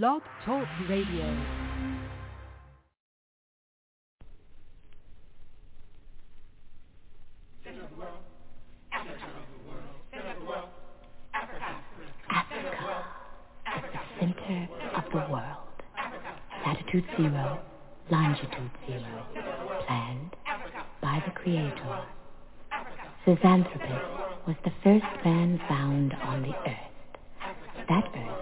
Blog Talk Radio. Africa, the center of the world. Latitude zero, longitude zero, planned by the Creator. Zinjanthropus was the first man found on the earth. That earth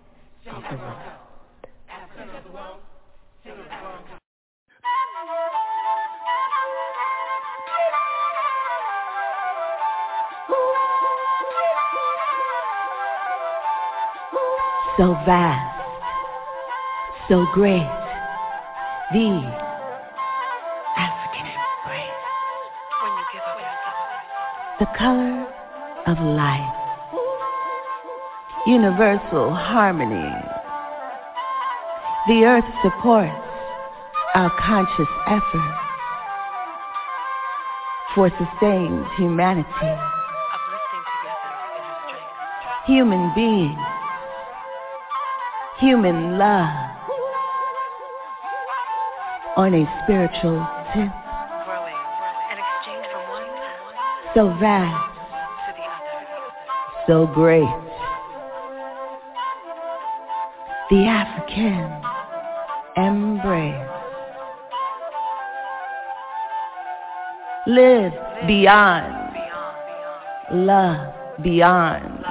So vast, so great, the African embrace. When you give up. The color of life. Universal harmony. The earth supports our conscious effort for sustained humanity. Human beings. Human love. On a spiritual tip. So vast, so great. The African embrace. Live beyond, love beyond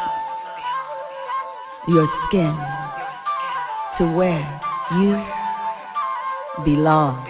Your skin. to where you belong.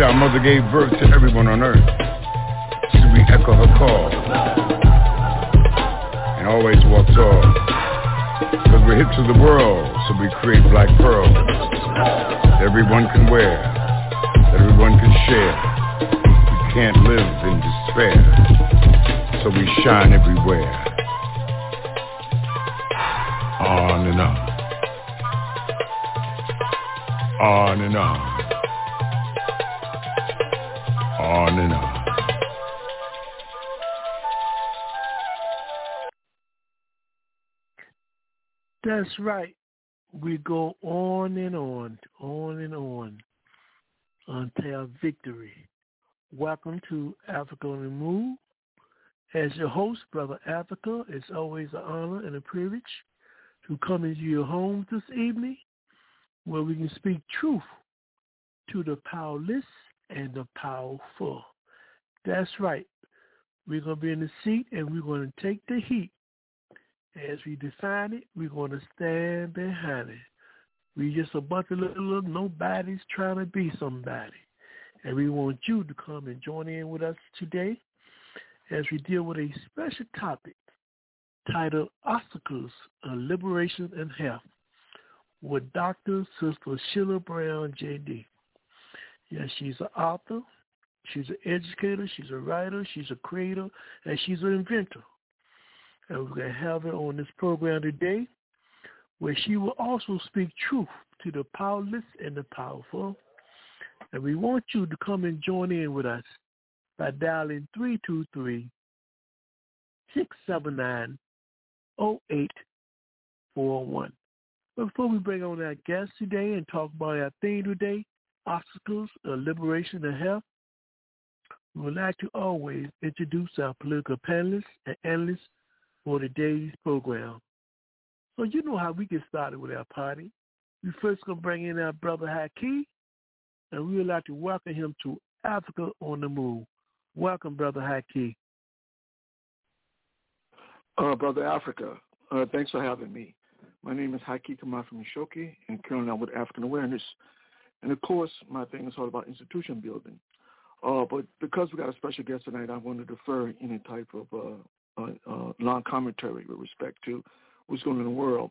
Our mother gave birth to everyone on earth. So we echo her call. And always walk tall. Cause we're hits of the world, so we create black pearls. That everyone can wear. That everyone can share. We can't live in despair. So we shine everywhere. On and on. On and. On That's right. We go on and on, on and on until victory. Welcome to Africa on the Move. As your host, Brother Africa, it's always an honor and a privilege to come into your home this evening where we can speak truth to the powerless and the powerful. That's right. We're going to be in the seat and we're going to take the heat. As we define it, we're going to stand behind it. We just a bunch of little, little nobodies trying to be somebody. And we want you to come and join in with us today as we deal with a special topic titled Obstacles of Liberation and Health with Dr. Sister Sheila Brown, J.D. Yes, she's an author, she's an educator, she's a writer, she's a creator, and she's an inventor. And we're going to have her on this program today where she will also speak truth to the powerless and the powerful. And we want you to come and join in with us by dialing 323 679 0841. But before we bring on our guest today and talk about our theme today, obstacles of liberation and health, we would like to always introduce our political panelists and analysts for today's program. So you know how we get started with our party. We first gonna bring in our brother Haki, and we would like to welcome him to Africa on the Move. Welcome, brother Haki. Uh, brother Africa, uh, thanks for having me. My name is Haki Kamal from Shoki, and currently I'm with African Awareness. And of course, my thing is all about institution building. Uh, but because we got a special guest tonight, I want to defer any type of uh, uh, uh, long commentary with respect to what's going on in the world.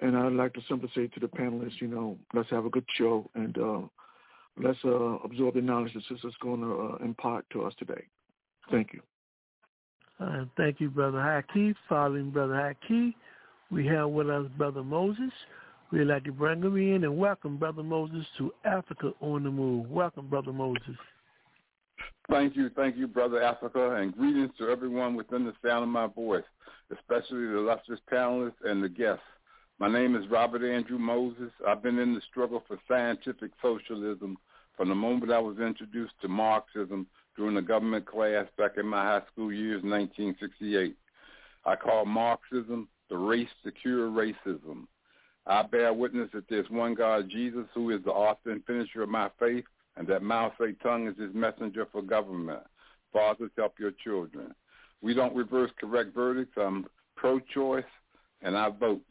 And I'd like to simply say to the panelists, you know, let's have a good show and uh, let's uh, absorb the knowledge that sister's going to uh, impart to us today. Thank you. Uh, thank you, Brother Haki. Following Brother Haki, we have with us Brother Moses. We'd like to bring him in and welcome Brother Moses to Africa on the Move. Welcome, Brother Moses. Thank you, thank you, Brother Africa, and greetings to everyone within the sound of my voice, especially the illustrious panelists and the guests. My name is Robert Andrew Moses. I've been in the struggle for scientific socialism from the moment I was introduced to Marxism during the government class back in my high school years, 1968. I call Marxism the race to cure racism. I bear witness that there's one God, Jesus, who is the author and finisher of my faith, and that mouth Mao Zedong is his messenger for government. Fathers, help your children. We don't reverse correct verdicts. I'm pro-choice, and I vote.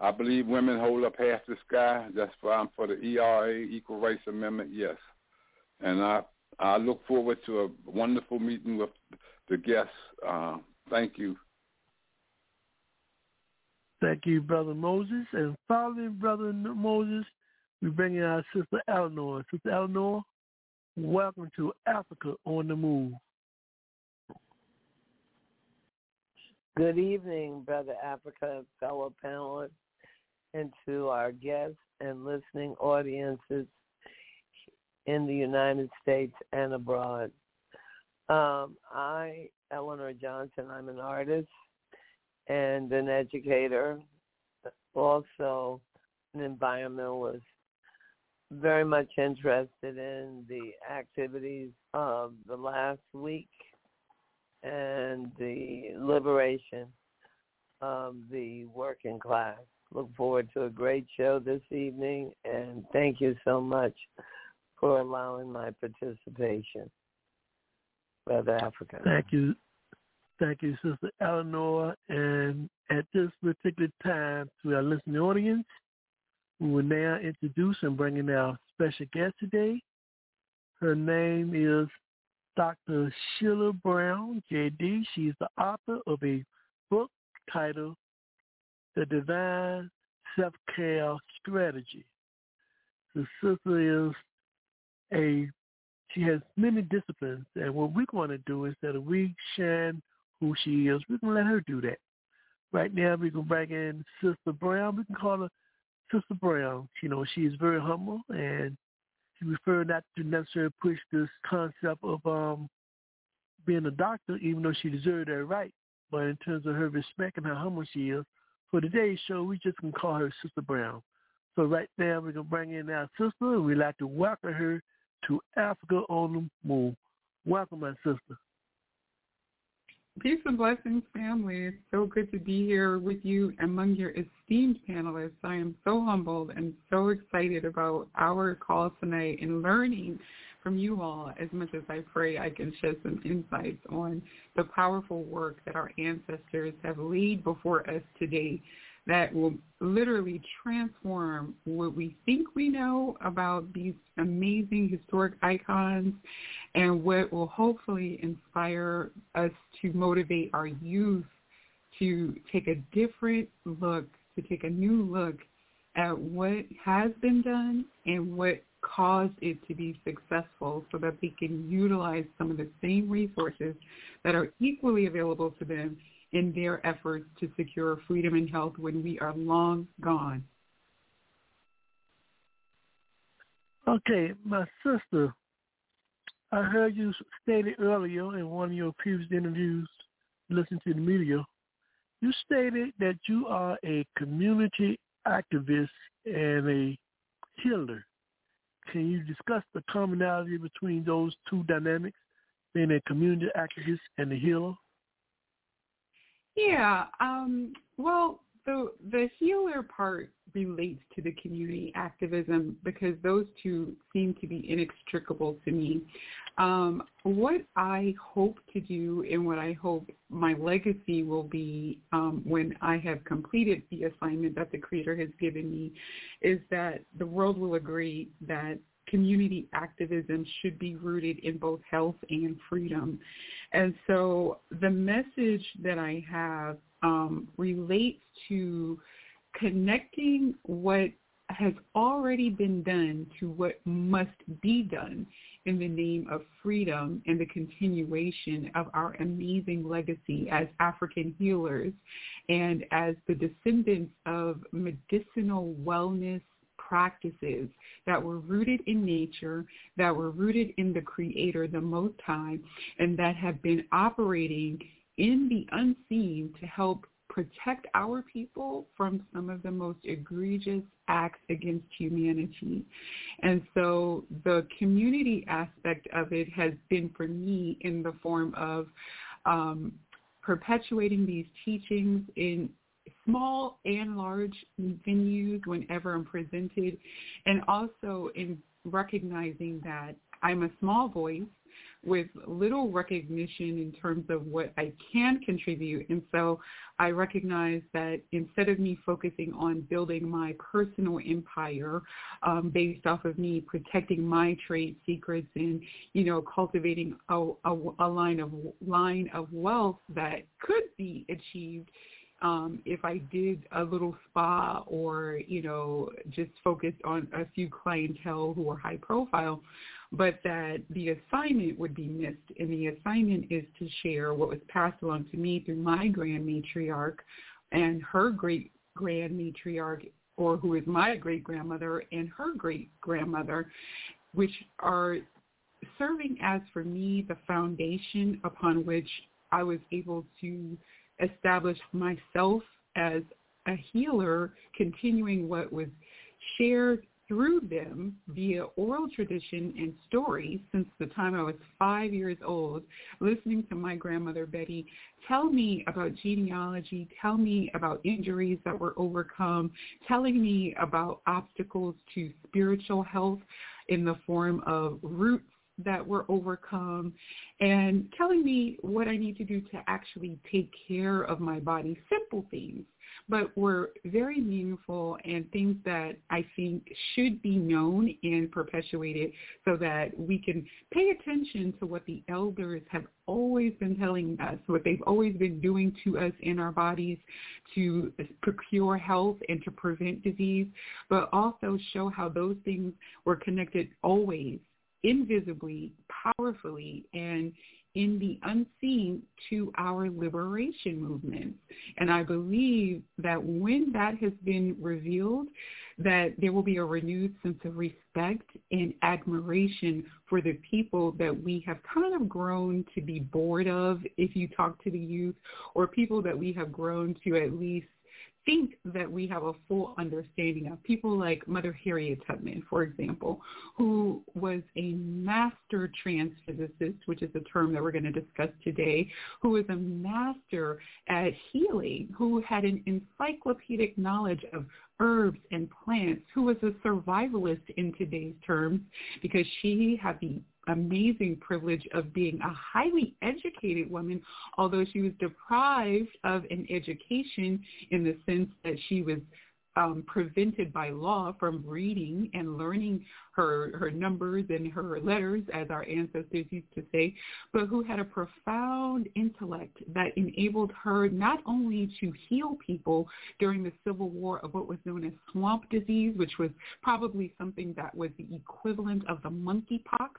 I believe women hold up half the sky. That's why I'm for the ERA, Equal Rights Amendment, yes. And I I look forward to a wonderful meeting with the guests. Uh, thank you. Thank you, Brother Moses. And following Brother Moses, we bring in our Sister Eleanor. Sister Eleanor, welcome to Africa on the Move. Good evening, Brother Africa, fellow panelists, and to our guests and listening audiences in the United States and abroad. Um, I, Eleanor Johnson, I'm an artist and an educator, also an environmentalist, very much interested in the activities of the last week and the liberation of the working class. Look forward to a great show this evening, and thank you so much for allowing my participation. Brother Africa. Thank you. Thank you, Sister Eleanor. And at this particular time, to our listening audience, we will now introduce and bring in our special guest today. Her name is Dr. Sheila Brown, JD. She's the author of a book titled The Divine Self-Care Strategy. The sister is a, she has many disciplines, and what we're going to do is that we shine who she is, we're going to let her do that. Right now, we can bring in Sister Brown. We can call her Sister Brown. You know, she is very humble, and she prefer not to necessarily push this concept of um being a doctor, even though she deserved that right. But in terms of her respect and how humble she is, for today's show, we just can call her Sister Brown. So right now, we're going to bring in our sister, and we'd like to welcome her to Africa on the Move. Welcome, my sister. Peace and blessings, family. It's so good to be here with you among your esteemed panelists. I am so humbled and so excited about our call tonight and learning from you all as much as I pray I can shed some insights on the powerful work that our ancestors have laid before us today that will literally transform what we think we know about these amazing historic icons and what will hopefully inspire us to motivate our youth to take a different look, to take a new look at what has been done and what caused it to be successful so that they can utilize some of the same resources that are equally available to them in their efforts to secure freedom and health when we are long gone. Okay, my sister, I heard you stated earlier in one of your previous interviews, listening to the media, you stated that you are a community activist and a healer. Can you discuss the commonality between those two dynamics, being a community activist and a healer? Yeah. Um, well, the the healer part relates to the community activism because those two seem to be inextricable to me. Um, what I hope to do and what I hope my legacy will be um, when I have completed the assignment that the Creator has given me is that the world will agree that community activism should be rooted in both health and freedom. And so the message that I have um, relates to connecting what has already been done to what must be done in the name of freedom and the continuation of our amazing legacy as African healers and as the descendants of medicinal wellness practices that were rooted in nature, that were rooted in the Creator, the Most High, and that have been operating in the unseen to help protect our people from some of the most egregious acts against humanity. And so the community aspect of it has been for me in the form of um, perpetuating these teachings in small and large venues whenever I'm presented, and also in recognizing that I'm a small voice with little recognition in terms of what I can contribute. And so I recognize that instead of me focusing on building my personal empire um, based off of me protecting my trade secrets and, you know, cultivating a, a, a line of line of wealth that could be achieved um, if I did a little spa or, you know, just focused on a few clientele who are high profile, but that the assignment would be missed. And the assignment is to share what was passed along to me through my grand matriarch and her great grand matriarch, or who is my great grandmother and her great grandmother, which are serving as for me the foundation upon which I was able to establish myself as a healer, continuing what was shared through them via oral tradition and story since the time I was five years old, listening to my grandmother Betty tell me about genealogy, tell me about injuries that were overcome, telling me about obstacles to spiritual health in the form of roots that were overcome and telling me what I need to do to actually take care of my body. Simple things but were very meaningful and things that I think should be known and perpetuated so that we can pay attention to what the elders have always been telling us, what they've always been doing to us in our bodies to procure health and to prevent disease, but also show how those things were connected always invisibly, powerfully, and in the unseen to our liberation movements. And I believe that when that has been revealed, that there will be a renewed sense of respect and admiration for the people that we have kind of grown to be bored of if you talk to the youth or people that we have grown to at least think that we have a full understanding of. People like Mother Harriet Tubman, for example, who was a master transphysicist, which is a term that we're going to discuss today, who was a master at healing, who had an encyclopedic knowledge of herbs and plants, who was a survivalist in today's terms because she had the amazing privilege of being a highly educated woman, although she was deprived of an education in the sense that she was um, prevented by law from reading and learning her her numbers and her letters, as our ancestors used to say, but who had a profound intellect that enabled her not only to heal people during the civil war of what was known as swamp disease, which was probably something that was the equivalent of the monkeypox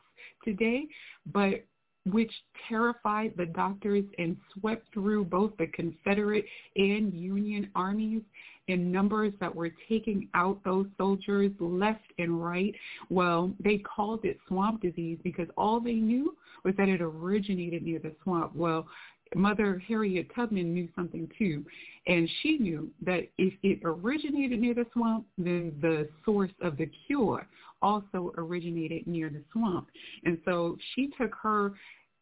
today, but which terrified the doctors and swept through both the Confederate and Union armies in numbers that were taking out those soldiers left and right. Well, they called it swamp disease because all they knew was that it originated near the swamp. Well, Mother Harriet Tubman knew something too, and she knew that if it originated near the swamp, then the source of the cure also originated near the swamp. And so she took her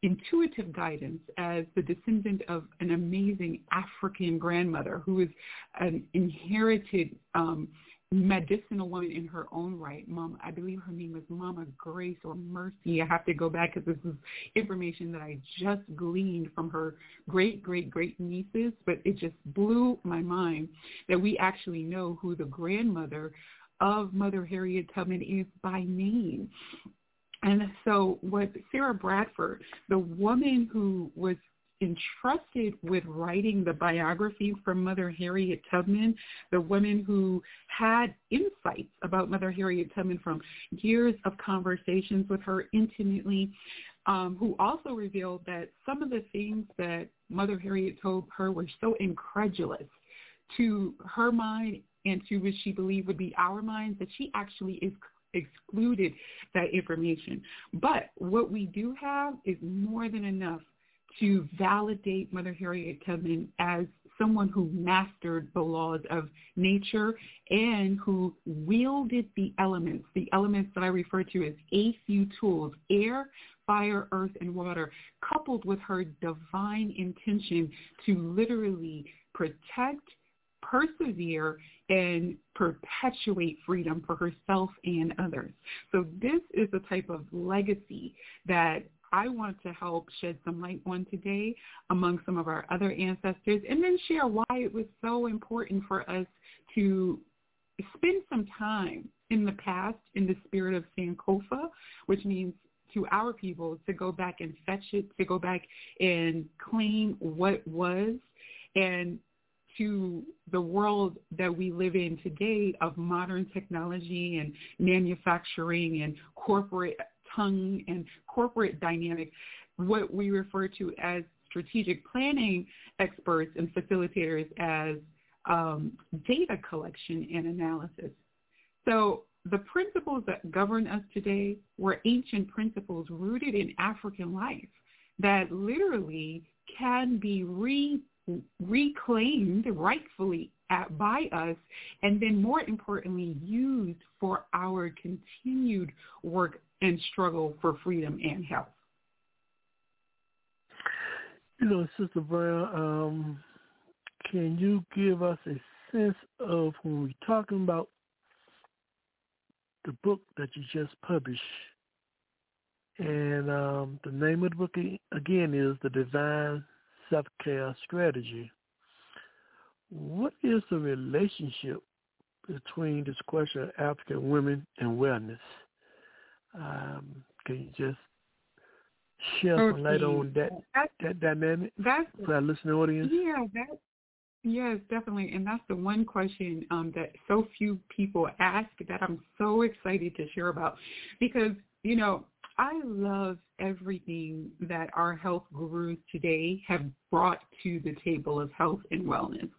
intuitive guidance as the descendant of an amazing African grandmother who is an inherited um, medicinal woman in her own right. Mom, I believe her name was Mama Grace or Mercy. I have to go back because this is information that I just gleaned from her great, great, great nieces, but it just blew my mind that we actually know who the grandmother of Mother Harriet Tubman is by name. And so what Sarah Bradford, the woman who was entrusted with writing the biography from Mother Harriet Tubman, the woman who had insights about Mother Harriet Tubman from years of conversations with her intimately, um, who also revealed that some of the things that Mother Harriet told her were so incredulous to her mind and to what she believed would be our minds that she actually is excluded that information. But what we do have is more than enough to validate Mother Harriet Tubman as someone who mastered the laws of nature and who wielded the elements, the elements that I refer to as AFU tools, air, fire, earth, and water, coupled with her divine intention to literally protect, persevere, and perpetuate freedom for herself and others. So this is the type of legacy that I want to help shed some light on today among some of our other ancestors and then share why it was so important for us to spend some time in the past in the spirit of Sankofa, which means to our people to go back and fetch it, to go back and claim what was and to the world that we live in today of modern technology and manufacturing and corporate tongue and corporate dynamics, what we refer to as strategic planning experts and facilitators as um, data collection and analysis. So the principles that govern us today were ancient principles rooted in African life that literally can be re reclaimed rightfully at, by us and then more importantly used for our continued work and struggle for freedom and health. You know, Sister Brown, um, can you give us a sense of when we're talking about the book that you just published, And um, the name of the book again is The Divine Self Care Strategy. What is the relationship between this question of African women and wellness? Um, can you just share some light on that that's, that dynamic that's, for our listening audience? Yeah, that yes, definitely, and that's the one question um, that so few people ask that I'm so excited to share about because you know I love everything that our health gurus today have brought to the table of health and wellness.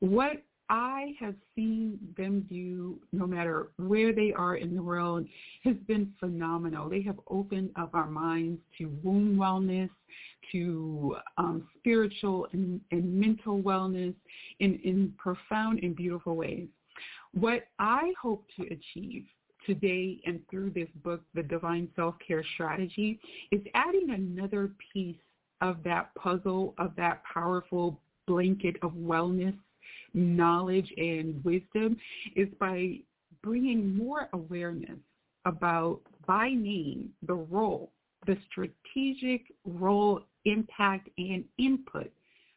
What I have seen them do, no matter where they are in the world, has been phenomenal. They have opened up our minds to womb wellness, to um, spiritual and, and mental wellness in, in profound and beautiful ways. What I hope to achieve today and through this book, The Divine Self-Care Strategy, is adding another piece of that puzzle, of that powerful blanket of wellness knowledge and wisdom is by bringing more awareness about by name the role, the strategic role, impact, and input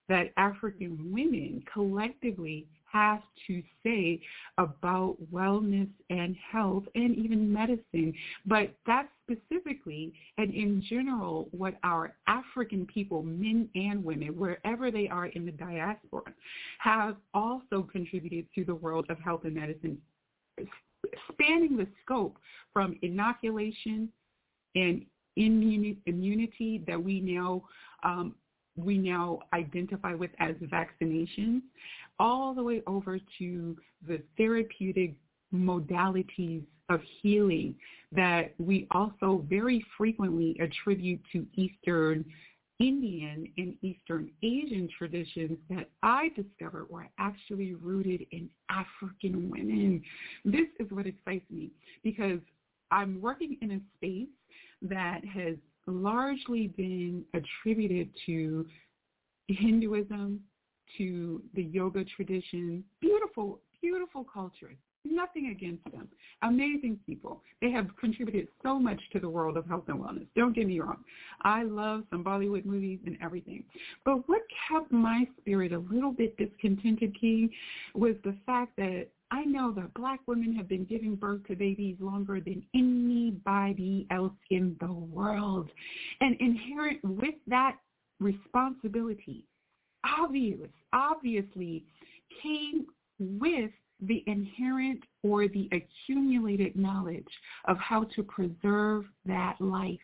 that African women collectively have to say about wellness and health and even medicine. But that's specifically and in general what our African people, men and women, wherever they are in the diaspora, have also contributed to the world of health and medicine, spanning the scope from inoculation and immunity that we now um, we now identify with as vaccinations, all the way over to the therapeutic modalities of healing that we also very frequently attribute to Eastern Indian and Eastern Asian traditions that I discovered were actually rooted in African women. This is what excites me because I'm working in a space that has largely been attributed to Hinduism, to the yoga tradition. Beautiful, beautiful cultures. Nothing against them. Amazing people. They have contributed so much to the world of health and wellness. Don't get me wrong. I love some Bollywood movies and everything. But what kept my spirit a little bit discontented, King, was the fact that I know that black women have been giving birth to babies longer than anybody else in the world. And inherent with that responsibility, obvious, obviously came with the inherent or the accumulated knowledge of how to preserve that life,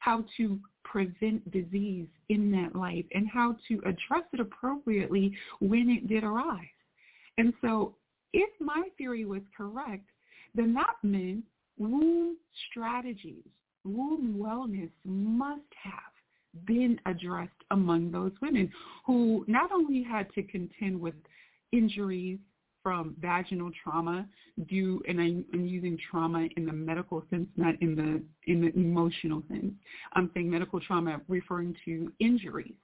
how to prevent disease in that life, and how to address it appropriately when it did arise. And so if my theory was correct, then that meant womb strategies, womb wellness must have been addressed among those women who not only had to contend with injuries from vaginal trauma due, and I'm, I'm, using trauma in the medical sense, not in the in the emotional sense. I'm saying medical trauma referring to injuries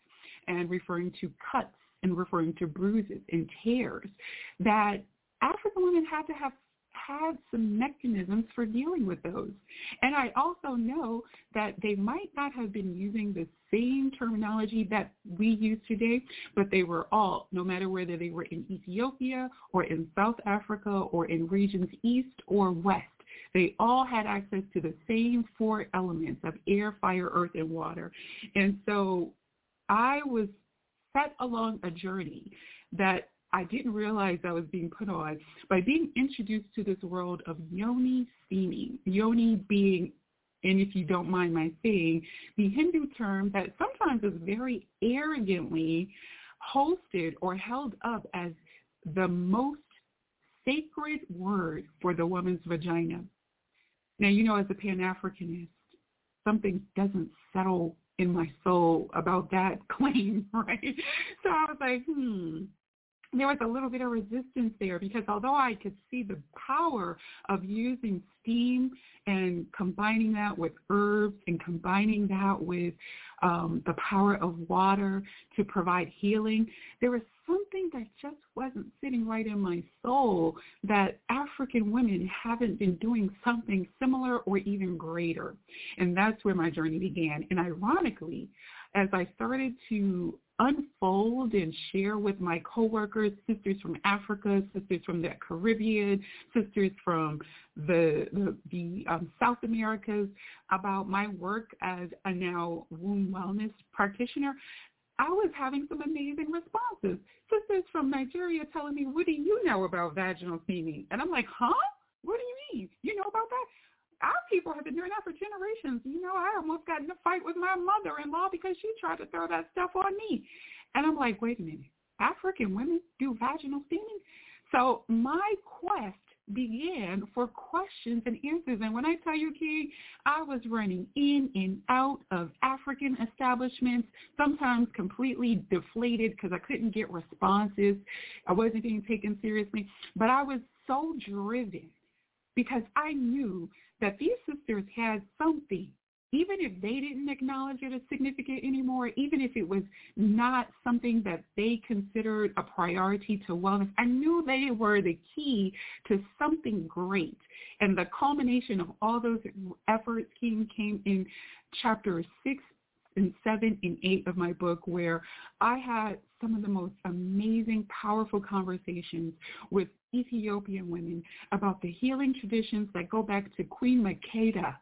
and referring to cuts and referring to bruises and tears that African women had to have had some mechanisms for dealing with those. And I also know that they might not have been using the same terminology that we use today, but they were all, no matter whether they were in Ethiopia or in South Africa or in regions east or west, they all had access to the same four elements of air, fire, earth, and water. And so I was set along a journey that I didn't realize I was being put on by being introduced to this world of yoni steaming. Yoni being, and if you don't mind my saying, the Hindu term that sometimes is very arrogantly hosted or held up as the most sacred word for the woman's vagina. Now, you know, as a Pan-Africanist, something doesn't settle in my soul about that claim, right? So I was like, hmm, there was a little bit of resistance there because although I could see the power of using steam and combining that with herbs and combining that with um, the power of water to provide healing, there was something that just wasn't sitting right in my soul that African women haven't been doing something similar or even greater. And that's where my journey began. And ironically, as I started to unfold and share with my coworkers, sisters from Africa, sisters from the Caribbean, sisters from the the, the um, South Americas about my work as a now womb wellness practitioner. I was having some amazing responses. Sisters from Nigeria telling me, what do you know about vaginal steaming? And I'm like, huh? What do you mean? You know about that? Our people have been doing that for generations. You know, I almost got in a fight with my mother-in-law because she tried to throw that stuff on me. And I'm like, wait a minute, African women do vaginal steaming? So my quest began for questions and answers. And when I tell you, King, I was running in and out of African establishments, sometimes completely deflated because I couldn't get responses. I wasn't being taken seriously. But I was so driven because I knew that these sisters had something, even if they didn't acknowledge it as significant anymore, even if it was not something that they considered a priority to wellness, I knew they were the key to something great. And the culmination of all those efforts came, came in chapter six and seven and eight of my book where I had some of the most amazing, powerful conversations with Ethiopian women about the healing traditions that go back to Queen Makeda,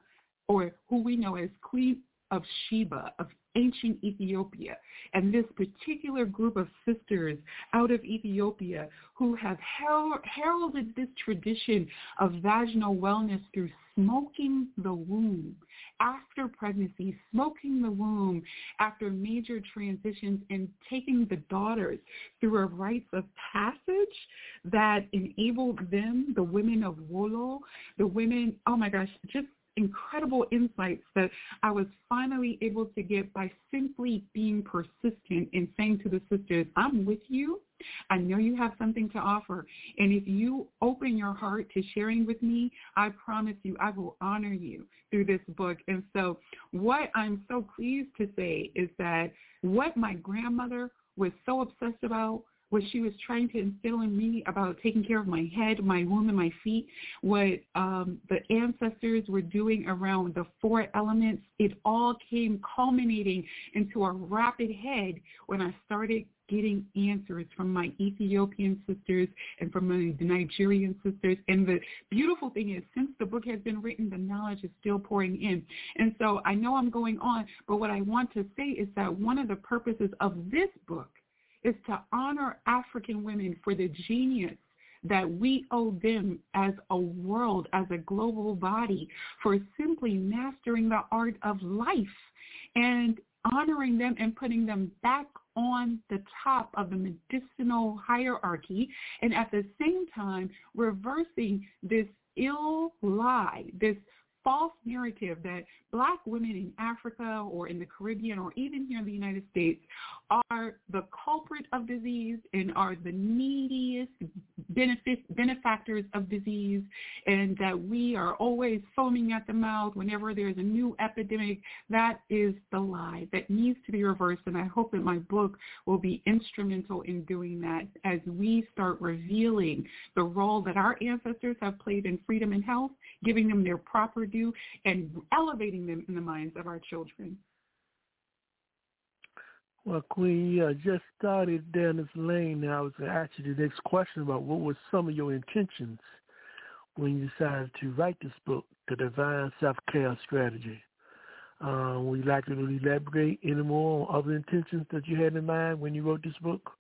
or who we know as Queen of Sheba, of ancient Ethiopia. And this particular group of sisters out of Ethiopia who have heralded this tradition of vaginal wellness through smoking the womb after pregnancy, smoking the womb after major transitions and taking the daughters through a rites of passage that enabled them, the women of Wollo, the women, oh my gosh, just incredible insights that I was finally able to get by simply being persistent and saying to the sisters, I'm with you. I know you have something to offer. And if you open your heart to sharing with me, I promise you I will honor you through this book. And so what I'm so pleased to say is that what my grandmother was so obsessed about what she was trying to instill in me about taking care of my head, my womb, and my feet, what um, the ancestors were doing around the four elements, it all came culminating into a rapid head when I started getting answers from my Ethiopian sisters and from my Nigerian sisters. And the beautiful thing is, since the book has been written, the knowledge is still pouring in. And so I know I'm going on, but what I want to say is that one of the purposes of this book is to honor African women for the genius that we owe them as a world, as a global body, for simply mastering the art of life and honoring them and putting them back on the top of the medicinal hierarchy. And at the same time reversing this ill lie, this false narrative that black women in Africa or in the Caribbean or even here in the United States are the culprit of disease and are the neediest benefit, benefactors of disease and that we are always foaming at the mouth whenever there's a new epidemic. That is the lie that needs to be reversed and I hope that my book will be instrumental in doing that as we start revealing the role that our ancestors have played in freedom and health, giving them their proper due and elevating them in the minds of our children. Well, Queen, you just started down this lane. Now I was going to ask you the next question about what were some of your intentions when you decided to write this book, The Divine Self-Care Strategy. Uh, would you like to elaborate any more on other intentions that you had in mind when you wrote this book?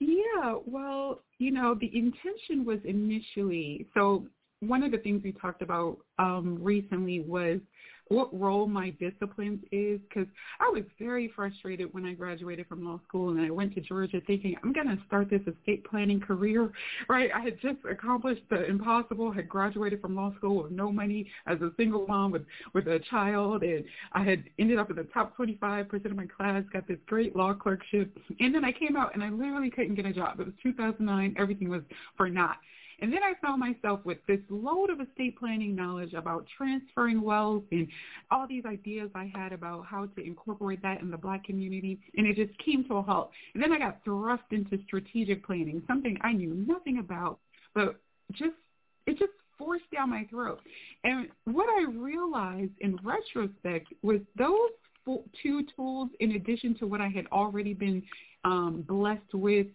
Yeah, well, you know, the intention was initially, so one of the things we talked about um, recently was what role my disciplines is because I was very frustrated when I graduated from law school and I went to Georgia thinking I'm going to start this estate planning career, right? I had just accomplished the impossible, had graduated from law school with no money as a single mom with, with a child and I had ended up in the top 25% of my class, got this great law clerkship. And then I came out and I literally couldn't get a job. It was 2009. Everything was for naught. And then I found myself with this load of estate planning knowledge about transferring wealth and all these ideas I had about how to incorporate that in the black community. And it just came to a halt. And then I got thrust into strategic planning, something I knew nothing about, but just, it just forced down my throat. And what I realized in retrospect was those two tools, in addition to what I had already been um, blessed with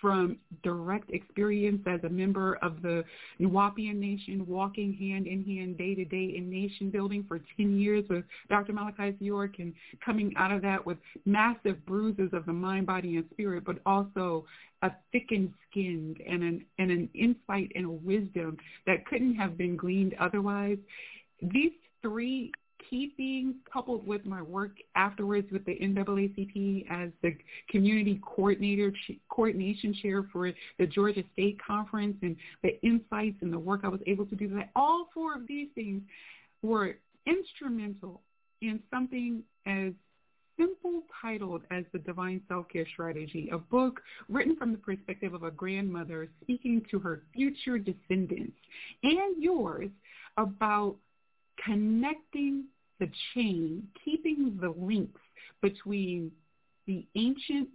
from direct experience as a member of the Nuwaubian Nation, walking hand in hand day to day in nation building for 10 years with Dr. Malachi York and coming out of that with massive bruises of the mind, body, and spirit, but also a thickened skin and an, and an insight and a wisdom that couldn't have been gleaned otherwise. These three keeping coupled with my work afterwards with the NAACP as the community coordinator, coordination chair for the Georgia State Conference and the insights and the work I was able to do, that all four of these things were instrumental in something as simple titled as The Divine Self-Care Strategy, a book written from the perspective of a grandmother speaking to her future descendants and yours about connecting the chain, keeping the links between the ancient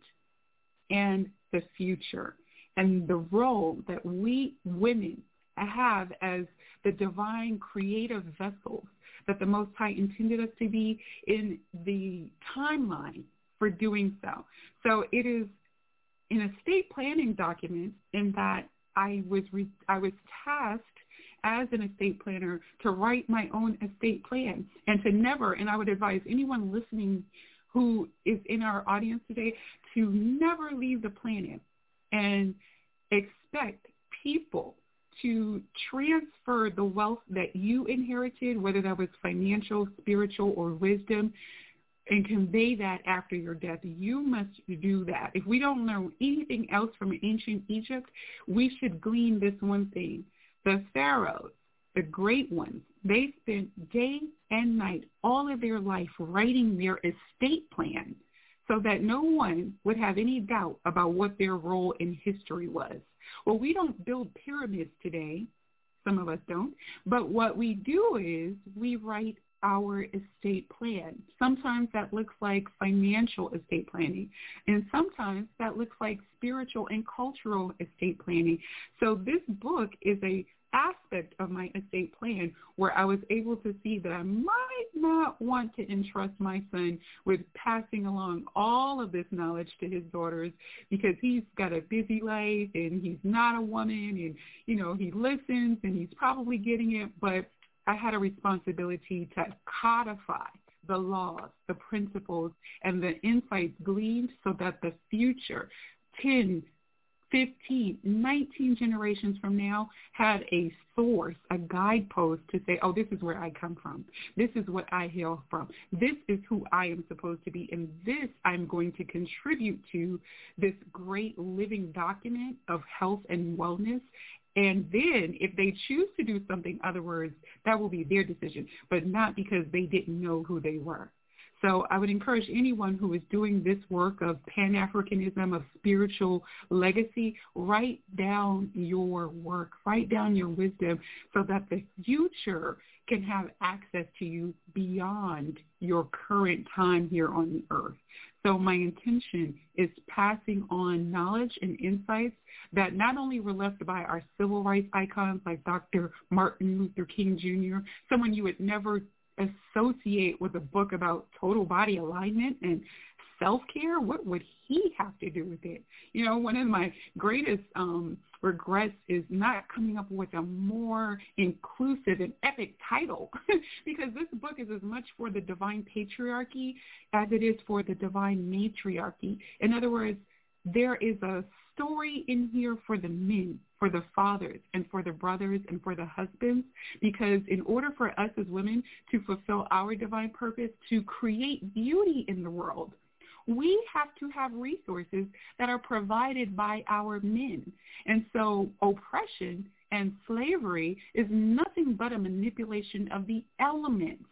and the future and the role that we women have as the divine creative vessels that the Most High intended us to be in the timeline for doing so. So it is an estate planning document in that I was re- I was tasked as an estate planner to write my own estate plan and to never, and I would advise anyone listening who is in our audience today to never leave the planet and expect people to transfer the wealth that you inherited, whether that was financial, spiritual, or wisdom, and convey that after your death. You must do that. If we don't know anything else from ancient Egypt, we should glean this one thing. The pharaohs, the great ones, they spent day and night all of their life writing their estate plan so that no one would have any doubt about what their role in history was. Well, we don't build pyramids today. Some of us don't. But what we do is we write our estate plan. Sometimes that looks like financial estate planning, and sometimes that looks like spiritual and cultural estate planning. So this book is a aspect of my estate plan where I was able to see that I might not want to entrust my son with passing along all of this knowledge to his daughters because he's got a busy life and he's not a woman and, you know, he listens and he's probably getting it, but I had a responsibility to codify the laws, the principles, and the insights gleaned so that the future 10, 15, 19 generations from now had a source, a guidepost to say, oh, this is where I come from. This is what I hail from. This is who I am supposed to be. And this I'm going to contribute to this great living document of health and wellness and then if they choose to do something, other words, that will be their decision, but not because they didn't know who they were. So I would encourage anyone who is doing this work of Pan-Africanism, of spiritual legacy, write down your work, write down your wisdom so that the future can have access to you beyond your current time here on the earth. So my intention is passing on knowledge and insights that not only were left by our civil rights icons like Dr. Martin Luther King Jr., someone you would never associate with a book about total body alignment and self-care, what would he have to do with it? You know, one of my greatest um, regrets is not coming up with a more inclusive and epic title because this book is as much for the divine patriarchy as it is for the divine matriarchy. In other words, there is a story in here for the men, for the fathers, and for the brothers, and for the husbands, because in order for us as women to fulfill our divine purpose, to create beauty in the world, we have to have resources that are provided by our men. And so oppression and slavery is nothing but a manipulation of the elements.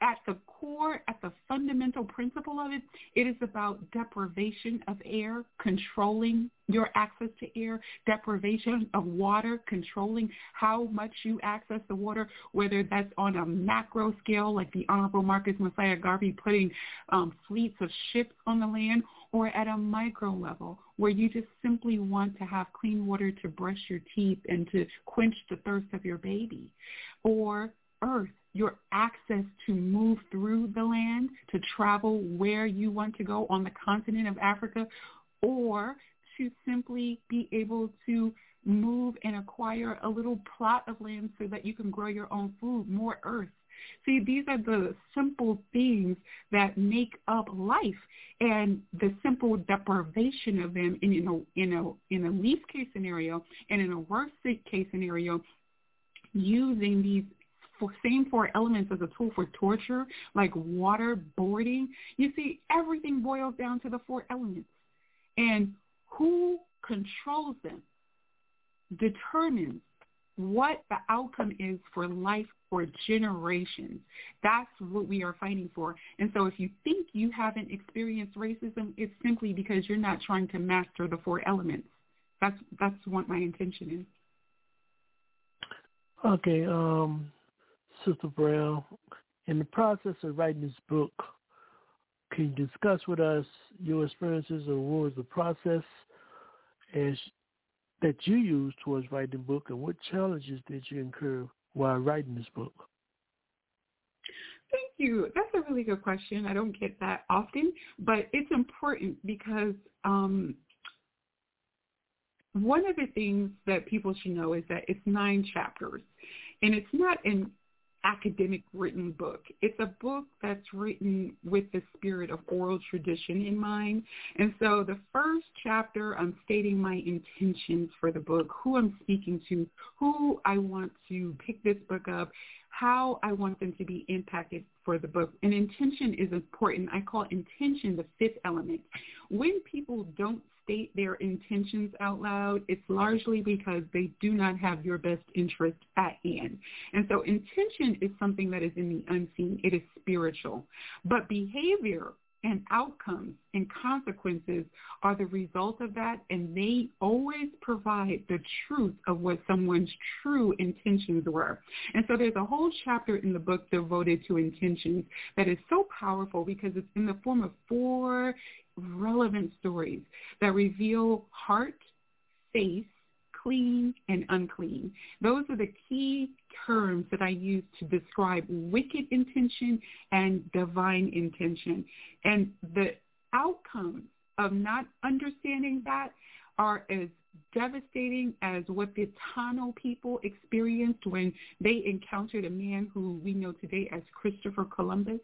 At the core, at the fundamental principle of it, it is about deprivation of air, controlling your access to air, deprivation of water, controlling how much you access the water, whether that's on a macro scale, like the Honorable Marcus Mosiah Garvey putting um, fleets of ships on the land, or at a micro level where you just simply want to have clean water to brush your teeth and to quench the thirst of your baby, or earth your access to move through the land, to travel where you want to go on the continent of Africa, or to simply be able to move and acquire a little plot of land so that you can grow your own food, more earth. See, these are the simple things that make up life, and the simple deprivation of them in, in a in a in a least case scenario and in a worst case scenario, using these same four elements as a tool for torture, like water, boarding. You see, everything boils down to the four elements. And who controls them determines what the outcome is for life for generations. That's what we are fighting for. And so if you think you haven't experienced racism, it's simply because you're not trying to master the four elements. That's that's what my intention is. Okay, um, Sister Brown, in the process of writing this book, can you discuss with us your experiences or what was the process as that you used towards writing the book and what challenges did you incur while writing this book? Thank you. That's a really good question. I don't get that often, but it's important because um, one of the things that people should know is that it's nine chapters, and it's not an academic written book. It's a book that's written with the spirit of oral tradition in mind. And so the first chapter, I'm stating my intentions for the book, who I'm speaking to, who I want to pick this book up, how I want them to be impacted for the book. And intention is important. I call intention the fifth element. When people don't state their intentions out loud, it's largely because they do not have your best interest at hand. And so intention is something that is in the unseen. It is spiritual. But behavior and outcomes and consequences are the result of that and they always provide the truth of what someone's true intentions were. And so there's a whole chapter in the book devoted to intentions that is so powerful because it's in the form of four relevant stories that reveal heart, face, clean, and unclean. Those are the key terms that I use to describe wicked intention and divine intention. And the outcomes of not understanding that are as devastating as what the Taino people experienced when they encountered a man who we know today as Christopher Columbus.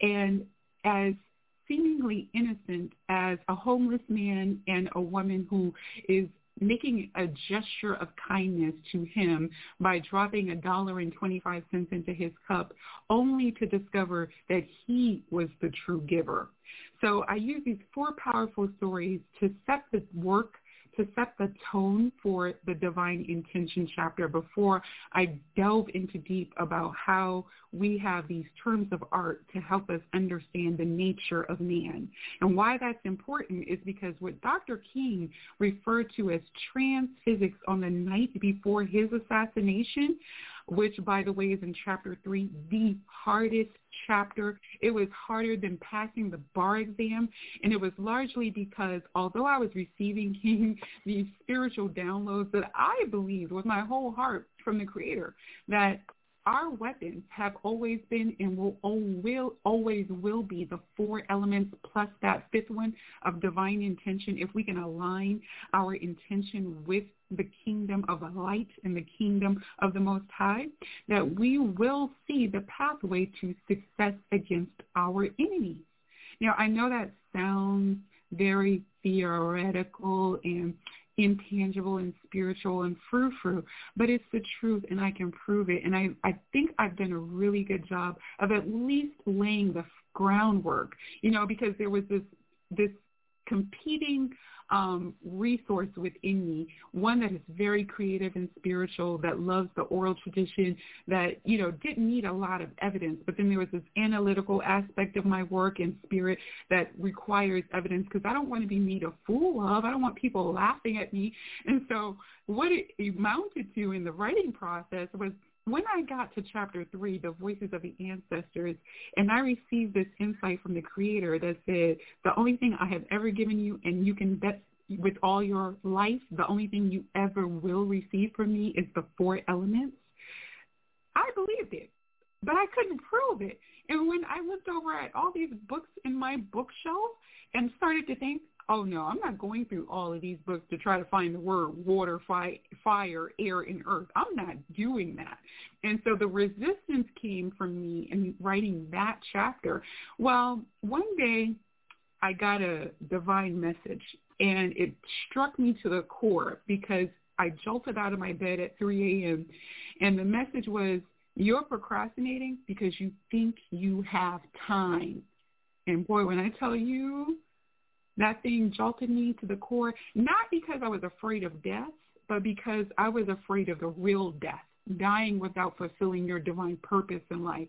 And as seemingly innocent as a homeless man and a woman who is making a gesture of kindness to him by dropping a dollar and 25 cents into his cup only to discover that he was the true giver. So I use these four powerful stories to set the work to set the tone for the divine intention chapter before I delve into deep about how we have these terms of art to help us understand the nature of man. And why that's important is because what Dr. King referred to as trans physics on the night before his assassination, which by the way is in chapter three, the hardest chapter. It was harder than passing the bar exam. And it was largely because although I was receiving these spiritual downloads that I believed with my whole heart from the creator, that our weapons have always been and will, will always will be the four elements plus that fifth one of divine intention. If we can align our intention with the kingdom of light and the kingdom of the Most High, that we will see the pathway to success against our enemies. Now, I know that sounds very theoretical and intangible and spiritual and frou-frou, but it's the truth and I can prove it. And I, I think I've done a really good job of at least laying the groundwork, you know, because there was this, this competing um, resource within me, one that is very creative and spiritual, that loves the oral tradition, that, you know, didn't need a lot of evidence. But then there was this analytical aspect of my work and spirit that requires evidence because I don't want to be made a fool of. I don't want people laughing at me. And so what it amounted to in the writing process was when I got to chapter three, the voices of the ancestors, and I received this insight from the creator that said, the only thing I have ever given you, and you can bet with all your life, the only thing you ever will receive from me is the four elements. I believed it, but I couldn't prove it. And when I looked over at all these books in my bookshelf and started to think, oh no, I'm not going through all of these books to try to find the word water, fi- fire, air, and earth. I'm not doing that. And so the resistance came from me in writing that chapter. Well, one day I got a divine message and it struck me to the core because I jolted out of my bed at 3 a.m. and the message was, you're procrastinating because you think you have time. And boy, when I tell you that thing jolted me to the core, not because I was afraid of death, but because I was afraid of the real death, dying without fulfilling your divine purpose in life.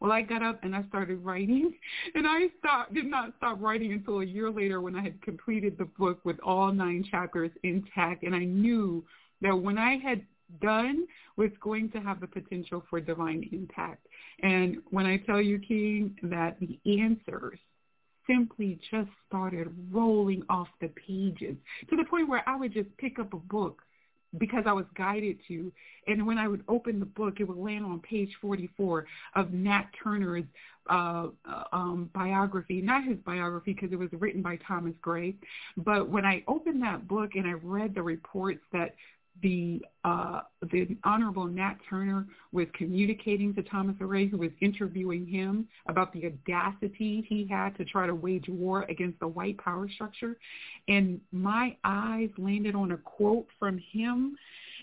Well, I got up and I started writing, and I stopped, did not stop writing until a year later when I had completed the book with all nine chapters intact, and I knew that when I had done was going to have the potential for divine impact. And when I tell you, King, that the answers simply just started rolling off the pages to the point where I would just pick up a book because I was guided to. And when I would open the book, it would land on page 44 of Nat Turner's uh, uh um, biography, not his biography because it was written by Thomas Gray. But when I opened that book and I read the reports that the uh, the Honorable Nat Turner was communicating to Thomas Gray, who was interviewing him about the audacity he had to try to wage war against the white power structure. And my eyes landed on a quote from him,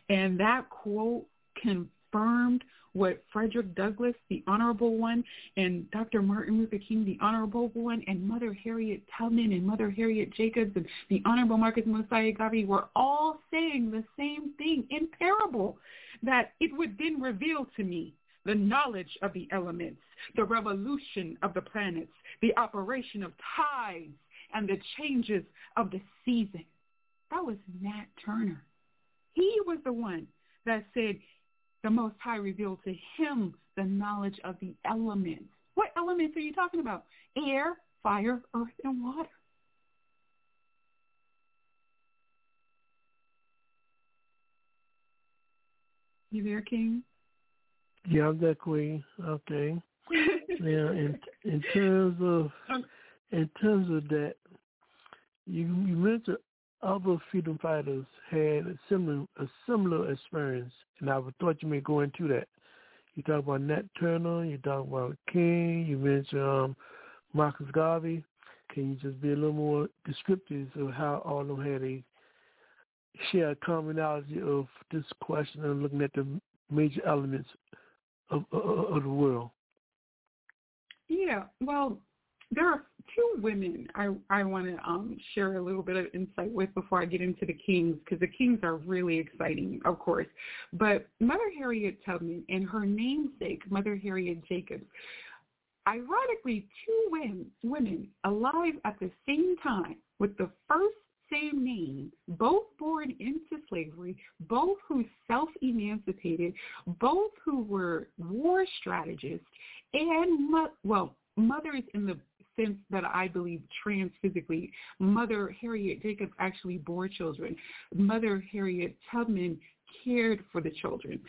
and that quote confirmed what Frederick Douglass, the honorable one, and Dr. Martin Luther King, the honorable one, and Mother Harriet Tubman and Mother Harriet Jacobs and the honorable Marcus Mosiah Garvey were all saying the same thing in parable, that it would then reveal to me the knowledge of the elements, the revolution of the planets, the operation of tides, and the changes of the season. That was Nat Turner. He was the one that said the Most High revealed to him the knowledge of the elements. What elements are you talking about? Air, fire, earth, and water. You there, King? Yeah, I'm there, Queen. Okay. now, in in terms of um, in terms of that, you you mentioned other freedom fighters had a similar a similar experience, and I thought you may go into that. You talk about Nat Turner, you talk about King, you mentioned um, Marcus Garvey. Can you just be a little more descriptive of how all of them had a shared commonality of this question and looking at the major elements of, of, of the world? Yeah, well, there are two women I I want to um, share a little bit of insight with before I get into the Kings because the Kings are really exciting, of course. But Mother Harriet Tubman and her namesake, Mother Harriet Jacobs, ironically, two women, women alive at the same time with the first same name, both born into slavery, both who self-emancipated, both who were war strategists, and, well, mothers in the sense that I believe trans physically. Mother Harriet Jacobs actually bore children. Mother Harriet Tubman cared for the children.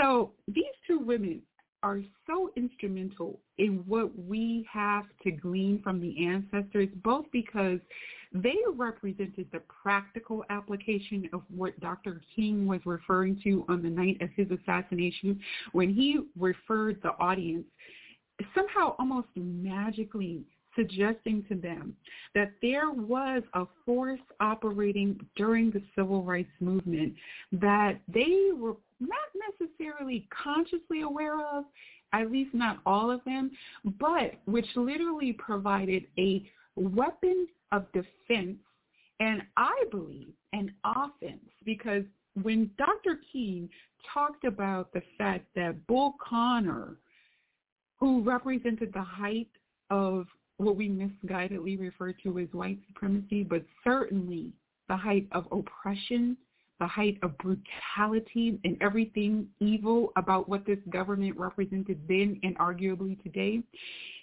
So these two women are so instrumental in what we have to glean from the ancestors, both because they represented the practical application of what Dr. King was referring to on the night of his assassination when he referred the audience somehow almost magically suggesting to them that there was a force operating during the civil rights movement that they were not necessarily consciously aware of, at least not all of them, but which literally provided a weapon of defense And I believe an offense because when Dr. King talked about the fact that Bull Connor, who represented the height of what we misguidedly refer to as white supremacy, but certainly the height of oppression, the height of brutality and everything evil about what this government represented then and arguably today.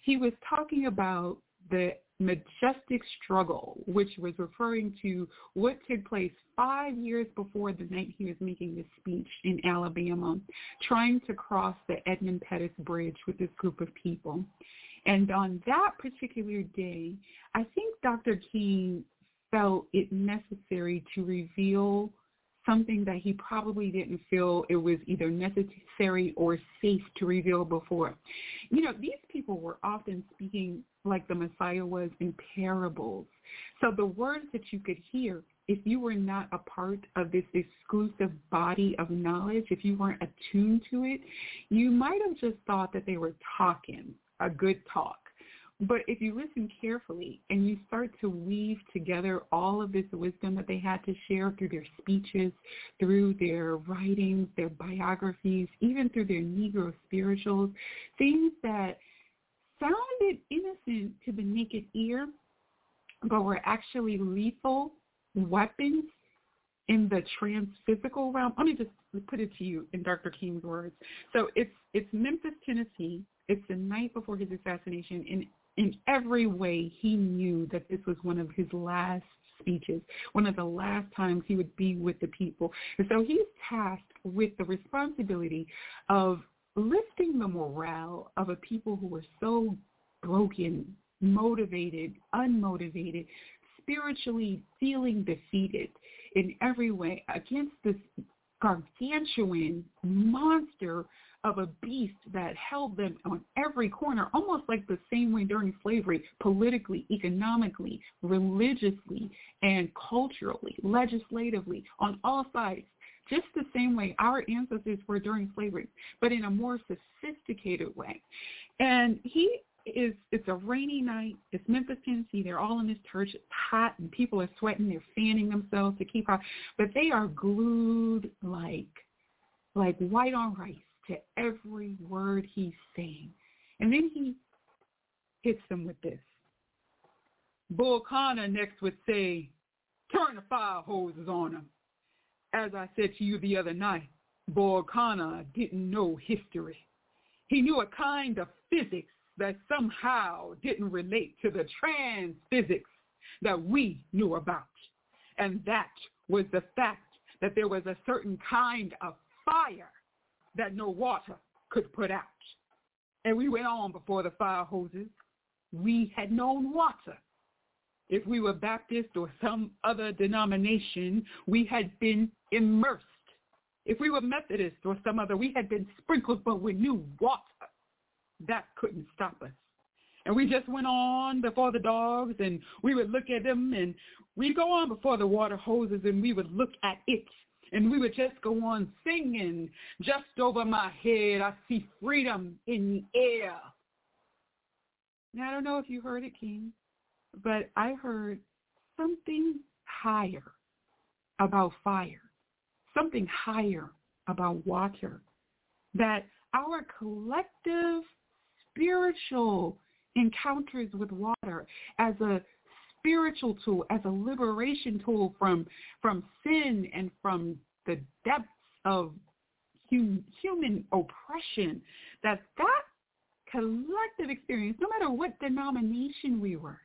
He was talking about the majestic struggle, which was referring to what took place five years before the night he was making this speech in Alabama, trying to cross the Edmund Pettus Bridge with this group of people. And on that particular day, I think Dr. King felt it necessary to reveal something that he probably didn't feel it was either necessary or safe to reveal before. You know, these people were often speaking like the Messiah was in parables. So the words that you could hear, if you were not a part of this exclusive body of knowledge, if you weren't attuned to it, you might have just thought that they were talking, a good talk. But if you listen carefully and you start to weave together all of this wisdom that they had to share through their speeches, through their writings, their biographies, even through their Negro spirituals, things that sounded innocent to the naked ear, but were actually lethal weapons in the transphysical realm. Let me just put it to you in Dr. King's words. So it's it's Memphis, Tennessee. It's the night before his assassination, and in every way he knew that this was one of his last speeches, one of the last times he would be with the people. And so he's tasked with the responsibility of lifting the morale of a people who were so broken, motivated, unmotivated, spiritually feeling defeated in every way against this gargantuan monster of a beast that held them on every corner, almost like the same way during slavery, politically, economically, religiously, and culturally, legislatively, on all sides just the same way our ancestors were during slavery, but in a more sophisticated way. And he is, it's a rainy night. It's Memphis, Tennessee. They're all in this church. It's hot and people are sweating. They're fanning themselves to keep hot, but they are glued like, like white on rice to every word he's saying. And then he hits them with this. Bull Connor next would say, turn the fire hoses on him. As I said to you the other night, Bull Connor didn't know history. He knew a kind of physics that somehow didn't relate to the trans physics that we knew about. And that was the fact that there was a certain kind of fire that no water could put out. And we went on before the fire hoses. We had known water. If we were Baptist or some other denomination, we had been immersed. If we were Methodist or some other, we had been sprinkled, but we knew water. That couldn't stop us. And we just went on before the dogs and we would look at them and we'd go on before the water hoses and we would look at it and we would just go on singing. Just over my head, I see freedom in the air. Now, I don't know if you heard it, King, but I heard something higher about fire, something higher about water, that our collective spiritual encounters with water as a spiritual tool, as a liberation tool from from sin and from the depths of hum, human oppression, that that collective experience, no matter what denomination we were,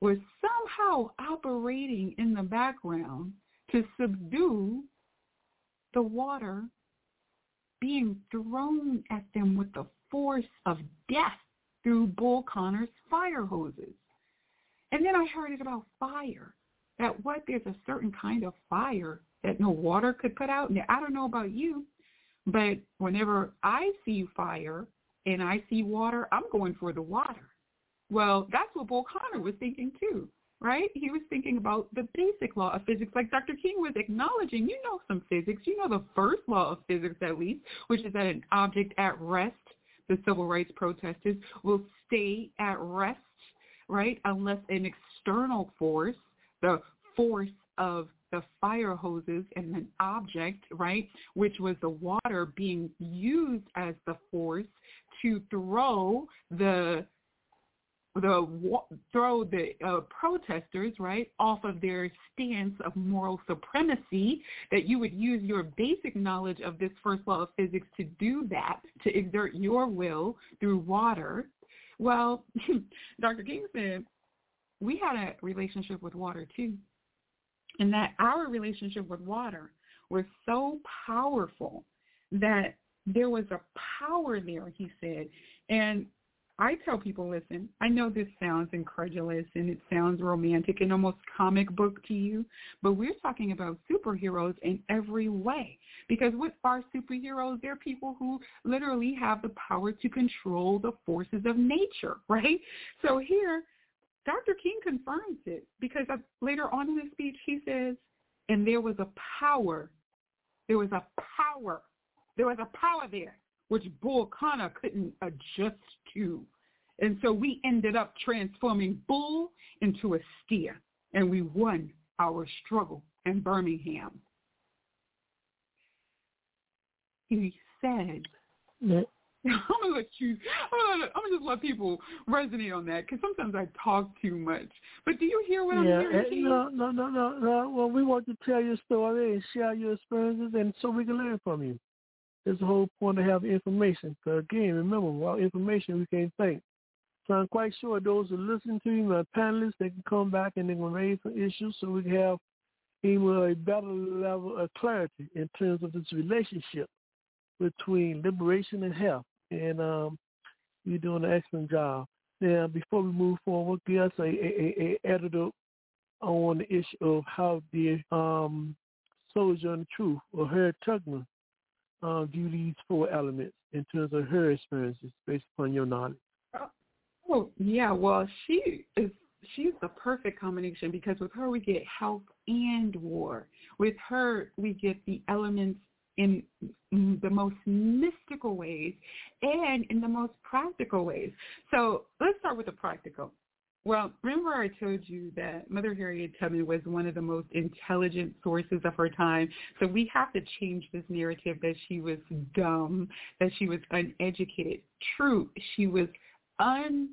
was somehow operating in the background to subdue the water being thrown at them with the force of death through Bull Connor's fire hoses. And then I heard it about fire, that what there's a certain kind of fire that no water could put out. Now, I don't know about you, but whenever I see fire and I see water, I'm going for the water. Well, that's what Bull Connor was thinking too, right? He was thinking about the basic law of physics, like Dr. King was acknowledging. You know some physics. You know the first law of physics at least, which is that an object at rest, the civil rights protesters, will stay at rest, right, unless an external force, the force of the fire hoses and an object, right, which was the water being used as the force to throw the the throw the uh, protesters right off of their stance of moral supremacy that you would use your basic knowledge of this first law of physics to do that to exert your will through water well dr king said we had a relationship with water too and that our relationship with water was so powerful that there was a power there, he said. And I tell people, listen, I know this sounds incredulous and it sounds romantic and almost comic book to you, but we're talking about superheroes in every way. Because what are superheroes? They're people who literally have the power to control the forces of nature, right? So here, Dr. King confirms it because later on in the speech he says, and there was a power, there was a power, there was a power there which Bull Connor couldn't adjust to. And so we ended up transforming Bull into a steer, and we won our struggle in Birmingham. He said, I'm gonna let you. I'm gonna, I'm gonna just let people resonate on that because sometimes I talk too much. But do you hear what yeah, I'm hearing? No, no, no, no, no. Well, we want to tell your story and share your experiences, and so we can learn from you. It's the whole point to have information. Because again, remember, without information, we can't think. So I'm quite sure those who listen to my panelists, they can come back and they can raise some issues so we can have even a better level of clarity in terms of this relationship between liberation and health and um, you're doing an excellent job. Now, before we move forward, give us a, a, a editor on the issue of how the um, soldier and the truth or Harriet Tubman uh, view these four elements in terms of her experiences based upon your knowledge. Oh yeah, well she is she's the perfect combination because with her we get health and war. With her we get the elements in the most mystical ways and in the most practical ways. So let's start with the practical. Well, remember I told you that Mother Harriet Tubman was one of the most intelligent sources of her time. So we have to change this narrative that she was dumb, that she was uneducated. True, she was unread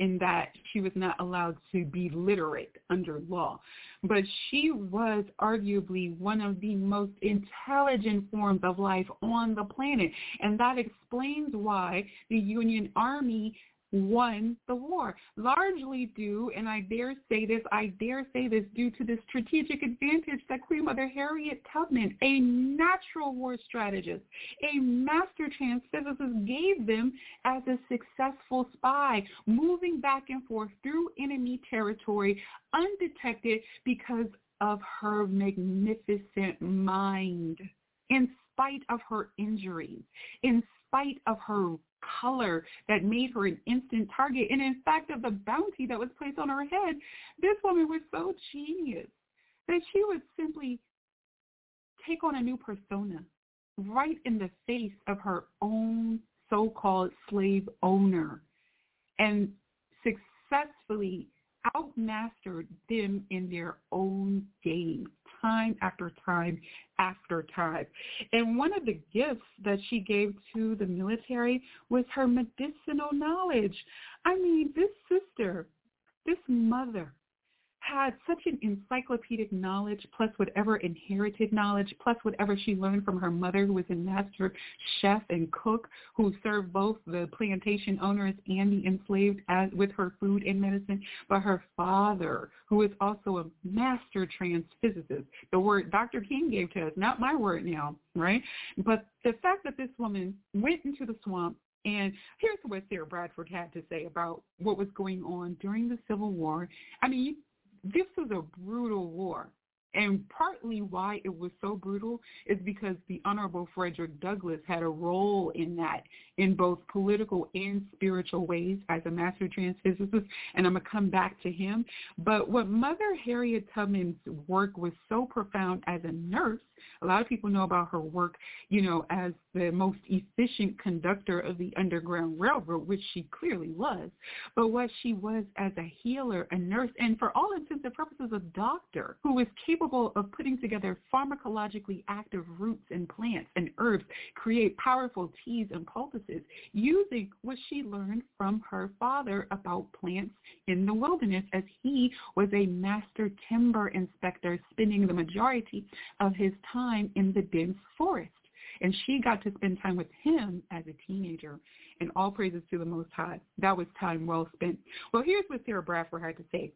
in that she was not allowed to be literate under law. But she was arguably one of the most intelligent forms of life on the planet. And that explains why the Union Army won the war, largely due, and I dare say this, I dare say this, due to the strategic advantage that Queen Mother Harriet Tubman, a natural war strategist, a master transphysicist, gave them as a successful spy, moving back and forth through enemy territory undetected because of her magnificent mind. In spite of her injuries, in spite of her color that made her an instant target. And in fact, of the bounty that was placed on her head, this woman was so genius that she would simply take on a new persona right in the face of her own so-called slave owner and successfully outmastered them in their own game time after time after time. And one of the gifts that she gave to the military was her medicinal knowledge. I mean, this sister, this mother had such an encyclopedic knowledge, plus whatever inherited knowledge, plus whatever she learned from her mother, who was a master chef and cook, who served both the plantation owners and the enslaved as, with her food and medicine, but her father, who was also a master transphysicist. The word Dr. King gave to us, not my word now, right? But the fact that this woman went into the swamp and here's what Sarah Bradford had to say about what was going on during the Civil War. I mean, this was a brutal war. And partly why it was so brutal is because the Honorable Frederick Douglass had a role in that in both political and spiritual ways as a master transphysicist, and I'm going to come back to him. But what Mother Harriet Tubman's work was so profound as a nurse, a lot of people know about her work, you know, as the most efficient conductor of the Underground Railroad, which she clearly was, but what she was as a healer, a nurse, and for all intents and purposes, a doctor who was capable of putting together pharmacologically active roots and plants and herbs, create powerful teas and poultices using what she learned from her father about plants in the wilderness as he was a master timber inspector spending the majority of his time in the dense forest. And she got to spend time with him as a teenager. And all praises to the Most High. That was time well spent. Well, here's what Sarah Bradford had to say.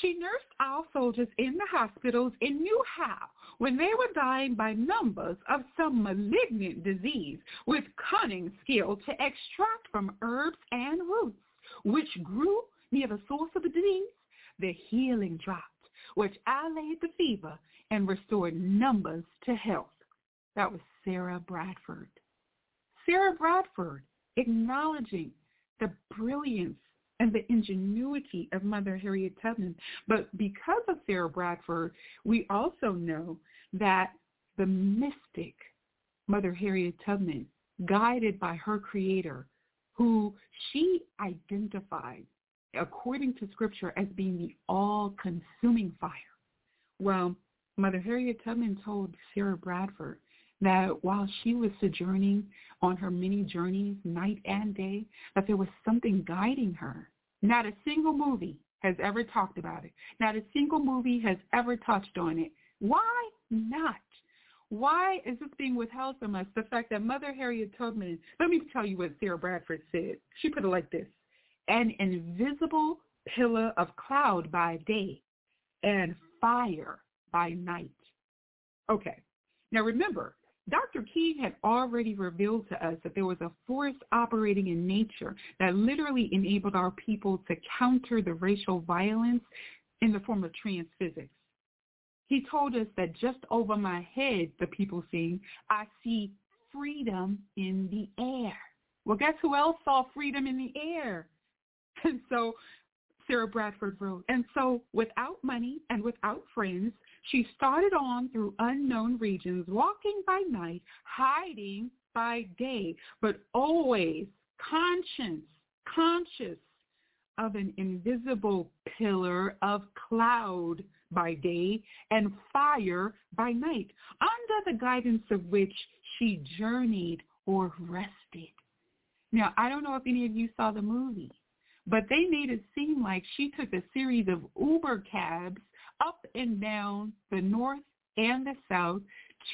She nursed our soldiers in the hospitals and knew how, when they were dying by numbers of some malignant disease, with cunning skill to extract from herbs and roots, which grew near the source of the disease, the healing dropped, which allayed the fever and restored numbers to health. That was Sarah Bradford. Sarah Bradford acknowledging the brilliance and the ingenuity of Mother Harriet Tubman. But because of Sarah Bradford, we also know that the mystic Mother Harriet Tubman, guided by her creator, who she identified according to scripture as being the all-consuming fire. Well, Mother Harriet Tubman told Sarah Bradford that while she was sojourning on her many journeys, night and day, that there was something guiding her. Not a single movie has ever talked about it. Not a single movie has ever touched on it. Why not? Why is this being withheld from us? The fact that Mother Harriet Tubman, let me tell you what Sarah Bradford said. She put it like this. An invisible pillar of cloud by day and fire by night. Okay. Now remember, Dr. King had already revealed to us that there was a force operating in nature that literally enabled our people to counter the racial violence in the form of transphysics. He told us that just over my head, the people sing, I see freedom in the air. Well, guess who else saw freedom in the air? And so Sarah Bradford wrote, and so without money and without friends, she started on through unknown regions, walking by night, hiding by day, but always conscious, conscious of an invisible pillar of cloud by day and fire by night, under the guidance of which she journeyed or rested. Now, I don't know if any of you saw the movie, but they made it seem like she took a series of Uber cabs up and down the north and the south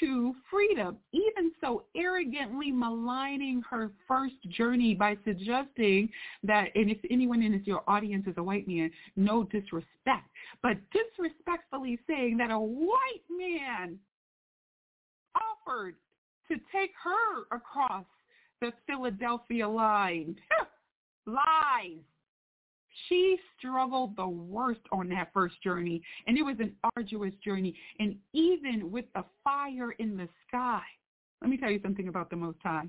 to freedom, even so arrogantly maligning her first journey by suggesting that, and if anyone in your audience is a white man, no disrespect, but disrespectfully saying that a white man offered to take her across the Philadelphia line. Lies. She struggled the worst on that first journey, and it was an arduous journey. And even with the fire in the sky, let me tell you something about the Most High.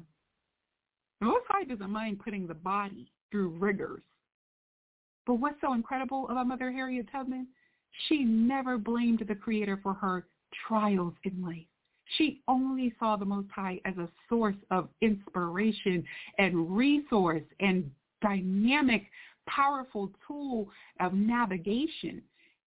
The Most High doesn't mind putting the body through rigors. But what's so incredible about Mother Harriet Tubman? She never blamed the Creator for her trials in life. She only saw the Most High as a source of inspiration and resource and dynamic powerful tool of navigation.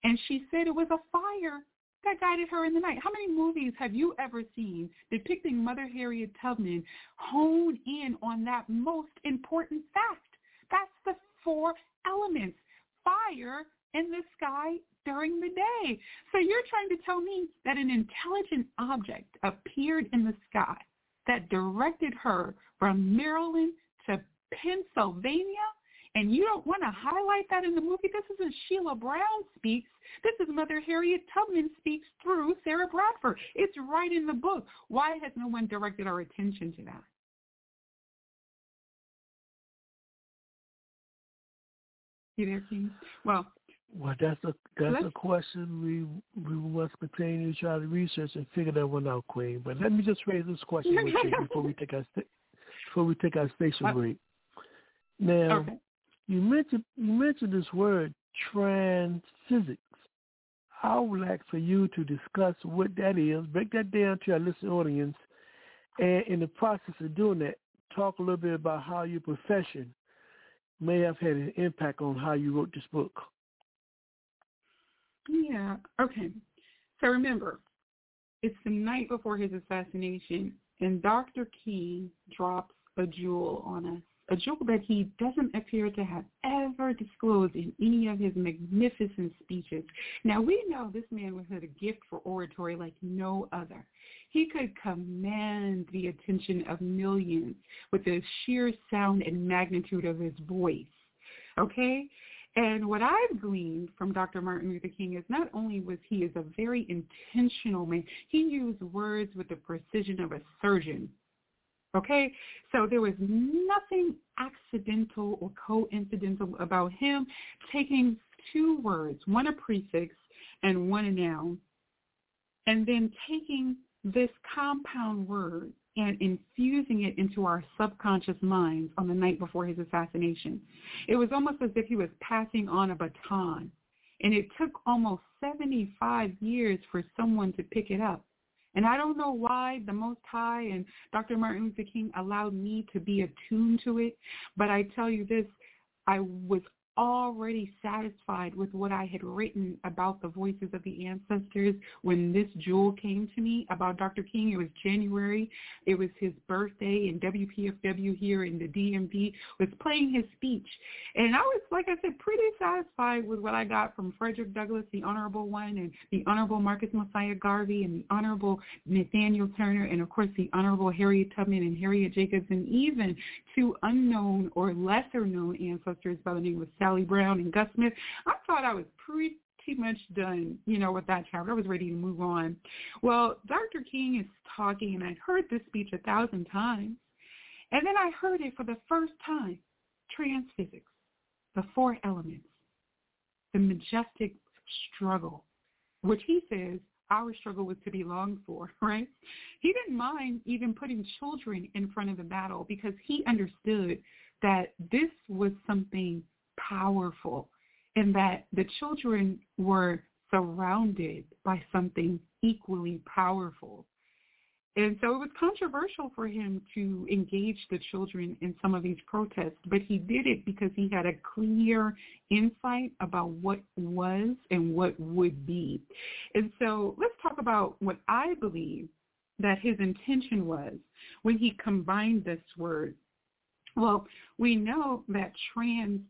And she said it was a fire that guided her in the night. How many movies have you ever seen depicting Mother Harriet Tubman hone in on that most important fact? That's the four elements. Fire in the sky during the day. So you're trying to tell me that an intelligent object appeared in the sky that directed her from Maryland to Pennsylvania and you don't want to highlight that in the movie. This isn't Sheila Brown speaks. This is Mother Harriet Tubman speaks through Sarah Bradford. It's right in the book. Why has no one directed our attention to that? You there, King? Well, Well, that's a that's a question we we must continue to try to research and figure that one out, Queen. But let me just raise this question with you before we take our before we take our station break. Now, okay. You mentioned you mentioned this word transphysics. I would like for you to discuss what that is, break that down to our listening audience, and in the process of doing that, talk a little bit about how your profession may have had an impact on how you wrote this book. Yeah. Okay. So remember, it's the night before his assassination, and Dr. King drops a jewel on us, a jewel that he doesn't appear to have ever disclosed in any of his magnificent speeches. Now, we know this man had a gift for oratory like no other. He could command the attention of millions with the sheer sound and magnitude of his voice. Okay? And what I've gleaned from Dr. Martin Luther King is not only was he is a very intentional man, he used words with the precision of a surgeon. Okay? So there was nothing accidental or coincidental about him taking two words, one a prefix and one a noun, and then taking this compound word and infusing it into our subconscious minds on the night before his assassination. It was almost as if he was passing on a baton. And it took almost 75 years for someone to pick it up. And I don't know why the Most High and Dr. Martin Luther King allowed me to be attuned to it, but I tell you this, I was already satisfied with what I had written about the voices of the ancestors when this jewel came to me about Dr. King. It was January. It was his birthday and WPFW here in the DMV was playing his speech. And I was, like I said, pretty satisfied with what I got from Frederick Douglass, the Honorable One, and the Honorable Marcus Mosiah Garvey, and the Honorable Nathaniel Turner, and of course the Honorable Harriet Tubman and Harriet Jacobs, and even two unknown or lesser known ancestors by the name of Sally Brown and Gus Smith. I thought I was pretty much done, you know, with that chapter. I was ready to move on. Well, Dr. King is talking, and I'd heard this speech a thousand times. And then I heard it for the first time, transphysics, the four elements, the majestic struggle, which he says our struggle was to be longed for, right? He didn't mind even putting children in front of the battle because he understood that this was something powerful and that the children were surrounded by something equally powerful. And so it was controversial for him to engage the children in some of these protests, but he did it because he had a clear insight about what was and what would be. And so let's talk about what I believe that his intention was when he combined this word. Well, we know that trans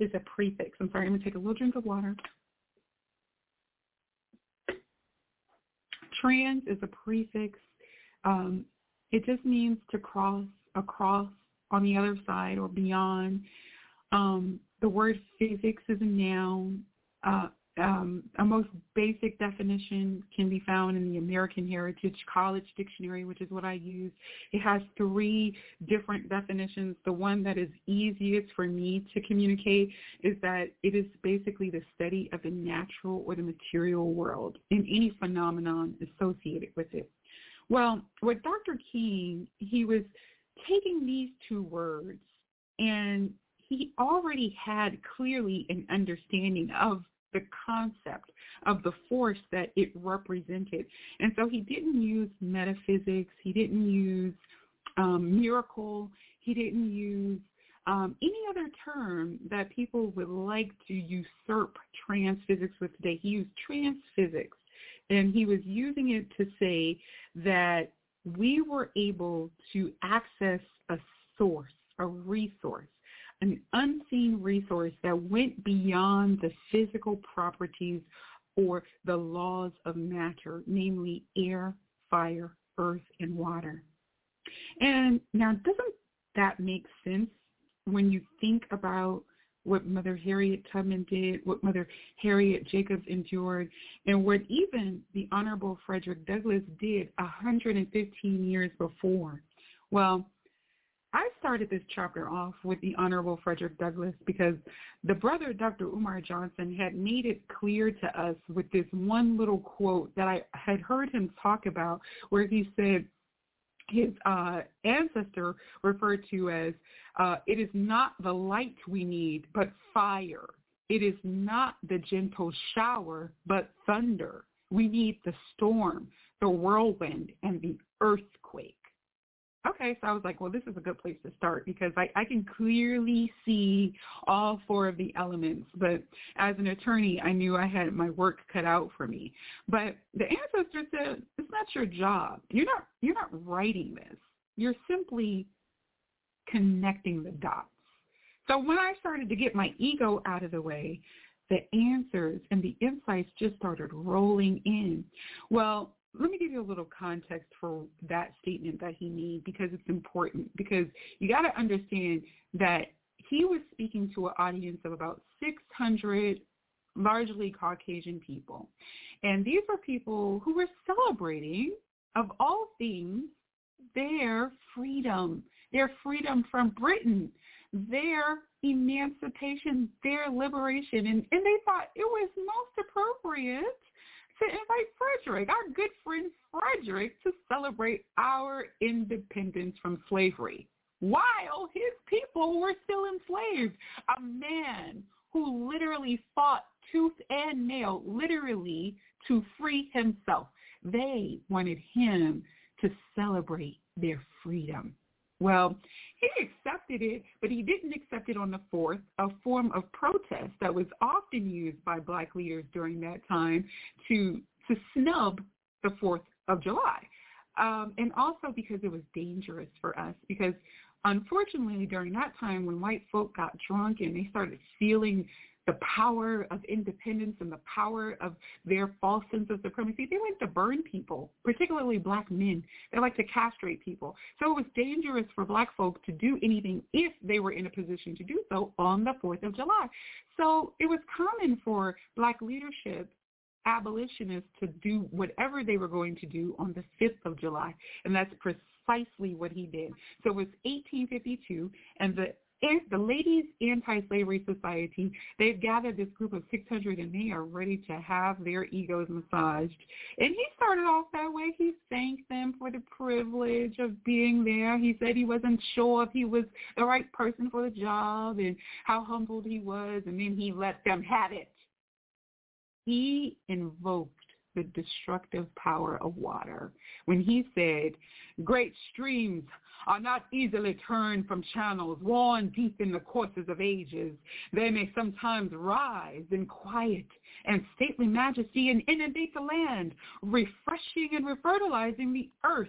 is a prefix. I'm sorry, I'm going to take a little drink of water. Trans is a prefix. Um, it just means to cross across on the other side or beyond. Um, the word physics is a noun. Uh, um, a most basic definition can be found in the American Heritage College Dictionary, which is what I use. It has three different definitions. The one that is easiest for me to communicate is that it is basically the study of the natural or the material world and any phenomenon associated with it. Well, with Dr. King, he was taking these two words and he already had clearly an understanding of the concept of the force that it represented. And so he didn't use metaphysics. He didn't use um, miracle. He didn't use um, any other term that people would like to usurp transphysics with today. He used transphysics, and he was using it to say that we were able to access a source, a resource, an unseen resource that went beyond the physical properties or the laws of matter, namely air, fire, earth, and water. And now doesn't that make sense when you think about what Mother Harriet Tubman did, what Mother Harriet Jacobs endured, and what even the Honorable Frederick Douglass did 115 years before? Well, I started this chapter off with the Honorable Frederick Douglass because the brother Dr. Umar Johnson had made it clear to us with this one little quote that I had heard him talk about where he said his uh, ancestor referred to as, uh, it is not the light we need, but fire. It is not the gentle shower, but thunder. We need the storm, the whirlwind, and the earthquake. Okay, so I was like, well, this is a good place to start because I, I can clearly see all four of the elements. But as an attorney, I knew I had my work cut out for me. But the ancestor said, it's not your job. You're not you're not writing this. You're simply connecting the dots. So when I started to get my ego out of the way, the answers and the insights just started rolling in. Well, let me give you a little context for that statement that he made because it's important because you got to understand that he was speaking to an audience of about 600 largely Caucasian people. And these were people who were celebrating, of all things, their freedom, their freedom from Britain, their emancipation, their liberation. And, and they thought it was most appropriate to invite Frederick, our good friend Frederick, to celebrate our independence from slavery while his people were still enslaved. A man who literally fought tooth and nail, literally to free himself. They wanted him to celebrate their freedom. Well, he accepted it, but he didn't accept it on the 4th, a form of protest that was often used by black leaders during that time to, to snub the 4th of July. Um, and also because it was dangerous for us because unfortunately during that time when white folk got drunk and they started feeling the power of independence and the power of their false sense of supremacy, they like to burn people, particularly black men. They like to castrate people. So it was dangerous for black folk to do anything if they were in a position to do so on the 4th of July. So it was common for black leadership abolitionists to do whatever they were going to do on the 5th of July. And that's precisely what he did. So it was 1852, and the the Ladies Anti-Slavery Society, they've gathered this group of 600 and they are ready to have their egos massaged. And he started off that way. He thanked them for the privilege of being there. He said he wasn't sure if he was the right person for the job and how humbled he was. And then he let them have it. He invoked the destructive power of water when he said, great streams are not easily turned from channels worn deep in the courses of ages. They may sometimes rise in quiet and stately majesty and inundate the land, refreshing and refertilizing the earth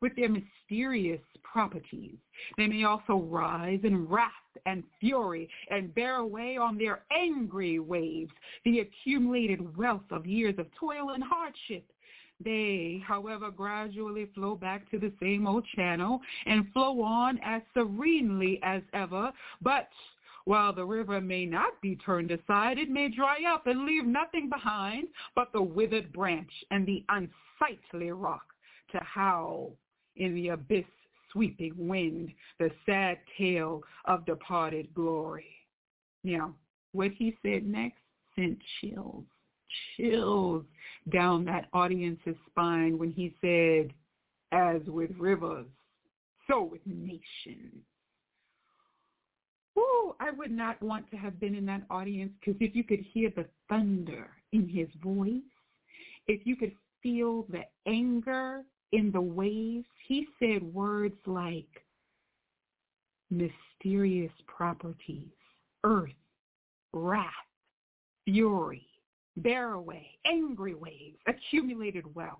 with their mysterious properties. They may also rise in wrath and fury and bear away on their angry waves the accumulated wealth of years of toil and hardship they, however, gradually flow back to the same old channel and flow on as serenely as ever, but while the river may not be turned aside, it may dry up and leave nothing behind but the withered branch and the unsightly rock to howl in the abyss sweeping wind, the sad tale of departed glory. Now, what he said next sent chills chills down that audience's spine when he said, as with rivers, so with nations. Ooh, I would not want to have been in that audience because if you could hear the thunder in his voice, if you could feel the anger in the waves, he said words like mysterious properties, earth, wrath, fury, bear away, angry waves, accumulated wealth,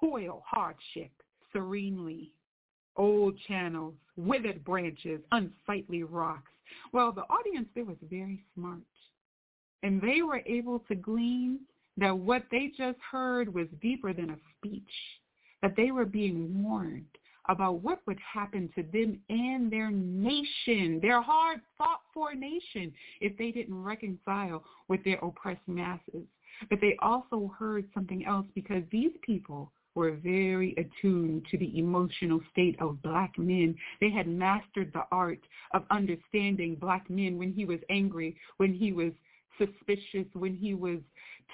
toil, hardship, serenely, old channels, withered branches, unsightly rocks. Well, the audience there was very smart. And they were able to glean that what they just heard was deeper than a speech, that they were being warned about what would happen to them and their nation, their hard fought for nation, if they didn't reconcile with their oppressed masses. But they also heard something else because these people were very attuned to the emotional state of black men. They had mastered the art of understanding black men when he was angry, when he was suspicious, when he was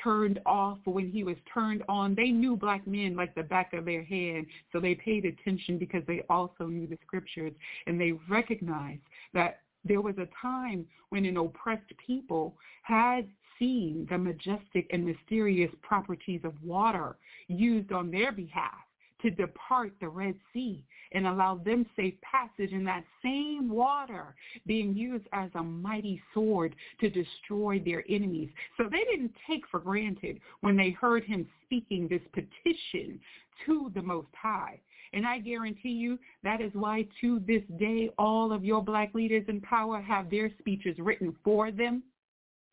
turned off, when he was turned on. They knew black men like the back of their hand, so they paid attention because they also knew the scriptures and they recognized that there was a time when an oppressed people had seen the majestic and mysterious properties of water used on their behalf to depart the Red Sea and allow them safe passage in that same water being used as a mighty sword to destroy their enemies. So they didn't take for granted when they heard him speaking this petition to the Most High. And I guarantee you that is why to this day all of your black leaders in power have their speeches written for them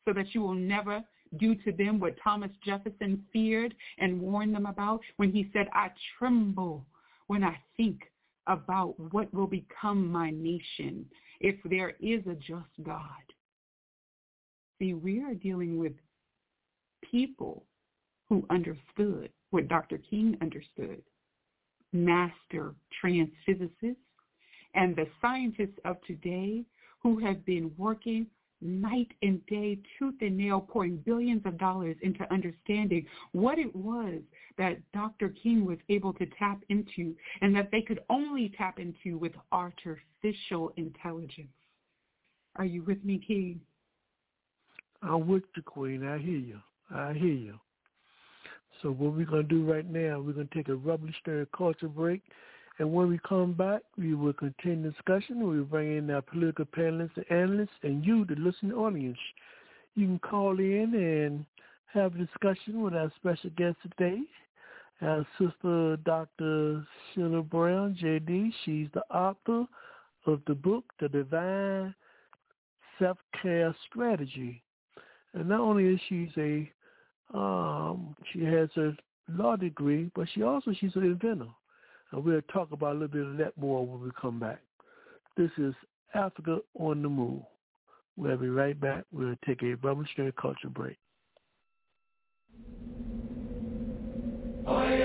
so that you will never do to them what Thomas Jefferson feared and warned them about when he said, I tremble when I think about what will become my nation if there is a just God. See, we are dealing with people who understood what Dr. King understood, master transphysicists, and the scientists of today who have been working night and day, tooth and nail, pouring billions of dollars into understanding what it was that Dr. King was able to tap into and that they could only tap into with artificial intelligence. Are you with me, King? I'm with you, Queen. I hear you. I hear you. So what we're going to do right now, we're going to take a rubber stirring culture break. And when we come back, we will continue discussion. We'll bring in our political panelists and analysts and you, the listening audience. You can call in and have a discussion with our special guest today, our sister Dr. Sheila Brown, JD. She's the author of the book, The Divine Self-Care Strategy. And not only is she a, um, she has a law degree, but she also, she's an inventor. And we'll talk about a little bit of that more when we come back. This is Africa on the Move. We'll be right back. We'll take a string culture break. Oh, yeah,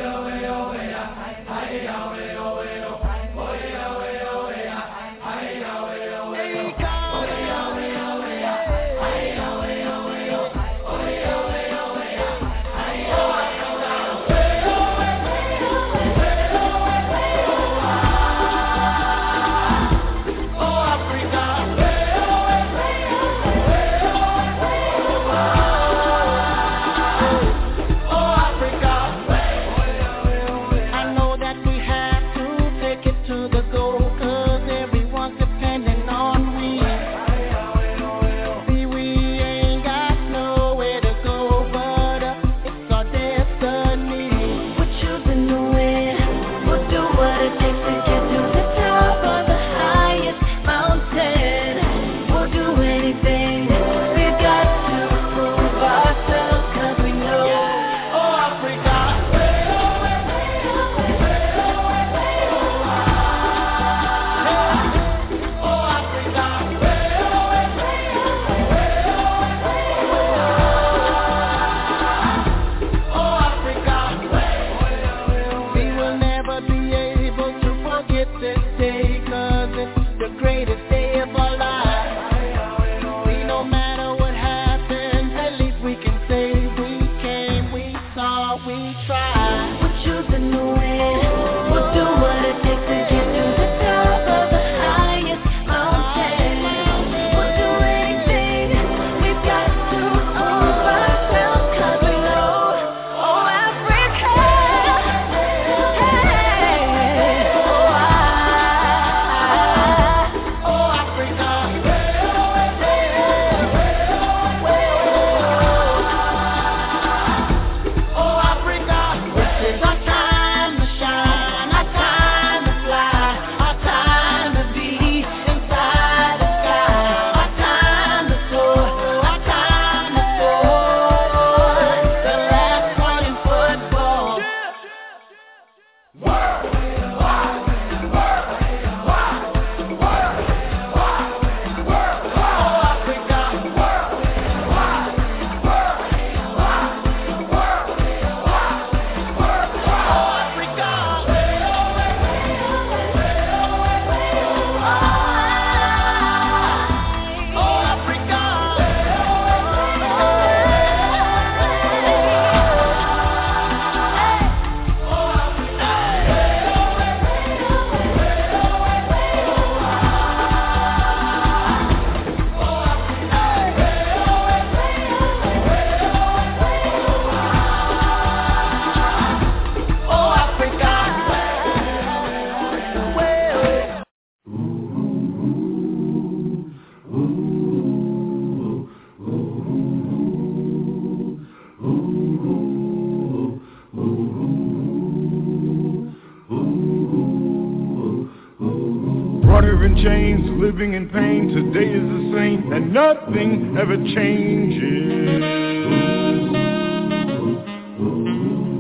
Today is the same, and nothing ever changes.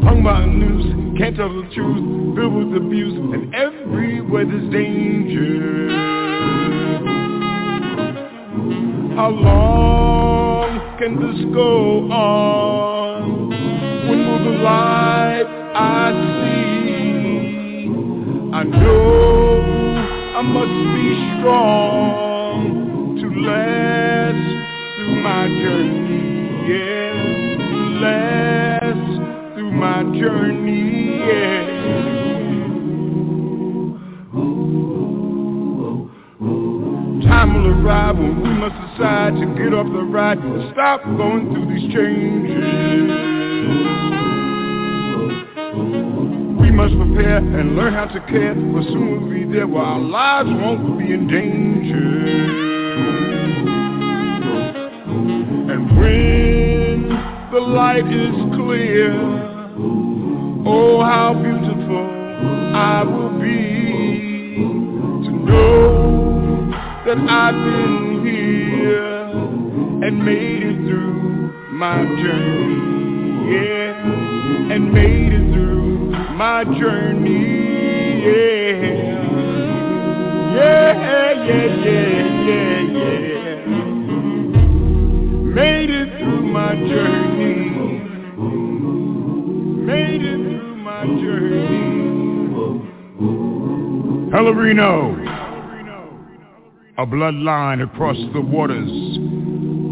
Hung by noose, can't tell the truth, filled with abuse, and everywhere there's danger. Changes must prepare and learn how to care, for soon we'll be there where our lives won't be in danger. And when the light is clear, oh how beautiful I will be to know that I've been journey, yeah, and made it through my journey. Yeah, yeah, yeah, yeah, yeah, yeah. Made it through my journey. Made it through my journey. Pelourinho, a bloodline across the waters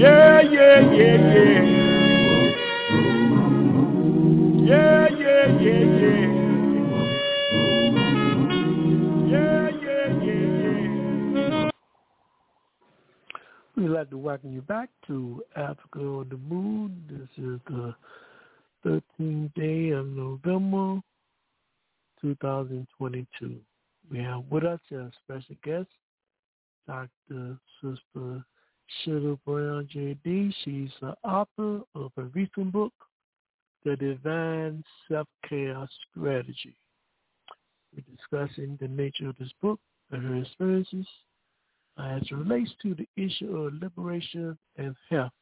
yeah, yeah, yeah, yeah, yeah, yeah, yeah, yeah. We'd like to welcome you back to Africa on the Move. This is the 13th day of November, 2022. We have with us a special guest, Dr. Sister Sheila Brown J.D. She's the author of a recent book, The Divine Self-Care Strategy. We're discussing the nature of this book and her experiences as it relates to the issue of liberation and health.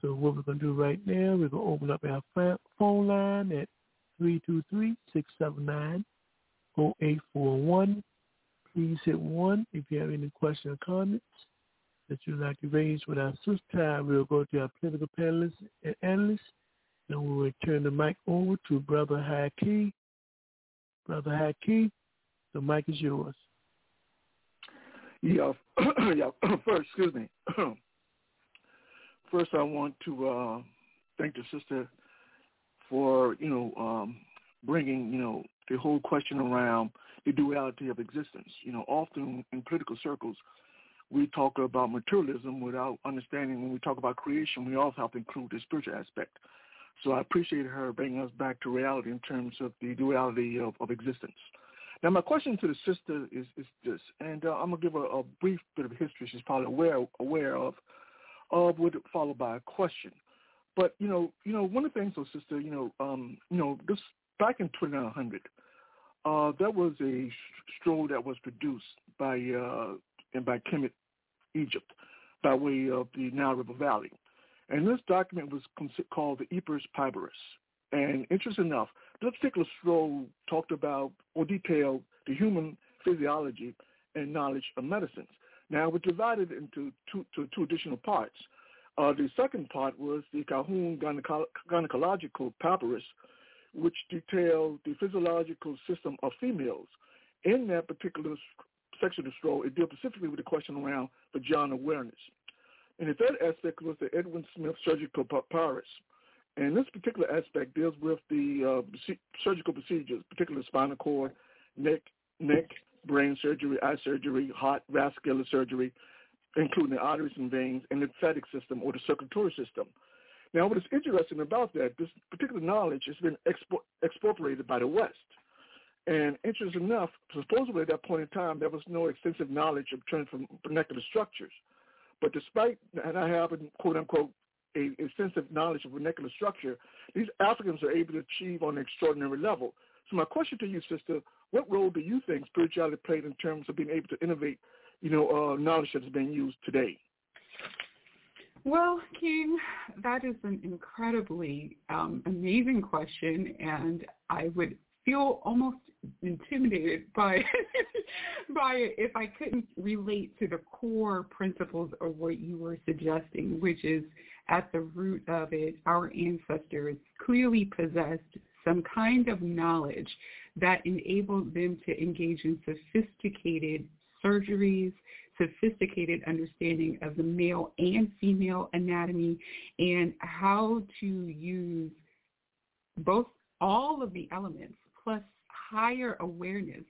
So what we're going to do right now, we're going to open up our phone line at 323-679-0841. Please hit 1 if you have any questions or comments that you'd like to raise with our sister. We'll go to our political panelists and analysts, and we will turn the mic over to Brother Haki. Brother Haki, the mic is yours. Yeah, yeah. First, excuse me. First, I want to uh, thank the sister for you know um, bringing you know the whole question around the duality of existence. You know, often in political circles, we talk about materialism without understanding when we talk about creation, we also have to include the spiritual aspect. So I appreciate her bringing us back to reality in terms of the duality of, of existence. Now, my question to the sister is, is this, and uh, I'm gonna give her a brief bit of history she's probably aware aware of, of would followed by a question. But you know, you know, one of the things, though, sister, you know, um, you know, this back in 2900, uh, there was a scroll that was produced by uh, and by Kemet, Egypt, by way of the Nile River Valley, and this document was called the Ebers Papyrus. And interesting enough, this particular scroll talked about or detailed the human physiology and knowledge of medicines. Now, it was divided into two, two additional parts. Uh, the second part was the Kahun gyneco- Gynecological Papyrus, which detailed the physiological system of females. In that particular section of the scroll, it deals specifically with the question around vagina awareness. And the third aspect was the Edwin Smith Surgical Papyrus. And this particular aspect deals with the uh, surgical procedures, particularly spinal cord, neck, neck, brain surgery, eye surgery, heart, vascular surgery, including the arteries and veins, and the lymphatic system or the circulatory system. Now, what is interesting about that, this particular knowledge has been expo- expropriated by the West. And interesting enough, supposedly at that point in time, there was no extensive knowledge of vernacular structures. But despite, and I have, quote unquote, a extensive knowledge of vernacular structure, these Africans are able to achieve on an extraordinary level. So my question to you, sister, what role do you think spirituality played in terms of being able to innovate, you know, uh, knowledge that is being used today? Well, King, that is an incredibly um, amazing question, and I would feel almost intimidated by by it if I couldn't relate to the core principles of what you were suggesting, which is at the root of it, our ancestors clearly possessed some kind of knowledge that enabled them to engage in sophisticated surgeries, sophisticated understanding of the male and female anatomy, and how to use both all of the elements plus higher awareness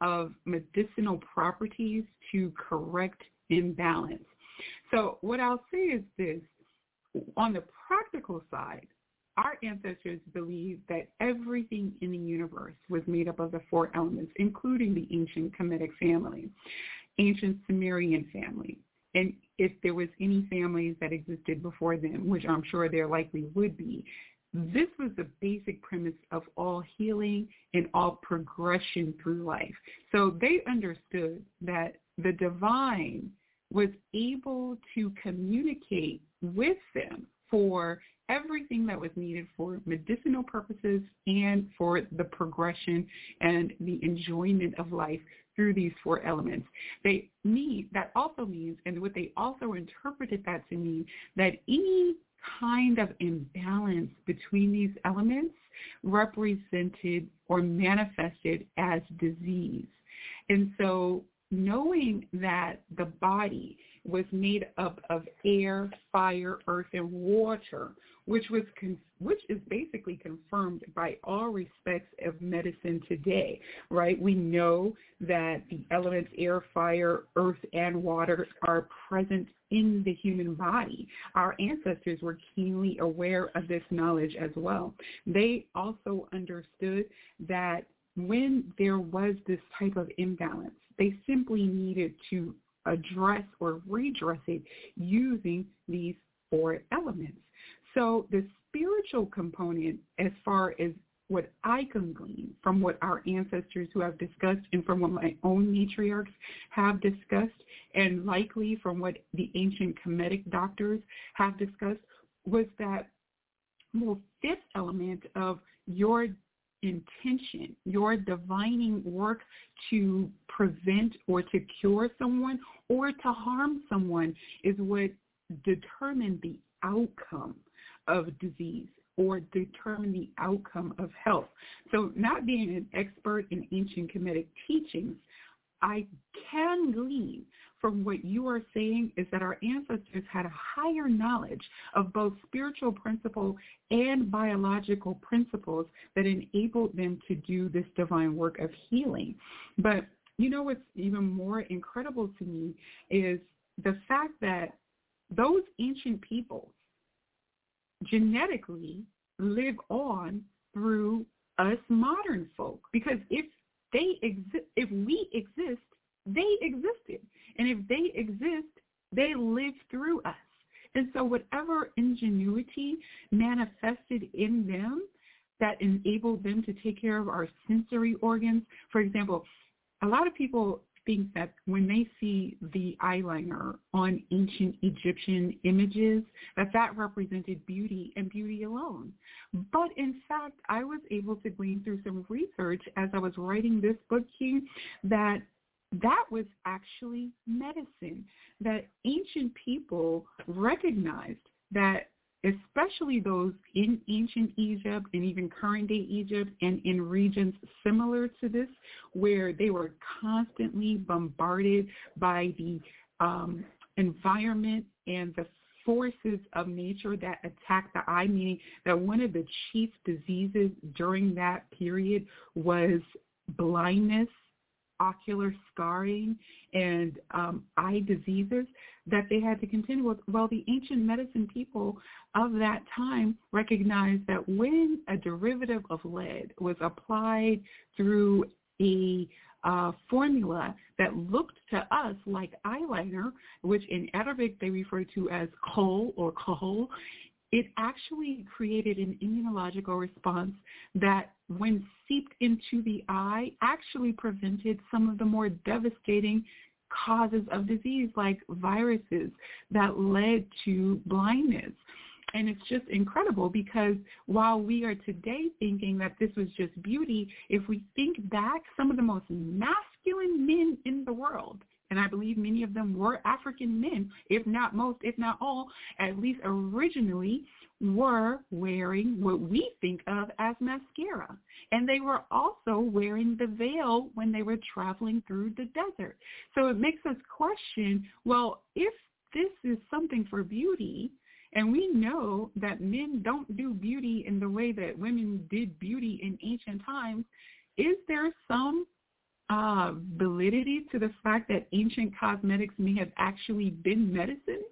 of medicinal properties to correct imbalance. So what I'll say is this, on the practical side, our ancestors believed that everything in the universe was made up of the four elements, including the ancient Kemetic family, ancient Sumerian family. And if there was any families that existed before them, which I'm sure there likely would be, this was the basic premise of all healing and all progression through life. So they understood that the divine was able to communicate with them for everything that was needed for medicinal purposes and for the progression and the enjoyment of life through these four elements. They need, that also means, and what they also interpreted that to mean, that any kind of imbalance between these elements represented or manifested as disease. And so knowing that the body was made up of air, fire, earth, and water, which was con- which is basically confirmed by all respects of medicine today, right? We know that the elements air, fire, earth, and water are present in the human body. Our ancestors were keenly aware of this knowledge as well. They also understood that when there was this type of imbalance, they simply needed to address or redress it using these four elements. So the spiritual component, as far as what I can glean from what our ancestors who have discussed and from what my own matriarchs have discussed and likely from what the ancient Kemetic doctors have discussed was that well, fifth element of your intention, your divining work to prevent or to cure someone or to harm someone is what determined the outcome of disease or determine the outcome of health. So not being an expert in ancient Kemetic teachings, I can glean from what you are saying is that our ancestors had a higher knowledge of both spiritual principle and biological principles that enabled them to do this divine work of healing. But you know what's even more incredible to me is the fact that those ancient peoples genetically live on through us modern folk. Because if they exist if we exist they existed. And if they exist they live through us. And so whatever ingenuity manifested in them that enabled them to take care of our sensory organs for example a lot of people think that when they see the eyeliner on ancient Egyptian images, that that represented beauty and beauty alone. But in fact, I was able to glean through some research as I was writing this book here that that was actually medicine, that ancient people recognized that especially those in ancient Egypt and even current day Egypt and in regions similar to this where they were constantly bombarded by the um, environment and the forces of nature that attack the eye, meaning that one of the chief diseases during that period was blindness ocular scarring and um, eye diseases that they had to contend with. Well, the ancient medicine people of that time recognized that when a derivative of lead was applied through a uh, formula that looked to us like eyeliner, which in Arabic they refer to as kohl or kohol, it actually created an immunological response that when seeped into the eye actually prevented some of the more devastating causes of disease like viruses that led to blindness. And it's just incredible because while we are today thinking that this was just beauty, if we think back, some of the most masculine men in the world and I believe many of them were African men, if not most, if not all, at least originally were wearing what we think of as mascara. And they were also wearing the veil when they were traveling through the desert. So it makes us question, well, if this is something for beauty, and we know that men don't do beauty in the way that women did beauty in ancient times, is there some uh, validity to the fact that ancient cosmetics may have actually been medicine?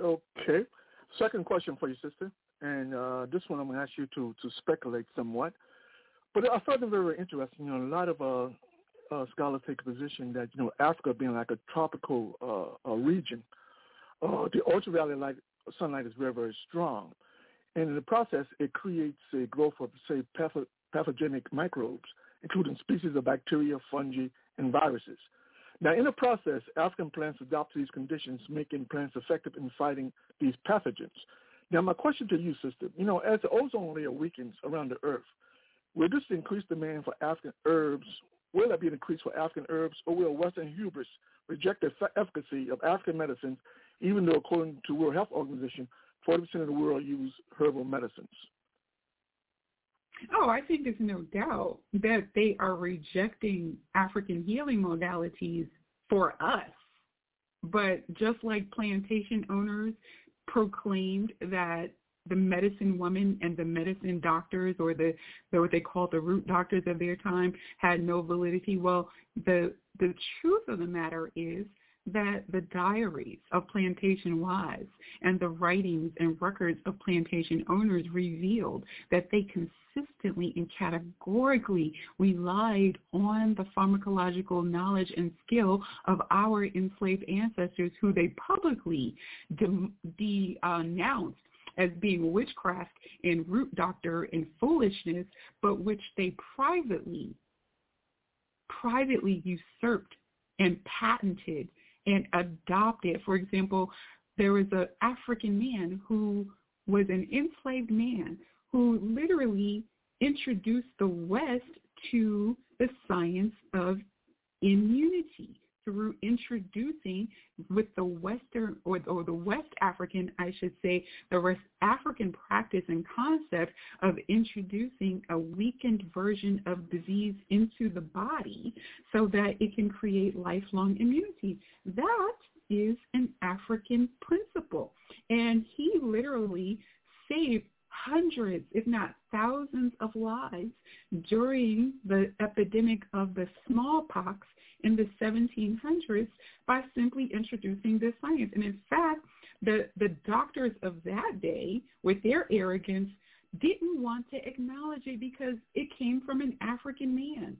Okay. Second question for you, sister. And uh, this one I'm going to ask you to, to speculate somewhat. But I found it very interesting. You know, a lot of uh, uh, scholars take a position that, you know, Africa being like a tropical uh, region, uh, the ultraviolet light, sunlight is very, very strong. And in the process, it creates a growth of, say, pathogenic microbes, including species of bacteria, fungi, and viruses. Now, in the process, African plants adopt these conditions, making plants effective in fighting these pathogens. Now, my question to you, sister, you know, as the ozone layer weakens around the earth, will this increase demand for African herbs? Will there be an increase for African herbs, or will Western hubris reject the efficacy of African medicines, even though, according to World Health Organization, 40% of the world use herbal medicines? Oh, I think there's no doubt that they are rejecting African healing modalities for us. But just like plantation owners proclaimed that the medicine woman and the medicine doctors or the, the what they call the root doctors of their time had no validity. Well, the the truth of the matter is that the diaries of plantation wives and the writings and records of plantation owners revealed that they consistently and categorically relied on the pharmacological knowledge and skill of our enslaved ancestors who they publicly denounced as being witchcraft and root doctor and foolishness, but which they privately, privately usurped and patented and adopted. For example, there was an African man who was an enslaved man who literally introduced the West to the science of immunity through introducing with the Western or, or the West African, I should say, the West African practice and concept of introducing a weakened version of disease into the body so that it can create lifelong immunity. That is an African principle. And he literally saved hundreds, if not thousands of lives during the epidemic of the smallpox in the 1700s by simply introducing this science. And in fact, the, the doctors of that day, with their arrogance, didn't want to acknowledge it because it came from an African man.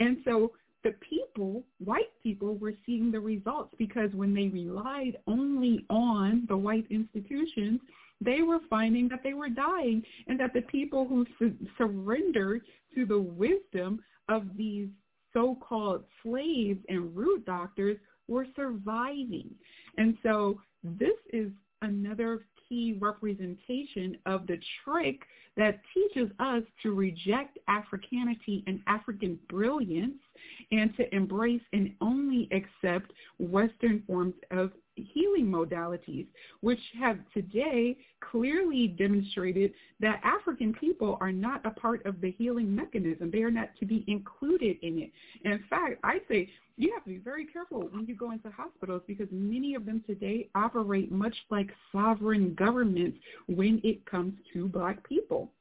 And so the people, white people, were seeing the results because when they relied only on the white institutions, they were finding that they were dying and that the people who su- surrendered to the wisdom of these so-called slaves and root doctors were surviving. And so this is another key representation of the trick that teaches us to reject Africanity and African brilliance and to embrace and only accept Western forms of healing modalities, which have today clearly demonstrated that African people are not a part of the healing mechanism. They are not to be included in it. In fact, I say you have to be very careful when you go into hospitals because many of them today operate much like sovereign governments when it comes to black people.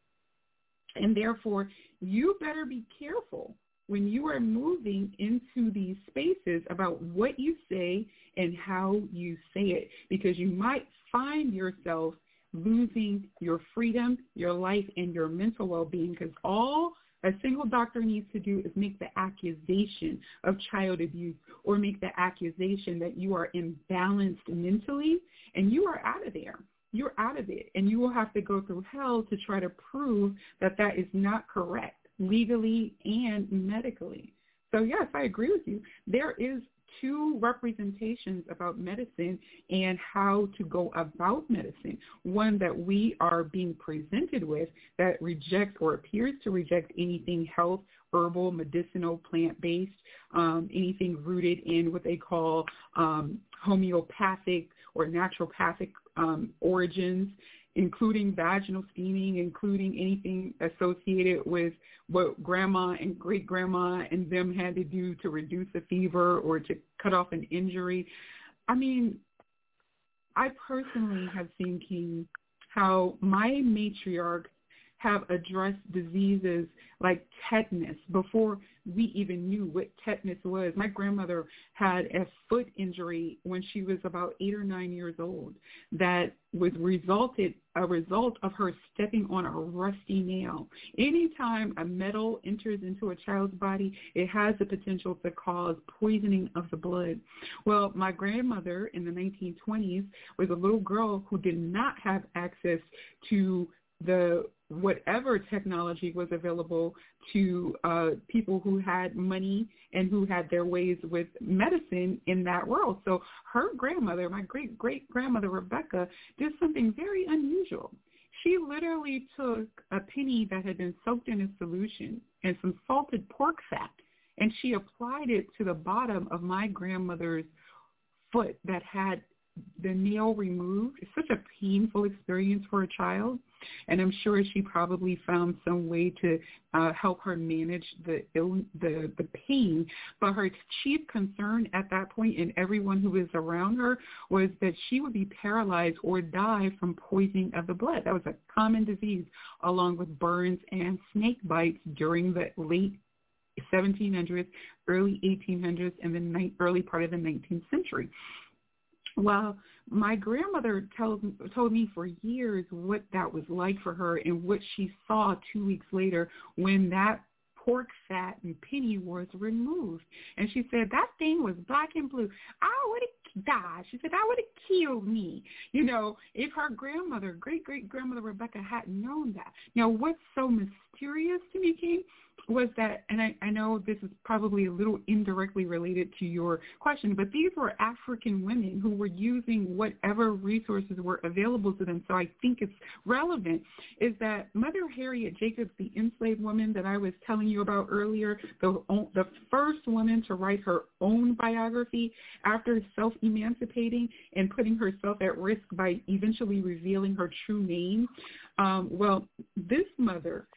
And therefore, you better be careful when you are moving into these spaces about what you say and how you say it because you might find yourself losing your freedom, your life, and your mental well-being because all a single doctor needs to do is make the accusation of child abuse or make the accusation that you are imbalanced mentally and you are out of there. You're out of it and you will have to go through hell to try to prove that that is not correct legally and medically. So yes, I agree with you. There is two representations about medicine and how to go about medicine. One that we are being presented with that rejects or appears to reject anything health, herbal, medicinal, plant-based, um, anything rooted in what they call um, homeopathic or naturopathic um, origins including vaginal steaming, including anything associated with what grandma and great grandma and them had to do to reduce a fever or to cut off an injury. I mean, I personally have seen King how my matriarch have addressed diseases like tetanus before we even knew what tetanus was. My grandmother had a foot injury when she was about eight or nine years old that was resulted a result of her stepping on a rusty nail. Anytime a metal enters into a child's body, it has the potential to cause poisoning of the blood. Well, my grandmother in the 1920s was a little girl who did not have access to the whatever technology was available to uh, people who had money and who had their ways with medicine in that world. So her grandmother, my great great grandmother Rebecca, did something very unusual. She literally took a penny that had been soaked in a solution and some salted pork fat, and she applied it to the bottom of my grandmother's foot that had the nail removed. It's such a painful experience for a child. And I'm sure she probably found some way to uh, help her manage the, Ill, the the pain. But her chief concern at that point, and everyone who was around her, was that she would be paralyzed or die from poisoning of the blood. That was a common disease, along with burns and snake bites during the late 1700s, early 1800s, and the early part of the 19th century. Well, my grandmother told told me for years what that was like for her and what she saw two weeks later when that pork fat and penny was removed. And she said that thing was black and blue. I would have died. She said that would have killed me. You know, if her grandmother, great great grandmother Rebecca, hadn't known that. Now, what's so mysterious to me, King, was that, and I, I know this is probably a little indirectly related to your question, but these were African women who were using whatever resources were available to them. So I think it's relevant is that Mother Harriet Jacobs, the enslaved woman that I was telling you about earlier, the, the first woman to write her own biography after self-emancipating and putting herself at risk by eventually revealing her true name. Um, well, this mother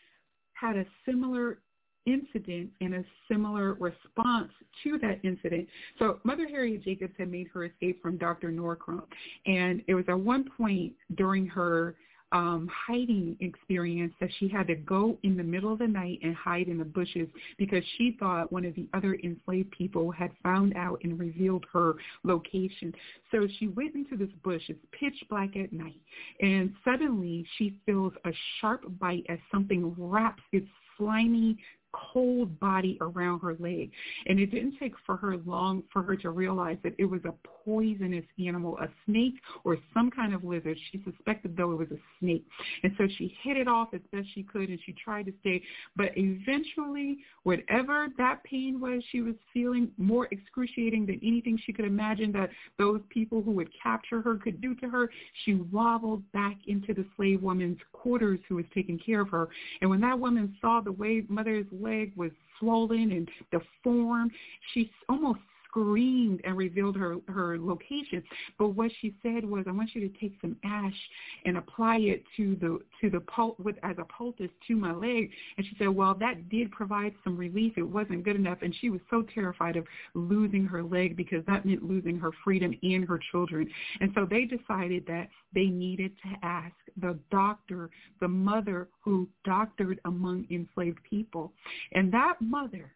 had a similar incident and a similar response to that incident. So Mother Harriet Jacobs had made her escape from Dr. Norcross. And it was at one point during her um, hiding experience that she had to go in the middle of the night and hide in the bushes because she thought one of the other enslaved people had found out and revealed her location. So she went into this bush. It's pitch black at night. And suddenly she feels a sharp bite as something wraps its slimy cold body around her leg. And it didn't take for her long for her to realize that it was a poisonous animal, a snake or some kind of lizard. She suspected though it was a snake. And so she hit it off as best she could and she tried to stay. But eventually, whatever that pain was she was feeling, more excruciating than anything she could imagine that those people who would capture her could do to her, she wobbled back into the slave woman's quarters who was taking care of her. And when that woman saw the way Mother's leg was swollen and deformed. She almost screamed and revealed her her location. But what she said was, "I want you to take some ash and apply it to the to the pul- with as a poultice to my leg." And she said, "Well, that did provide some relief. It wasn't good enough." And she was so terrified of losing her leg because that meant losing her freedom and her children. And so they decided that they needed to ask the doctor, the mother who doctored among enslaved people. And that mother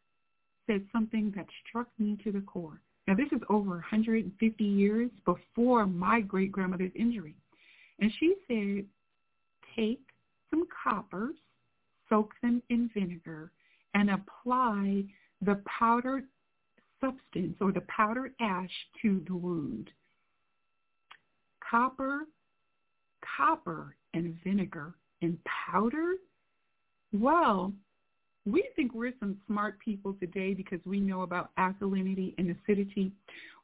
said something that struck me to the core. Now, this is over 150 years before my great-grandmother's injury. And she said, take some coppers, soak them in vinegar, and apply the powdered substance or the powdered ash to the wound. Copper, copper and vinegar and powder? Well, we think we're some smart people today because we know about alkalinity and acidity.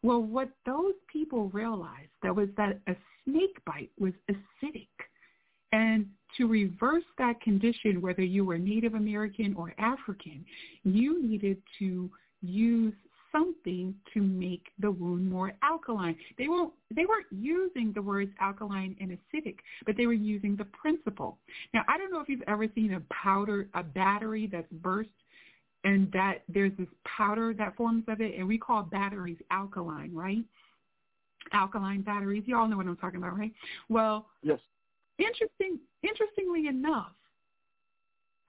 Well, what those people realized that was that a snake bite was acidic. And to reverse that condition, whether you were Native American or African, you needed to use something to make the wound more alkaline. They weren't they weren't using the words alkaline and acidic, but they were using the principle. Now I don't know if you've ever seen a powder a battery that's burst and that there's this powder that forms of it and we call batteries alkaline, right? Alkaline batteries. You all know what I'm talking about, right? Well, yes. Interesting interestingly enough,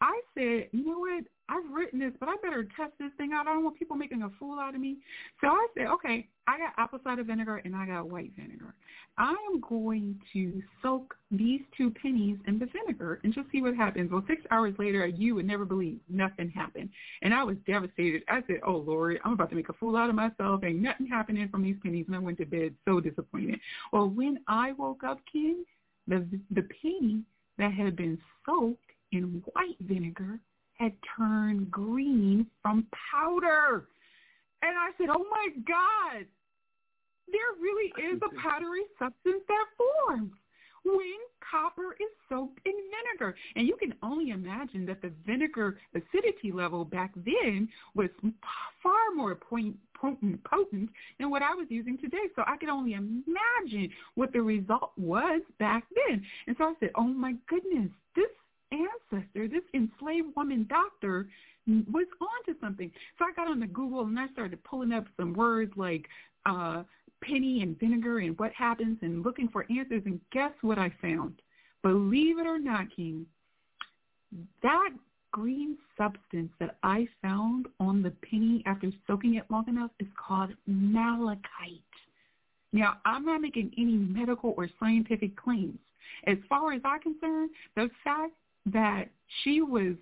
I said, you know what? I've written this, but I better test this thing out. I don't want people making a fool out of me. So I said, okay, I got apple cider vinegar and I got white vinegar. I am going to soak these two pennies in the vinegar and just see what happens. Well, six hours later, you would never believe nothing happened. And I was devastated. I said, oh, Lord, I'm about to make a fool out of myself. Ain't nothing happening from these pennies. And I went to bed so disappointed. Well, when I woke up, King, the, the penny that had been soaked in white vinegar had turned green from powder. And I said, oh my God, there really is a powdery substance that forms when copper is soaked in vinegar. And you can only imagine that the vinegar acidity level back then was far more point, potent, potent than what I was using today. So I could only imagine what the result was back then. And so I said, oh my goodness, this ancestor, this enslaved woman doctor, was onto something. So I got on the Google and I started pulling up some words like uh, penny and vinegar and what happens and looking for answers. And guess what I found? Believe it or not, King, that green substance that I found on the penny after soaking it long enough is called malachite. Now, I'm not making any medical or scientific claims. As far as I'm concerned, the fact that she was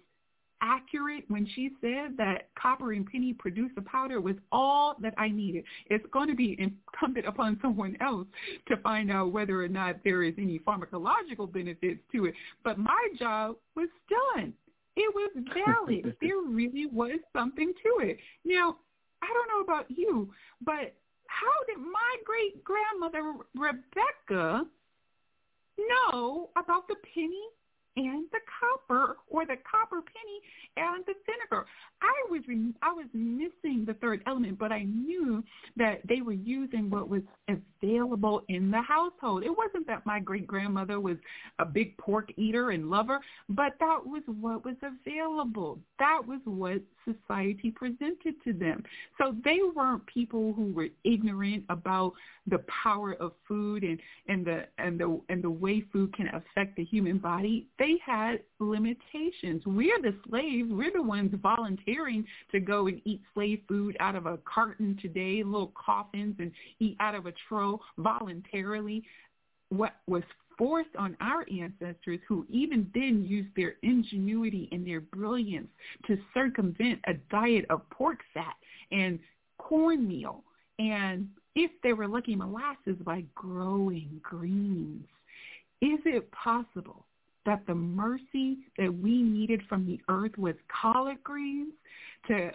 accurate when she said that copper and penny produce a powder was all that I needed. It's going to be incumbent upon someone else to find out whether or not there is any pharmacological benefits to it. But my job was done. It was valid. there really was something to it. Now, I don't know about you, but how did my great grandmother Rebecca know about the penny and the copper or the copper penny and the vinegar. I was I was missing the third element, but I knew that they were using what was available in the household. It wasn't that my great grandmother was a big pork eater and lover, but that was what was available. That was what society presented to them. So they weren't people who were ignorant about the power of food and, and the and the and the way food can affect the human body. They had limitations. We're the slaves. We're the ones volunteering to go and eat slave food out of a carton today, little coffins, and eat out of a trough voluntarily. What was forced on our ancestors who even then used their ingenuity and their brilliance to circumvent a diet of pork fat and cornmeal and if they were lucky molasses by growing greens. Is it possible that the mercy that we needed from the earth was collard greens to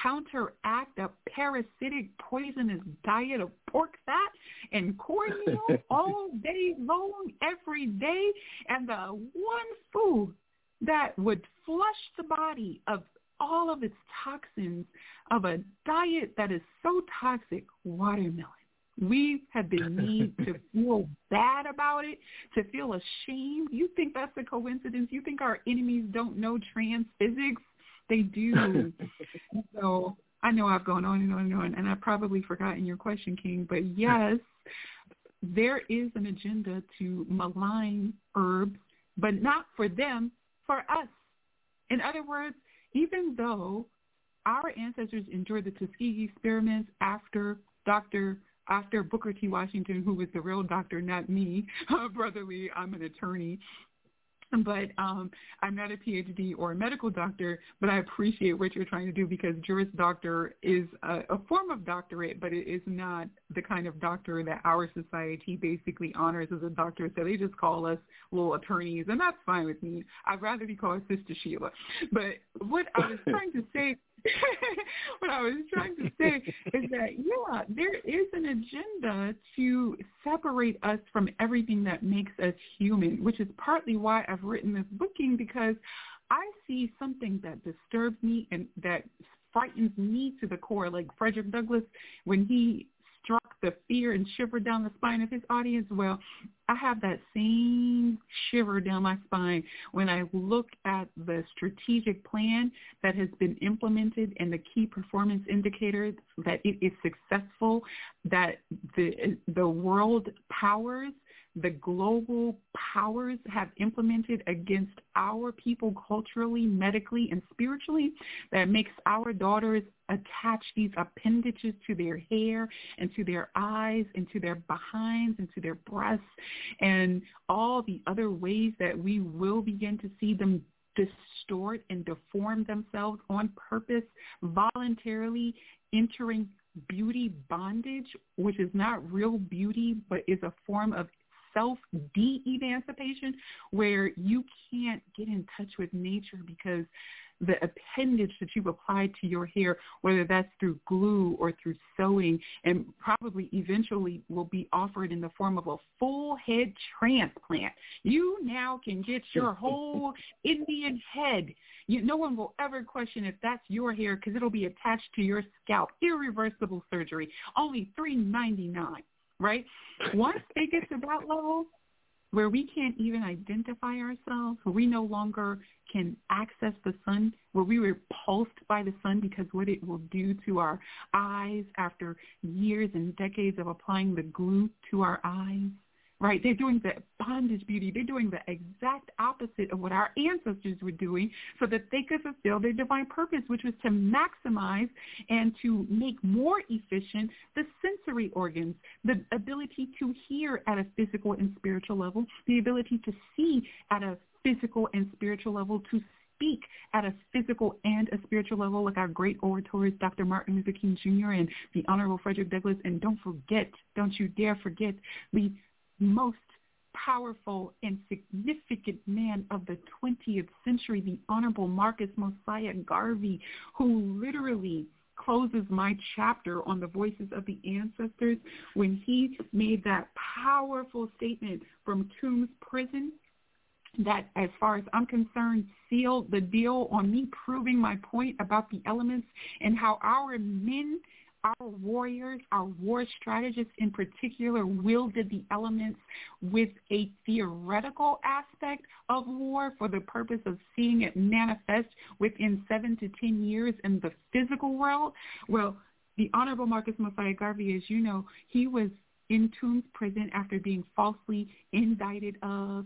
counteract a parasitic poisonous diet of pork fat and cornmeal all day long, every day, and the one food that would flush the body of all of its toxins of a diet that is so toxic, watermelon. We have been made to feel bad about it, to feel ashamed. You think that's a coincidence? You think our enemies don't know trans physics? They do. so I know I've gone on and on and on, and I've probably forgotten your question, King. But yes, there is an agenda to malign herbs, but not for them, for us. In other words, even though our ancestors endured the Tuskegee experiments after Dr after Booker T. Washington, who was the real doctor, not me, brotherly, I'm an attorney, but um, I'm not a PhD or a medical doctor, but I appreciate what you're trying to do because Juris Doctor is a, a form of doctorate, but it is not the kind of doctor that our society basically honors as a doctor. So they just call us little attorneys, and that's fine with me. I'd rather be called Sister Sheila. But what I was trying to say what I was trying to say is that, yeah, there is an agenda to separate us from everything that makes us human, which is partly why I've written this booking because I see something that disturbs me and that frightens me to the core, like Frederick Douglass when he the fear and shiver down the spine of his audience, well, I have that same shiver down my spine when I look at the strategic plan that has been implemented and the key performance indicators that it is successful, that the the world powers the global powers have implemented against our people culturally, medically, and spiritually that makes our daughters attach these appendages to their hair and to their eyes and to their behinds and to their breasts and all the other ways that we will begin to see them distort and deform themselves on purpose, voluntarily entering beauty bondage, which is not real beauty, but is a form of self de-emancipation where you can't get in touch with nature because the appendage that you've applied to your hair, whether that's through glue or through sewing, and probably eventually will be offered in the form of a full head transplant. You now can get your whole Indian head. You, no one will ever question if that's your hair because it'll be attached to your scalp. Irreversible surgery, only three ninety nine right? Once they get to that level where we can't even identify ourselves, where we no longer can access the sun, where we were repulsed by the sun because what it will do to our eyes after years and decades of applying the glue to our eyes, right? They're doing the bondage beauty. They're doing the exact opposite of what our ancestors were doing so that they could fulfill their divine purpose, which was to maximize and to make more efficient the sensory organs, the ability to hear at a physical and spiritual level, the ability to see at a physical and spiritual level, to speak at a physical and a spiritual level like our great orators, Dr. Martin Luther King Jr. and the Honorable Frederick Douglass. And don't forget, don't you dare forget the most powerful and significant man of the 20th century, the Honorable Marcus Mosiah Garvey, who literally closes my chapter on the voices of the ancestors when he made that powerful statement from Tombs Prison that as far as I'm concerned sealed the deal on me proving my point about the elements and how our men our warriors, our war strategists in particular, wielded the elements with a theoretical aspect of war for the purpose of seeing it manifest within seven to ten years in the physical world. Well, the Honorable Marcus Mosiah Garvey, as you know, he was in Tombs prison after being falsely indicted of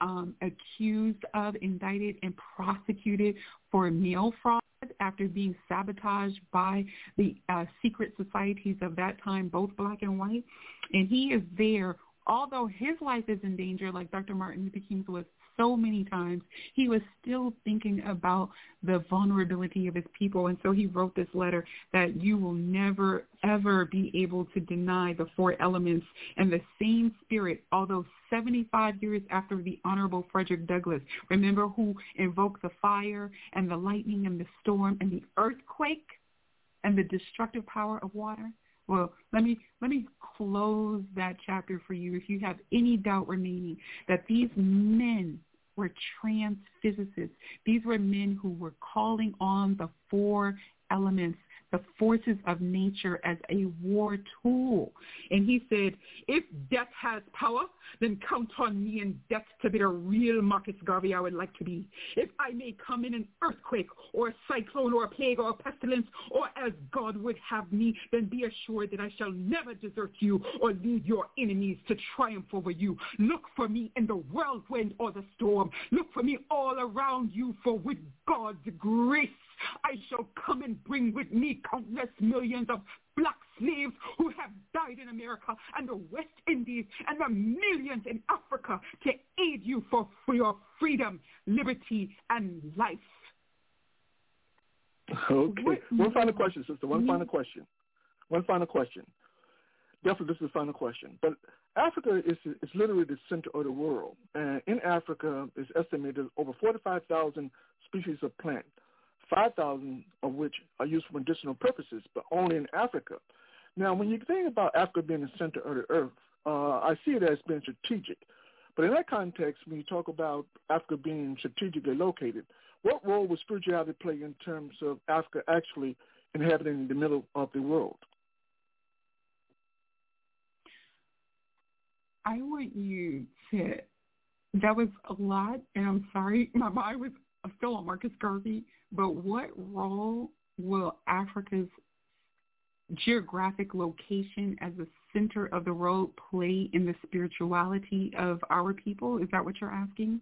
um, accused of, indicted, and prosecuted for mail fraud after being sabotaged by the uh, secret societies of that time, both black and white. And he is there, although his life is in danger, like Dr. Martin Luther King's was so many times, he was still thinking about the vulnerability of his people. And so he wrote this letter that you will never, ever be able to deny the four elements and the same spirit, although 75 years after the Honorable Frederick Douglass. Remember who invoked the fire and the lightning and the storm and the earthquake and the destructive power of water? Well, let me let me close that chapter for you if you have any doubt remaining that these men were trans physicists. These were men who were calling on the four elements the forces of nature as a war tool. And he said, if death has power, then count on me in death to be the real Marcus Garvey I would like to be. If I may come in an earthquake or a cyclone or a plague or a pestilence, or as God would have me, then be assured that I shall never desert you or lead your enemies to triumph over you. Look for me in the whirlwind or the storm. Look for me all around you, for with God's grace I shall come and bring with me countless millions of black slaves who have died in America and the West Indies and the millions in Africa to aid you for, for your freedom, liberty, and life. Okay. What One final question, sister. One final mm-hmm. question. One final question. Definitely, this is the final question. But Africa is is literally the center of the world, and in Africa, it's estimated over 45,000 species of plants. 5,000 of which are used for medicinal purposes, but only in Africa. Now, when you think about Africa being the center of the earth, uh, I see it as being strategic. But in that context, when you talk about Africa being strategically located, what role would spirituality play in terms of Africa actually inhabiting the middle of the world? I want you to, that was a lot, and I'm sorry, my mind was still on Marcus Garvey, but what role will Africa's geographic location as a center of the world play in the spirituality of our people? Is that what you're asking?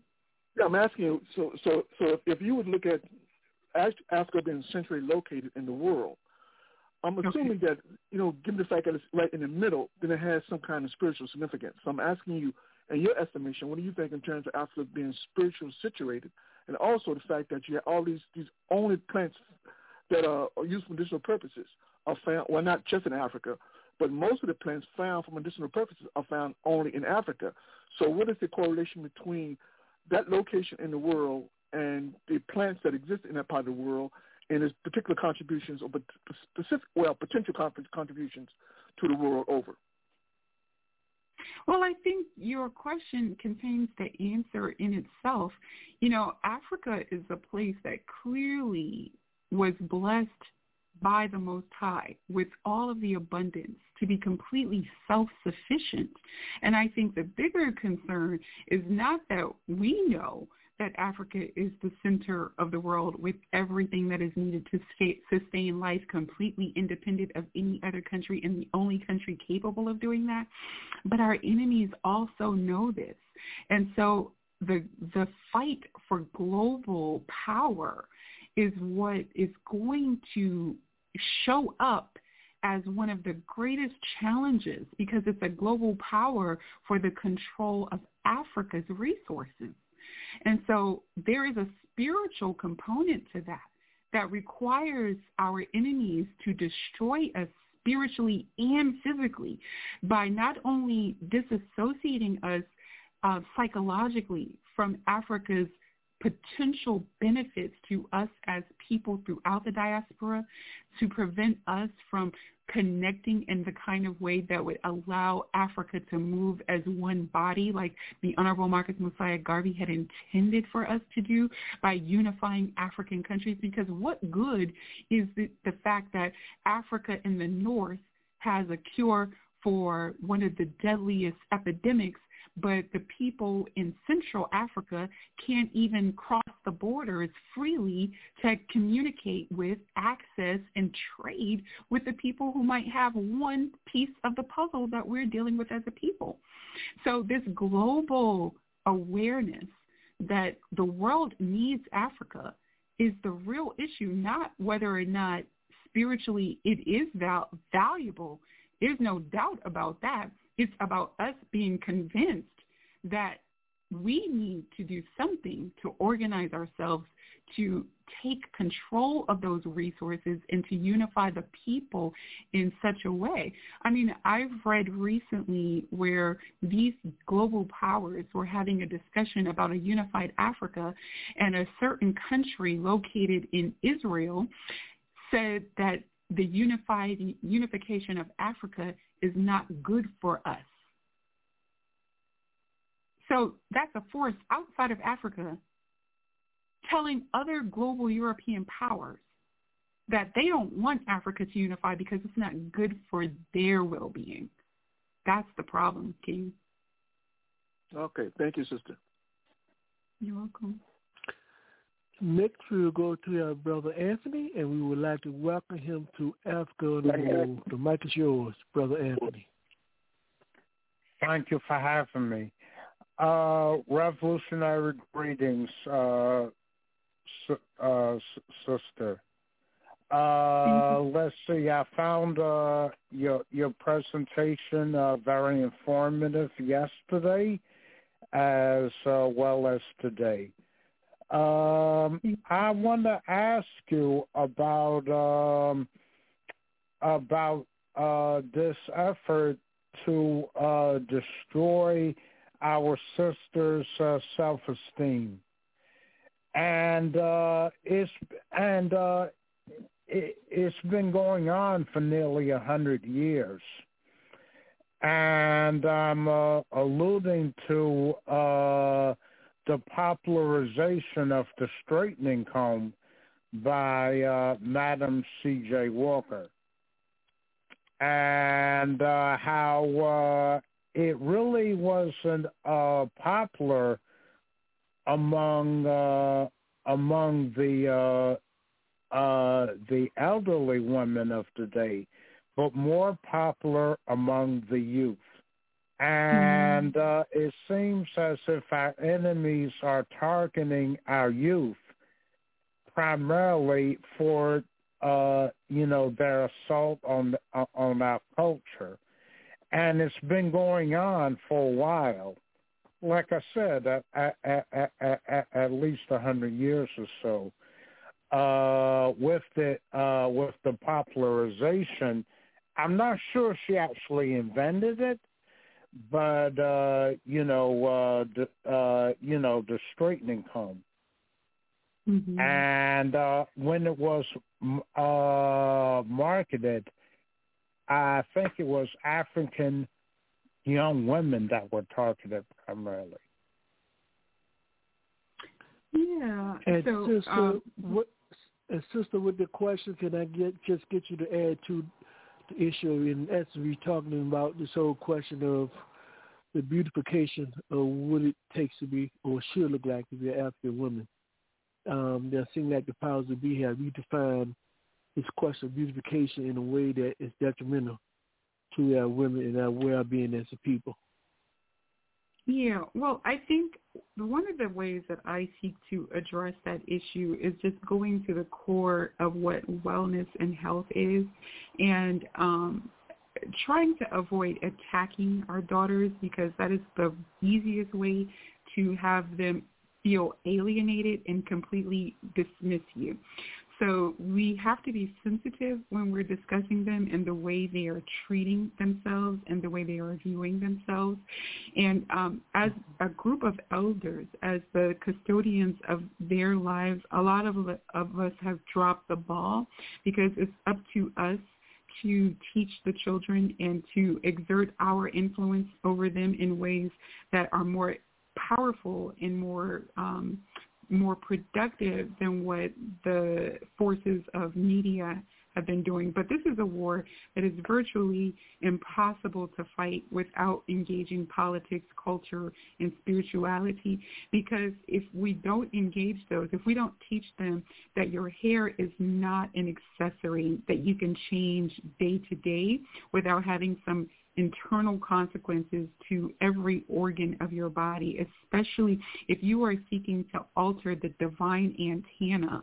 Yeah, I'm asking you. So, so, so if you would look at Africa being centrally located in the world, I'm assuming okay. that you know, given the fact that it's right in the middle, then it has some kind of spiritual significance. So I'm asking you, in your estimation, what do you think in terms of Africa being spiritually situated and also the fact that you have all these these only plants that are, used for medicinal purposes are found well not just in Africa, but most of the plants found for medicinal purposes are found only in Africa. So what is the correlation between that location in the world and the plants that exist in that part of the world and its particular contributions or specific well potential contributions to the world over? Well, I think your question contains the answer in itself. You know, Africa is a place that clearly was blessed by the Most High with all of the abundance to be completely self-sufficient. And I think the bigger concern is not that we know that Africa is the center of the world with everything that is needed to sustain life completely independent of any other country and the only country capable of doing that. But our enemies also know this. And so the the fight for global power is what is going to show up as one of the greatest challenges because it's a global power for the control of Africa's resources. And so there is a spiritual component to that that requires our enemies to destroy us spiritually and physically by not only disassociating us uh, psychologically from Africa's potential benefits to us as people throughout the diaspora to prevent us from connecting in the kind of way that would allow Africa to move as one body like the Honorable Marcus Mosiah Garvey had intended for us to do by unifying African countries. Because what good is the, the fact that Africa in the north has a cure for one of the deadliest epidemics but the people in Central Africa can't even cross the borders freely to communicate with, access, and trade with the people who might have one piece of the puzzle that we're dealing with as a people. So this global awareness that the world needs Africa is the real issue, not whether or not spiritually it is val- valuable. There's no doubt about that. It's about us being convinced that we need to do something to organize ourselves to take control of those resources and to unify the people in such a way. I mean, I've read recently where these global powers were having a discussion about a unified Africa and a certain country located in Israel said that the unified unification of Africa is not good for us. So that's a force outside of Africa telling other global European powers that they don't want Africa to unify because it's not good for their well-being. That's the problem, King. Okay. Thank you, sister. You're welcome. Next, we will go to our brother Anthony, and we would like to welcome him to Africa on the Move. The mic is yours, brother Anthony. Thank you for having me. Uh, revolutionary greetings, uh, uh, sister. Uh, let's see. I found uh, your your presentation uh, very informative yesterday, as uh, well as today. Um, I want to ask you about um, about uh, this effort to uh, destroy our sister's uh, self-esteem, and uh, it's and uh, it, it's been going on for nearly a hundred years, and I'm uh, alluding to uh, the popularization of the straightening comb by uh, Madam C.J. Walker and uh, how uh, it really wasn't uh, popular among uh, among the uh, uh, the elderly women of today, but more popular among the youth. And mm-hmm. uh, it seems as if our enemies are targeting our youth primarily for uh, you know their assault on on our culture and it's been going on for a while. Like I said, at, at, at, at, at least a hundred years or so. Uh, with the uh, with the popularization, I'm not sure she actually invented it, but uh, you know, uh, the, uh, you know, the straightening comb. Mm-hmm. And uh, when it was uh, marketed, I think it was African young women that were targeted primarily. Yeah. And so, sister, um, what, and sister, with the question, can I get just get you to add to the issue? In essence, we're talking about this whole question of the beautification of what it takes to be or should look like to be an African woman. Um, that seem like the powers that be have redefined this question of beautification in a way that is detrimental to our women and our well-being as a people. Yeah, well, I think one of the ways that I seek to address that issue is just going to the core of what wellness and health is and um, trying to avoid attacking our daughters because that is the easiest way to have them feel alienated and completely dismiss you. So we have to be sensitive when we're discussing them and the way they are treating themselves and the way they are viewing themselves. And um, as a group of elders, as the custodians of their lives, a lot of, of us have dropped the ball because it's up to us to teach the children and to exert our influence over them in ways that are more powerful and more um, more productive than what the forces of media have been doing. But this is a war that is virtually impossible to fight without engaging politics, culture, and spirituality. Because if we don't engage those, if we don't teach them that your hair is not an accessory that you can change day to day without having some internal consequences to every organ of your body, especially if you are seeking to alter the divine antenna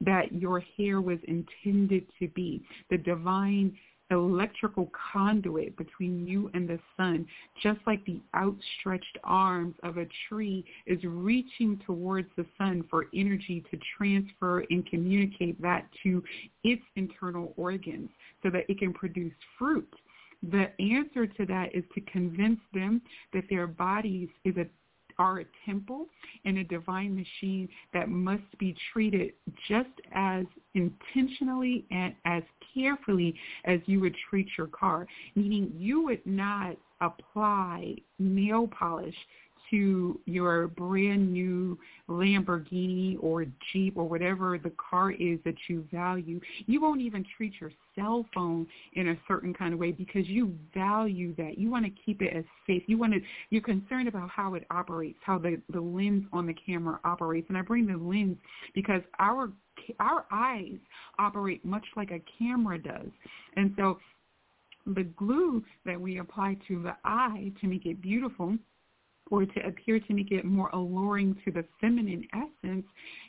that your hair was intended to be, the divine electrical conduit between you and the sun, just like the outstretched arms of a tree is reaching towards the sun for energy to transfer and communicate that to its internal organs so that it can produce fruit the answer to that is to convince them that their bodies is a are a temple and a divine machine that must be treated just as intentionally and as carefully as you would treat your car, meaning you would not apply nail polish to your brand new Lamborghini or Jeep or whatever the car is that you value. You won't even treat your cell phone in a certain kind of way because you value that. You want to keep it as safe. You want to you're concerned about how it operates, how the the lens on the camera operates. And I bring the lens because our our eyes operate much like a camera does. And so the glue that we apply to the eye to make it beautiful or to appear to make it more alluring to the feminine essence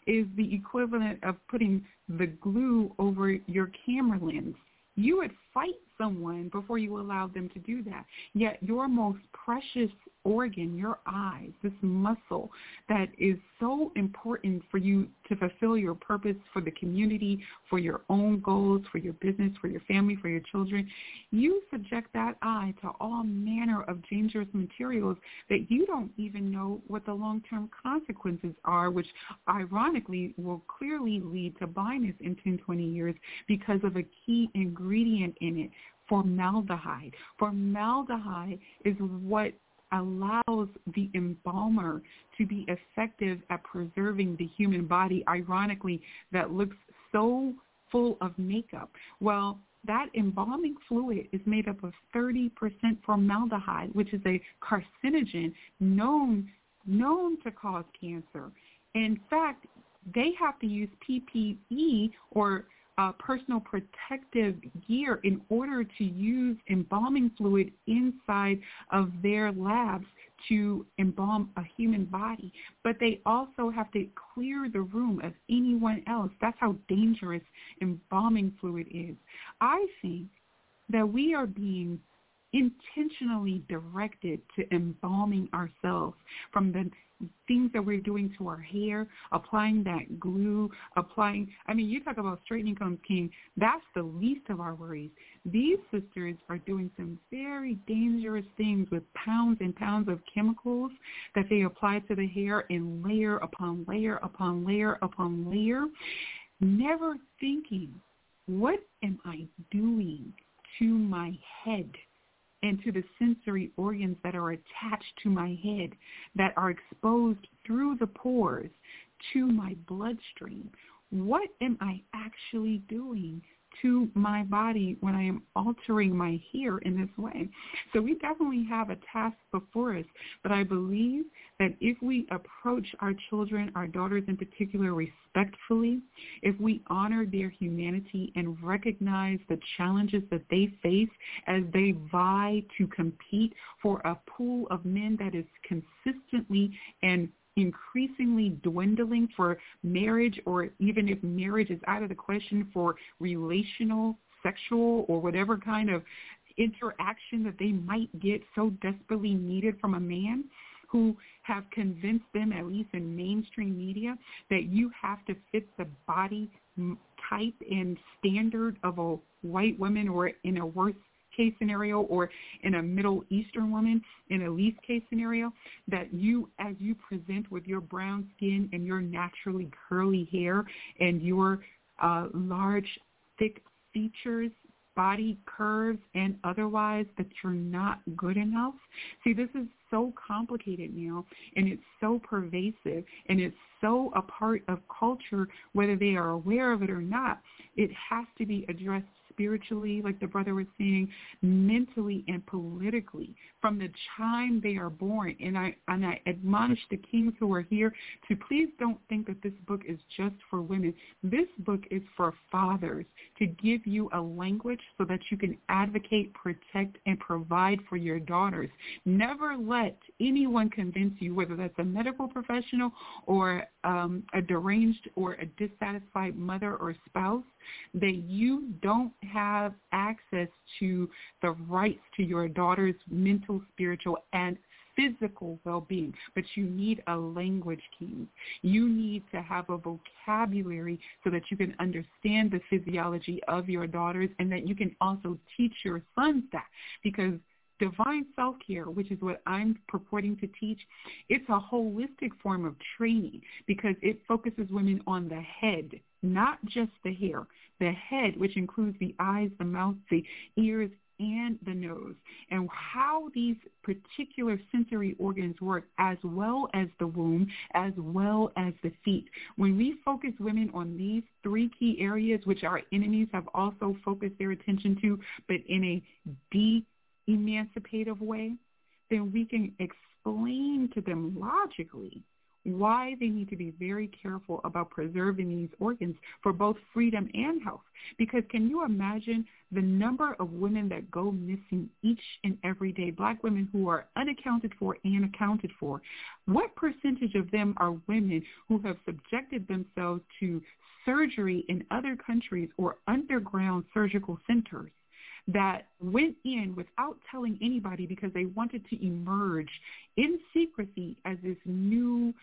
is the equivalent of putting the glue over your camera lens. You would fight someone before you allow them to do that. Yet your most precious organ, your eyes, this muscle that is so important for you to fulfill your purpose for the community, for your own goals, for your business, for your family, for your children, you subject that eye to all manner of dangerous materials that you don't even know what the long-term consequences are, which ironically will clearly lead to blindness in 10, 20 years because of a key ingredient in it, formaldehyde. Formaldehyde is what allows the embalmer to be effective at preserving the human body, ironically, that looks so full of makeup. Well, that embalming fluid is made up of 30% formaldehyde, which is a carcinogen known known to cause cancer. In fact, they have to use PPE or uh, personal protective gear in order to use embalming fluid inside of their labs to embalm a human body. But they also have to clear the room of anyone else. That's how dangerous embalming fluid is. I think that we are being intentionally directed to embalming ourselves from the things that we're doing to our hair, applying that glue, applying, I mean, you talk about straightening comes king. That's the least of our worries. These sisters are doing some very dangerous things with pounds and pounds of chemicals that they apply to the hair in layer upon layer upon layer upon layer, never thinking, what am I doing to my head? And to the sensory organs that are attached to my head that are exposed through the pores to my bloodstream. What am I actually doing to my body when I am altering my hair in this way. So we definitely have a task before us, but I believe that if we approach our children, our daughters in particular, respectfully, if we honor their humanity and recognize the challenges that they face as they vie to compete for a pool of men that is consistently and increasingly dwindling for marriage or even if marriage is out of the question for relational, sexual, or whatever kind of interaction that they might get so desperately needed from a man who have convinced them, at least in mainstream media, that you have to fit the body type and standard of a white woman or in a worse case scenario or in a Middle Eastern woman in a least case scenario, that you, as you present with your brown skin and your naturally curly hair and your uh, large, thick features, body curves, and otherwise that you're not good enough. See, this is so complicated now, and it's so pervasive, and it's so a part of culture, whether they are aware of it or not. It has to be addressed spiritually, like the brother was saying, mentally and politically from the time they are born. And I and I admonish the kings who are here to please don't think that this book is just for women. This book is for fathers to give you a language so that you can advocate, protect, and provide for your daughters. Never let anyone convince you, whether that's a medical professional or um, a deranged or a dissatisfied mother or spouse, that you don't have access to the rights to your daughter's mental, spiritual, and physical well-being, but you need a language king. You need to have a vocabulary so that you can understand the physiology of your daughters and that you can also teach your sons that because divine self-care, which is what I'm purporting to teach, it's a holistic form of training because it focuses women on the head, not just the hair. The head, which includes the eyes, the mouth, the ears, and the nose, and how these particular sensory organs work, as well as the womb, as well as the feet. When we focus women on these three key areas, which our enemies have also focused their attention to, but in a deep emancipative way, then we can explain to them logically why they need to be very careful about preserving these organs for both freedom and health. Because can you imagine the number of women that go missing each and every day, black women who are unaccounted for and accounted for? What percentage of them are women who have subjected themselves to surgery in other countries or underground surgical centers? That went in without telling anybody because they wanted to emerge in secrecy as this new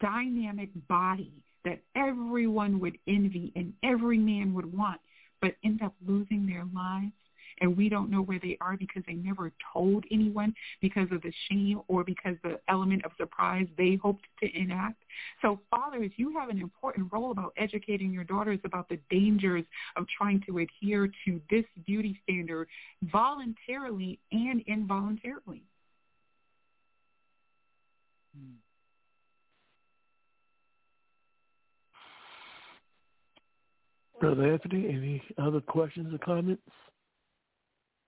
dynamic body that everyone would envy and every man would want, but end up losing their lives and we don't know where they are because they never told anyone because of the shame or because the element of surprise they hoped to enact. So fathers, you have an important role about educating your daughters about the dangers of trying to adhere to this beauty standard voluntarily and involuntarily. Brother Anthony, any other questions or comments?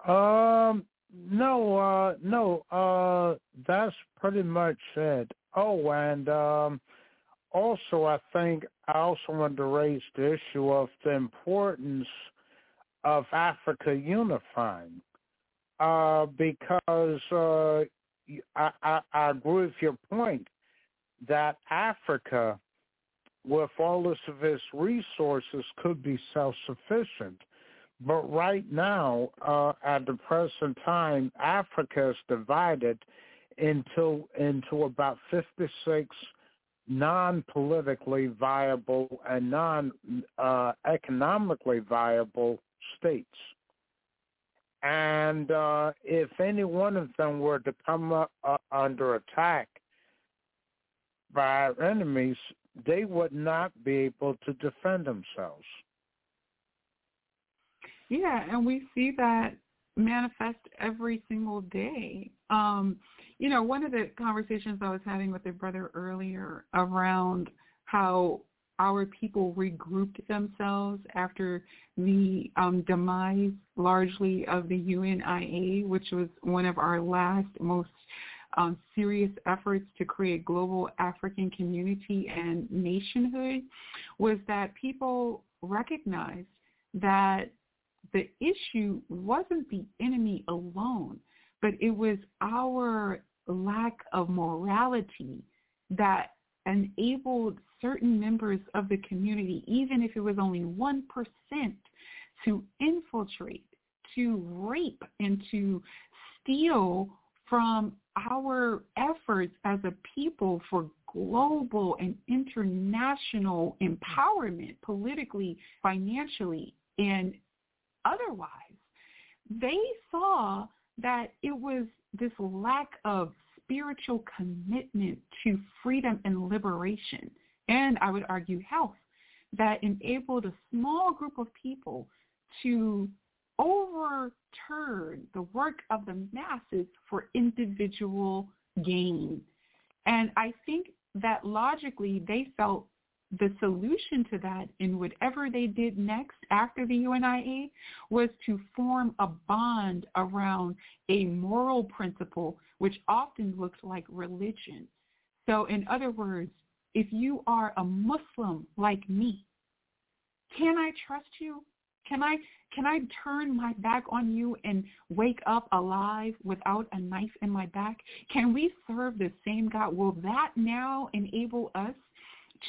Um, no, uh, no, uh, that's pretty much it. Oh, and um, also, I think I also wanted to raise the issue of the importance of Africa unifying, uh, because uh, I, I, I agree with your point that Africa, with all of its resources, could be self-sufficient but right now, uh, at the present time, Africa is divided into into about 56 non-politically viable and non-economically uh, viable states. And uh, if any one of them were to come up, uh, under attack by our enemies, they would not be able to defend themselves. Yeah, and we see that manifest every single day. Um, you know, one of the conversations I was having with a brother earlier around how our people regrouped themselves after the um, demise largely of the UNIA, which was one of our last most um, serious efforts to create global African community and nationhood, was that people recognized that the issue wasn't the enemy alone, but it was our lack of morality that enabled certain members of the community, even if it was only 1%, to infiltrate, to rape, and to steal from our efforts as a people for global and international empowerment politically, financially, and otherwise. They saw that it was this lack of spiritual commitment to freedom and liberation, and I would argue health, that enabled a small group of people to overturn the work of the masses for individual gain. And I think that logically they felt the solution to that in whatever they did next after the UNIA was to form a bond around a moral principle which often looked like religion. So in other words, if you are a Muslim like me, can I trust you? Can I can I turn my back on you and wake up alive without a knife in my back? Can we serve the same God? Will that now enable us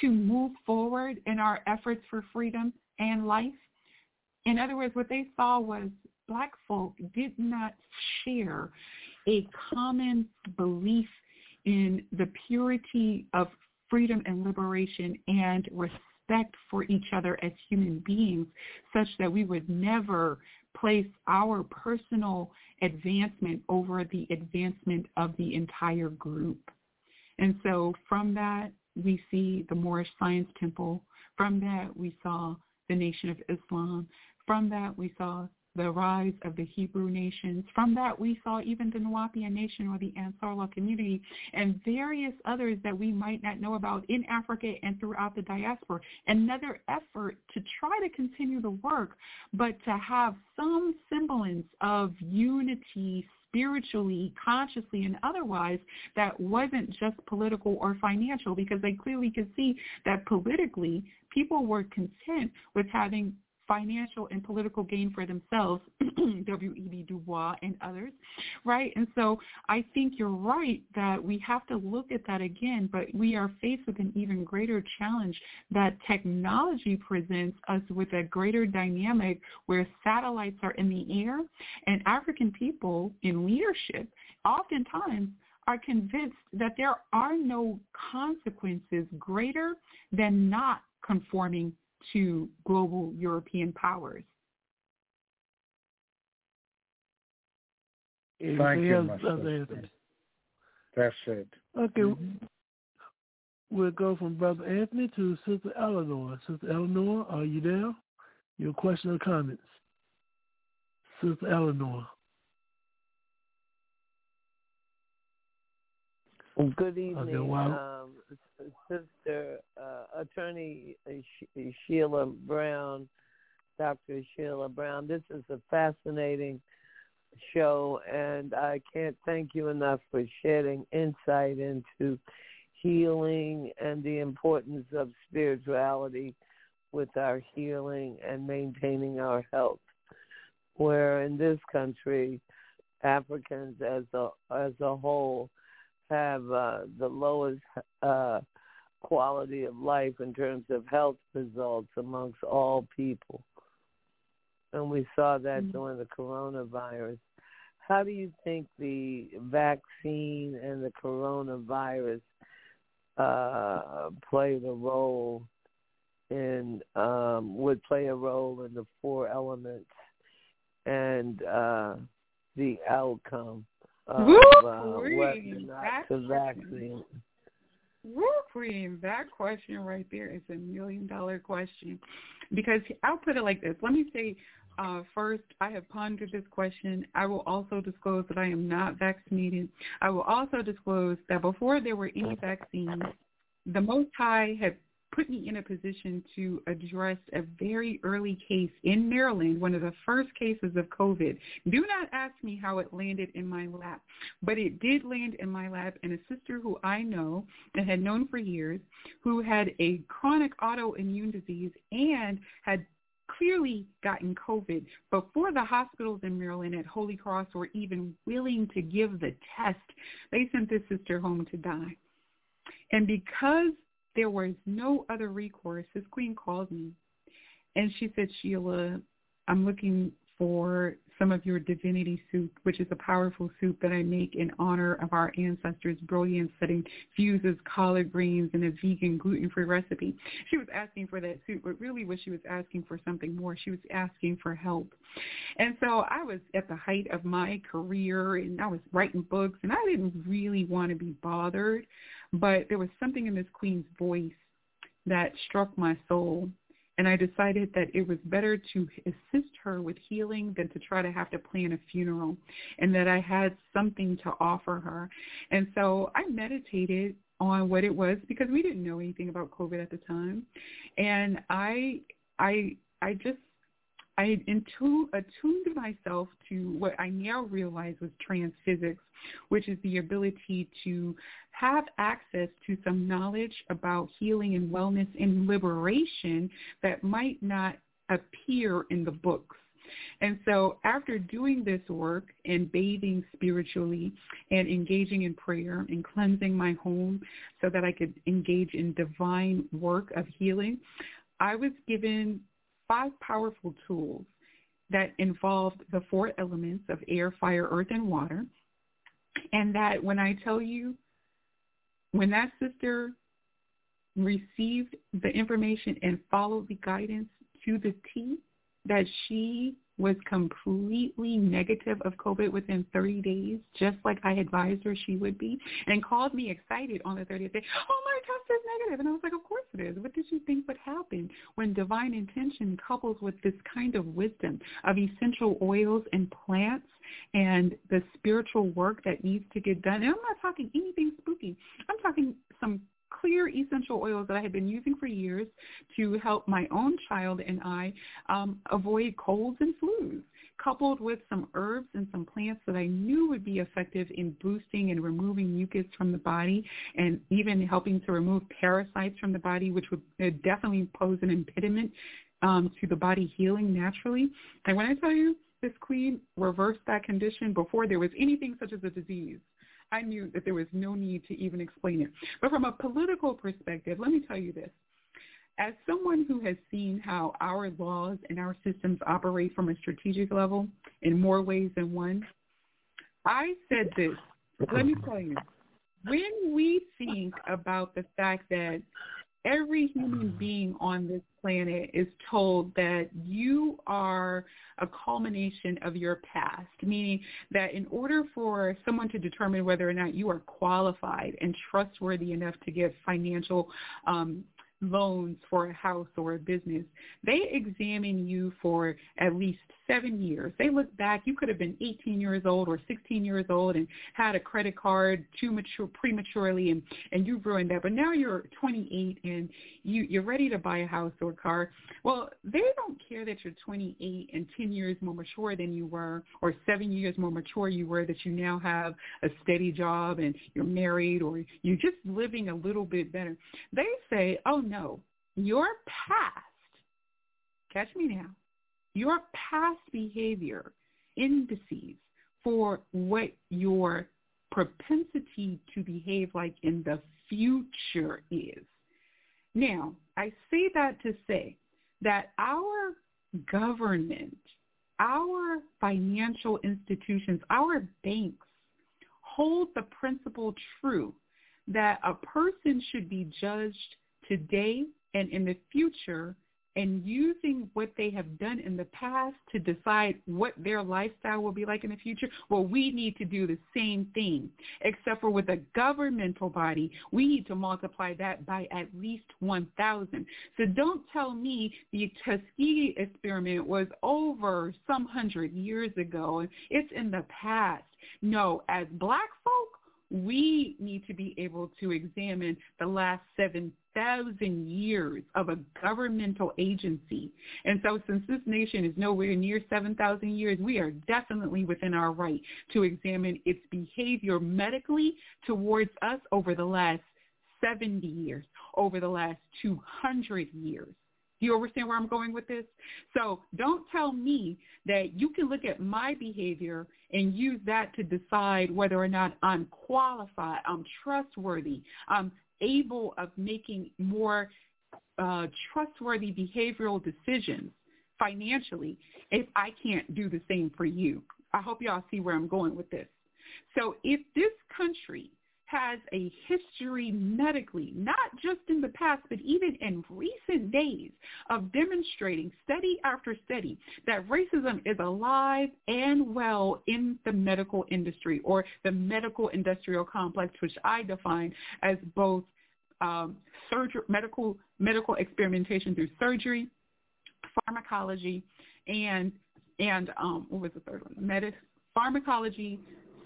to move forward in our efforts for freedom and life? In other words, what they saw was black folk did not share a common belief in the purity of freedom and liberation and respect for each other as human beings such that we would never place our personal advancement over the advancement of the entire group. And so from that, we see the Moorish Science Temple. From that, we saw the Nation of Islam. From that, we saw the rise of the Hebrew nations. From that, we saw even the Nuwaubian nation or the Ansaaru Allah community and various others that we might not know about in Africa and throughout the diaspora. Another effort to try to continue the work, but to have some semblance of unity spiritually, consciously, and otherwise that wasn't just political or financial because they clearly could see that politically people were content with having financial and political gain for themselves, W.E.B. Du Bois and others, right? And so I think you're right that we have to look at that again, but we are faced with an even greater challenge that technology presents us with a greater dynamic where satellites are in the air and African people in leadership oftentimes are convinced that there are no consequences greater than not conforming to global European powers. Thank you, Mr. That's it. Okay. Mm-hmm. We'll go from Brother Anthony to Sister Eleanor. Sister Eleanor, are you there? Your question or comments? Sister Eleanor. Good evening. Okay, um, Sister uh, Attorney Sheila Brown, Dr. Sheila Brown. This is a fascinating show, and I can't thank you enough for shedding insight into healing and the importance of spirituality with our healing and maintaining our health. Where in this country, Africans as a as a whole have uh, the lowest uh, quality of life in terms of health results amongst all people. And we saw that mm-hmm. during the coronavirus. How do you think the vaccine and the coronavirus uh, played a role in um, would play a role in the four elements and uh, the outcome of uh, whether not to vaccinate. Woo, Queen, that question right there is a million dollar question. Because I'll put it like this. Let me say uh, first, I have pondered this question. I will also disclose that I am not vaccinated. I will also disclose that before there were any vaccines, the Most High had put me in a position to address a very early case in Maryland, one of the first cases of COVID. Do not ask me how it landed in my lap, but it did land in my lap and a sister who I know and had known for years who had a chronic autoimmune disease and had clearly gotten COVID before the hospitals in Maryland at Holy Cross were even willing to give the test. They sent this sister home to die. And because there was no other recourse, this queen called me and she said, Sheila, I'm looking for some of your divinity soup, which is a powerful soup that I make in honor of our ancestors' brilliance that infuses collard greens in a vegan, gluten-free recipe. She was asking for that soup, but really what she was asking for something more. She was asking for help. And so I was at the height of my career and I was writing books and I didn't really want to be bothered, but there was something in this queen's voice that struck my soul and I decided that it was better to assist her with healing than to try to have to plan a funeral and that I had something to offer her. And so I meditated on what it was because we didn't know anything about COVID at the time. And I I I just I attuned, attuned myself to what I now realize was transphysics, which is the ability to have access to some knowledge about healing and wellness and liberation that might not appear in the books. And so after doing this work and bathing spiritually and engaging in prayer and cleansing my home so that I could engage in divine work of healing, I was given five powerful tools that involved the four elements of air, fire, earth, and water. And that when I tell you, when that sister received the information and followed the guidance to the T, that she was completely negative of COVID within 30 days, just like I advised her she would be, and called me excited on the 30th day, oh, my test is negative. And I was like, of course it is. What did you think would happen when divine intention couples with this kind of wisdom of essential oils and plants and the spiritual work that needs to get done? And I'm not talking anything spooky. I'm talking some clear essential oils that I had been using for years to help my own child and I um, avoid colds and flus, coupled with some herbs and some plants that I knew would be effective in boosting and removing mucus from the body and even helping to remove parasites from the body, which would uh, definitely pose an impediment um, to the body healing naturally. And when I tell you, this queen reversed that condition before there was anything such as a disease. I knew that there was no need to even explain it. But from a political perspective, let me tell you this. As someone who has seen how our laws and our systems operate from a strategic level in more ways than one, I said this. Let me tell you. When we think about the fact that every human being on this planet is told that you are a culmination of your past, meaning that in order for someone to determine whether or not you are qualified and trustworthy enough to get financial um, loans for a house or a business, they examine you for at least seven years. They look back, you could have been 18 years old or 16 years old and had a credit card too mature, prematurely and, and you've ruined that. But now you're 28 and you, you're ready to buy a house or a car. Well, they don't care that you're 28 and 10 years more mature than you were or seven years more mature you were that you now have a steady job and you're married or you're just living a little bit better. They say, oh no, your past, catch me now, your past behavior indices for what your propensity to behave like in the future is. Now, I say that to say that our government, our financial institutions, our banks hold the principle true that a person should be judged today and in the future and using what they have done in the past to decide what their lifestyle will be like in the future, well, we need to do the same thing, except for with a governmental body, we need to multiply that by at least 1,000. So don't tell me the Tuskegee experiment was over some hundred years ago. It's in the past. No, as black folk, we need to be able to examine the last 7,000 years of a governmental agency. And so since this nation is nowhere near 7,000 years, we are definitely within our right to examine its behavior medically towards us over the last 70 years, over the last 200 years. You understand where I'm going with this? So don't tell me that you can look at my behavior and use that to decide whether or not I'm qualified, I'm trustworthy, I'm able of making more uh, trustworthy behavioral decisions financially if I can't do the same for you. I hope y'all see where I'm going with this. So if this country has a history medically, not just in the past, but even in recent days of demonstrating study after study that racism is alive and well in the medical industry or the medical industrial complex, which I define as both um, medical, medical experimentation through surgery, pharmacology, and, and um, what was the third one? Medis, pharmacology,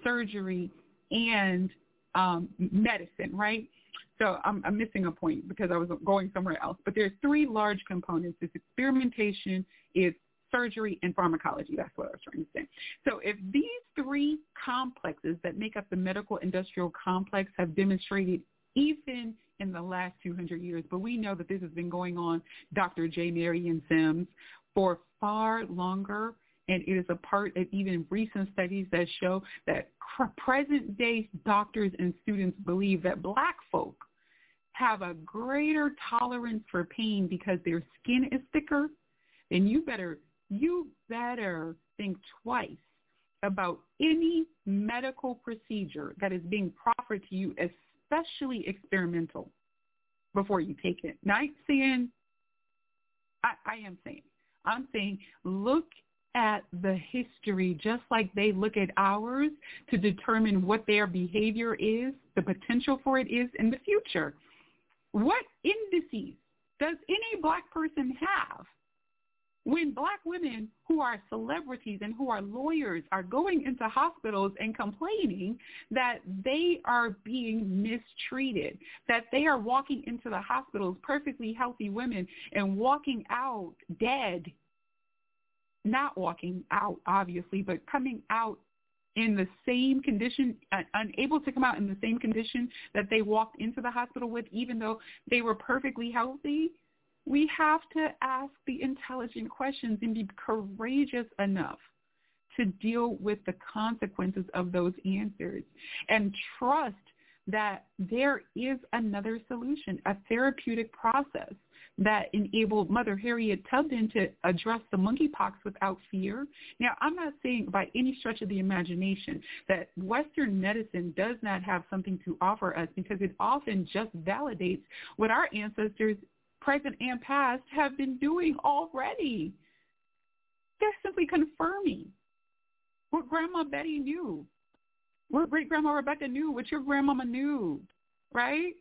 surgery, and um, medicine, right? So I'm, I'm missing a point because I was going somewhere else. But there's three large components. It's experimentation, it's surgery, and pharmacology. That's what I was trying to say. So if these three complexes that make up the medical industrial complex have demonstrated even in the last 200 years, but we know that this has been going on, Dr. J. Marion Sims, for far longer and it is a part of even recent studies that show that present day doctors and students believe that black folk have a greater tolerance for pain because their skin is thicker, then you better you better think twice about any medical procedure that is being proffered to you, especially experimental, before you take it. Not saying I, I am saying I'm saying look at the history just like they look at ours to determine what their behavior is, the potential for it is in the future. What indices does any black person have when black women who are celebrities and who are lawyers are going into hospitals and complaining that they are being mistreated, that they are walking into the hospitals, perfectly healthy women, and walking out dead not walking out, obviously, but coming out in the same condition, uh, unable to come out in the same condition that they walked into the hospital with, even though they were perfectly healthy, we have to ask the intelligent questions and be courageous enough to deal with the consequences of those answers. And trust that there is another solution, a therapeutic process that enabled Mother Harriet Tubman to address the monkeypox without fear. Now, I'm not saying by any stretch of the imagination that Western medicine does not have something to offer us because it often just validates what our ancestors, present and past, have been doing already. They're simply confirming what Grandma Betty knew, what Great-Grandma Rebecca knew, what your grandmama knew, right?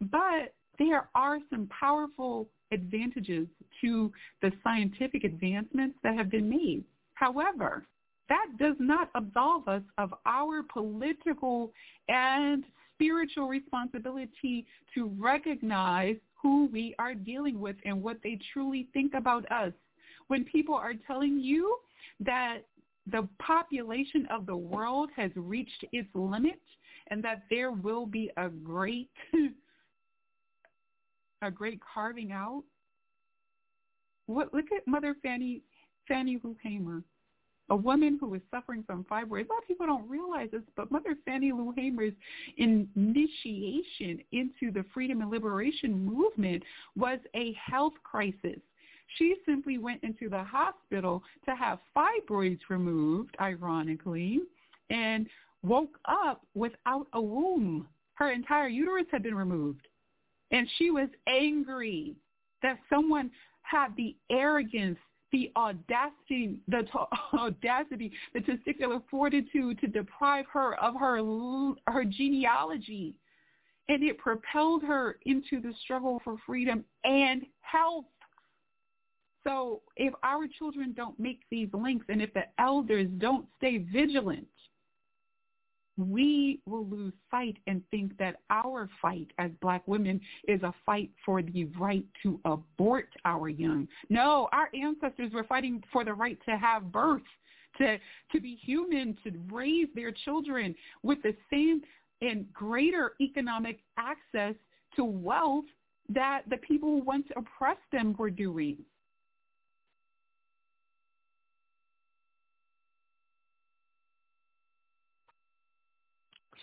But there are some powerful advantages to the scientific advancements that have been made. However, that does not absolve us of our political and spiritual responsibility to recognize who we are dealing with and what they truly think about us. When people are telling you that the population of the world has reached its limit and that there will be a great a great carving out. What, look at Mother Fanny Fannie Lou Hamer, a woman who was suffering from fibroids. A lot of people don't realize this, but Mother Fannie Lou Hamer's initiation into the freedom and liberation movement was a health crisis. She simply went into the hospital to have fibroids removed, ironically, and woke up without a womb. Her entire uterus had been removed. And she was angry that someone had the arrogance, the audacity, the t- audacity, the testicular fortitude to deprive her of her her genealogy. And it propelled her into the struggle for freedom and health. So if our children don't make these links and if the elders don't stay vigilant, we will lose sight and think that our fight as black women is a fight for the right to abort our young. No, our ancestors were fighting for the right to have birth, to to be human, to raise their children with the same and greater economic access to wealth that the people who once oppressed them were doing.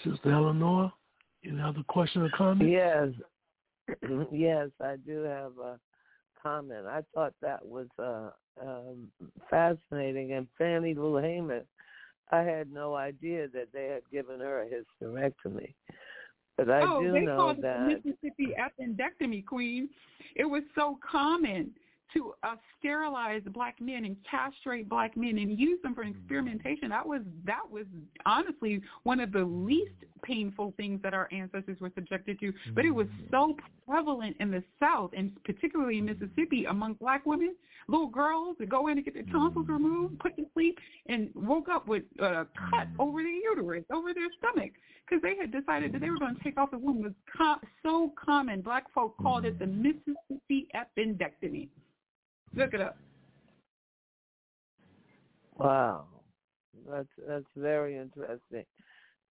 Sister Eleanor, you have a question or comment? Yes, yes, I do have a comment. I thought that was uh, um, fascinating. And Fannie Lou Hamer, I had no idea that they had given her a hysterectomy. But I oh, do they know called that it the Mississippi appendectomy, Queen. It was so common to uh, sterilize black men and castrate black men and use them for mm-hmm. experimentation. That was that was honestly one of the mm-hmm. least painful things that our ancestors were subjected to. But it was mm-hmm. so prevalent in the South and particularly in Mississippi among black women, little girls that go in and get their tonsils removed, put to sleep, and woke up with a cut over their uterus, over their stomach, because they had decided that they were going to take off the womb. It was com- so common. Black folk called it the Mississippi appendectomy. Look it up. Wow, that's that's very interesting.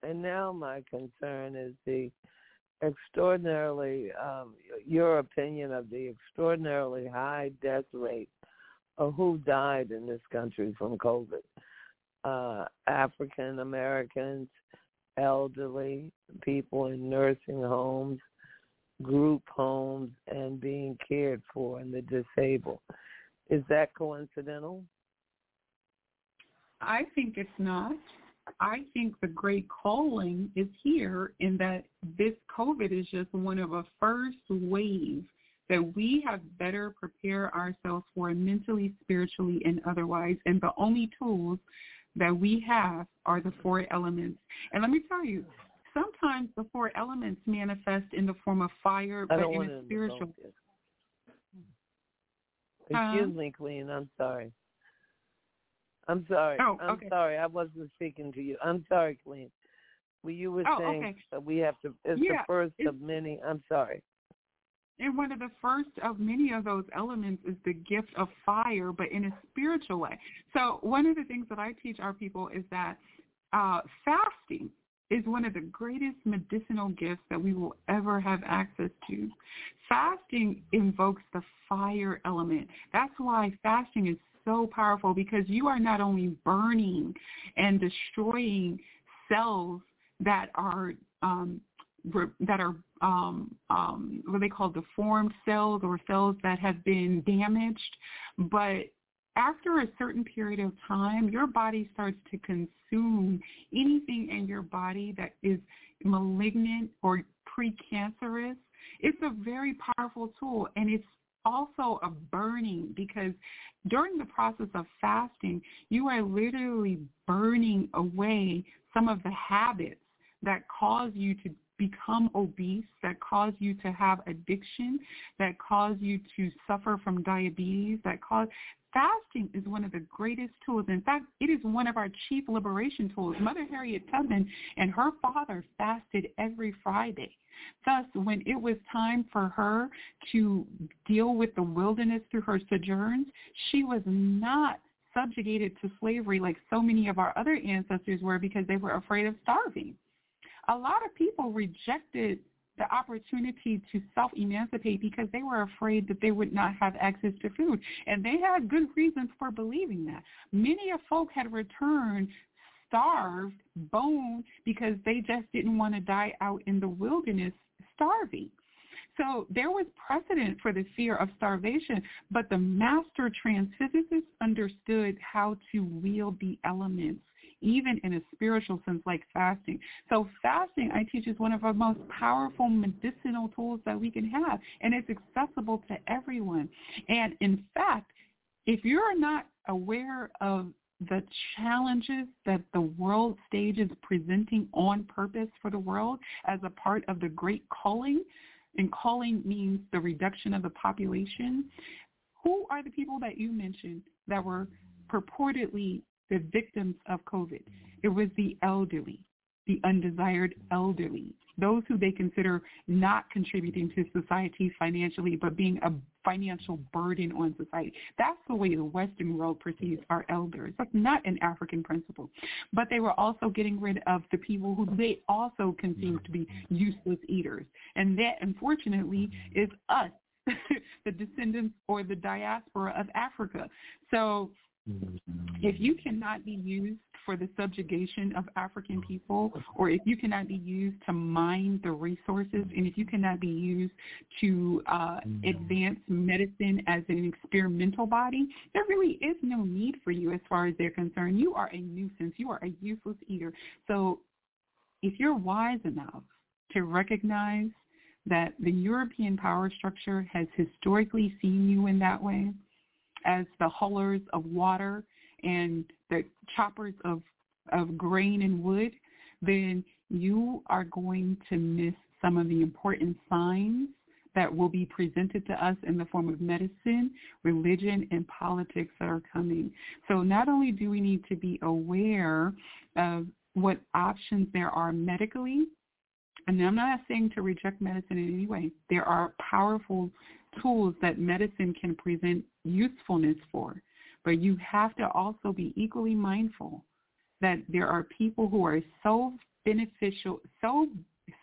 And now my concern is the extraordinarily um, your opinion of the extraordinarily high death rate of who died in this country from COVID. Uh, African Americans, elderly, people in nursing homes, group homes, and being cared for, and the disabled. Is that coincidental? I think it's not. I think the great calling is here in that this COVID is just one of a first wave that we have better prepare ourselves for mentally, spiritually, and otherwise. And the only tools that we have are the four elements. And let me tell you, sometimes the four elements manifest in the form of fire, but in a spiritual. Excuse Huh? me, Queen. I'm sorry. I'm sorry. Oh, I'm sorry. I wasn't speaking to you. I'm sorry, Queen. Well, you were Oh, saying okay. that we have to. It's Yeah, the first it's- of many. I'm sorry. And one of the first of many of those elements is the gift of fire, but in a spiritual way. So one of the things that I teach our people is that uh, fasting is one of the greatest medicinal gifts that we will ever have access to. Fasting invokes the fire element. That's why fasting is so powerful because you are not only burning and destroying cells that are um, re- that are um, um, what they call deformed cells or cells that have been damaged, but after a certain period of time, your body starts to consume anything in your body that is malignant or precancerous. It's a very powerful tool, and it's also a burning because during the process of fasting, you are literally burning away some of the habits that cause you to become obese, that cause you to have addiction, that cause you to suffer from diabetes, that cause fasting is one of the greatest tools. In fact, it is one of our chief liberation tools. Mother Harriet Tubman and her father fasted every Friday. Thus, when it was time for her to deal with the wilderness through her sojourns, she was not subjugated to slavery like so many of our other ancestors were because they were afraid of starving a lot of people rejected the opportunity to self-emancipate because they were afraid that they would not have access to food. And they had good reasons for believing that. Many of folk had returned starved, bone, because they just didn't want to die out in the wilderness starving. So there was precedent for the fear of starvation, but the master transphysicists understood how to wield the elements even in a spiritual sense like fasting. So fasting, I teach, is one of our most powerful medicinal tools that we can have, and it's accessible to everyone. And in fact, if you're not aware of the challenges that the world stage is presenting on purpose for the world as a part of the great calling, and calling means the reduction of the population, who are the people that you mentioned that were purportedly the victims of COVID. Mm-hmm. It was the elderly. the undesired mm-hmm. elderly, those who they consider not contributing to society financially, but being a financial burden on society. That's the way the Western world perceives our elders. That's not an African principle. But they were also getting rid of the people who they also conceived to be mm-hmm. useless eaters. And that, unfortunately, is us, the descendants or the diaspora of Africa. So if you cannot be used for the subjugation of African people, or if you cannot be used to mine the resources, and if you cannot be used to uh, advance medicine as an experimental body, there really is no need for you as far as they're concerned. You are a nuisance. You are a useless eater. So if you're wise enough to recognize that the European power structure has historically seen you in that way, as the haulers of water and the choppers of, of grain and wood, then you are going to miss some of the important signs that will be presented to us in the form of medicine, religion, and politics that are coming. So not only do we need to be aware of what options there are medically, and I'm not saying to reject medicine in any way. There are powerful tools that medicine can present usefulness for. But you have to also be equally mindful that there are people who are so beneficial, so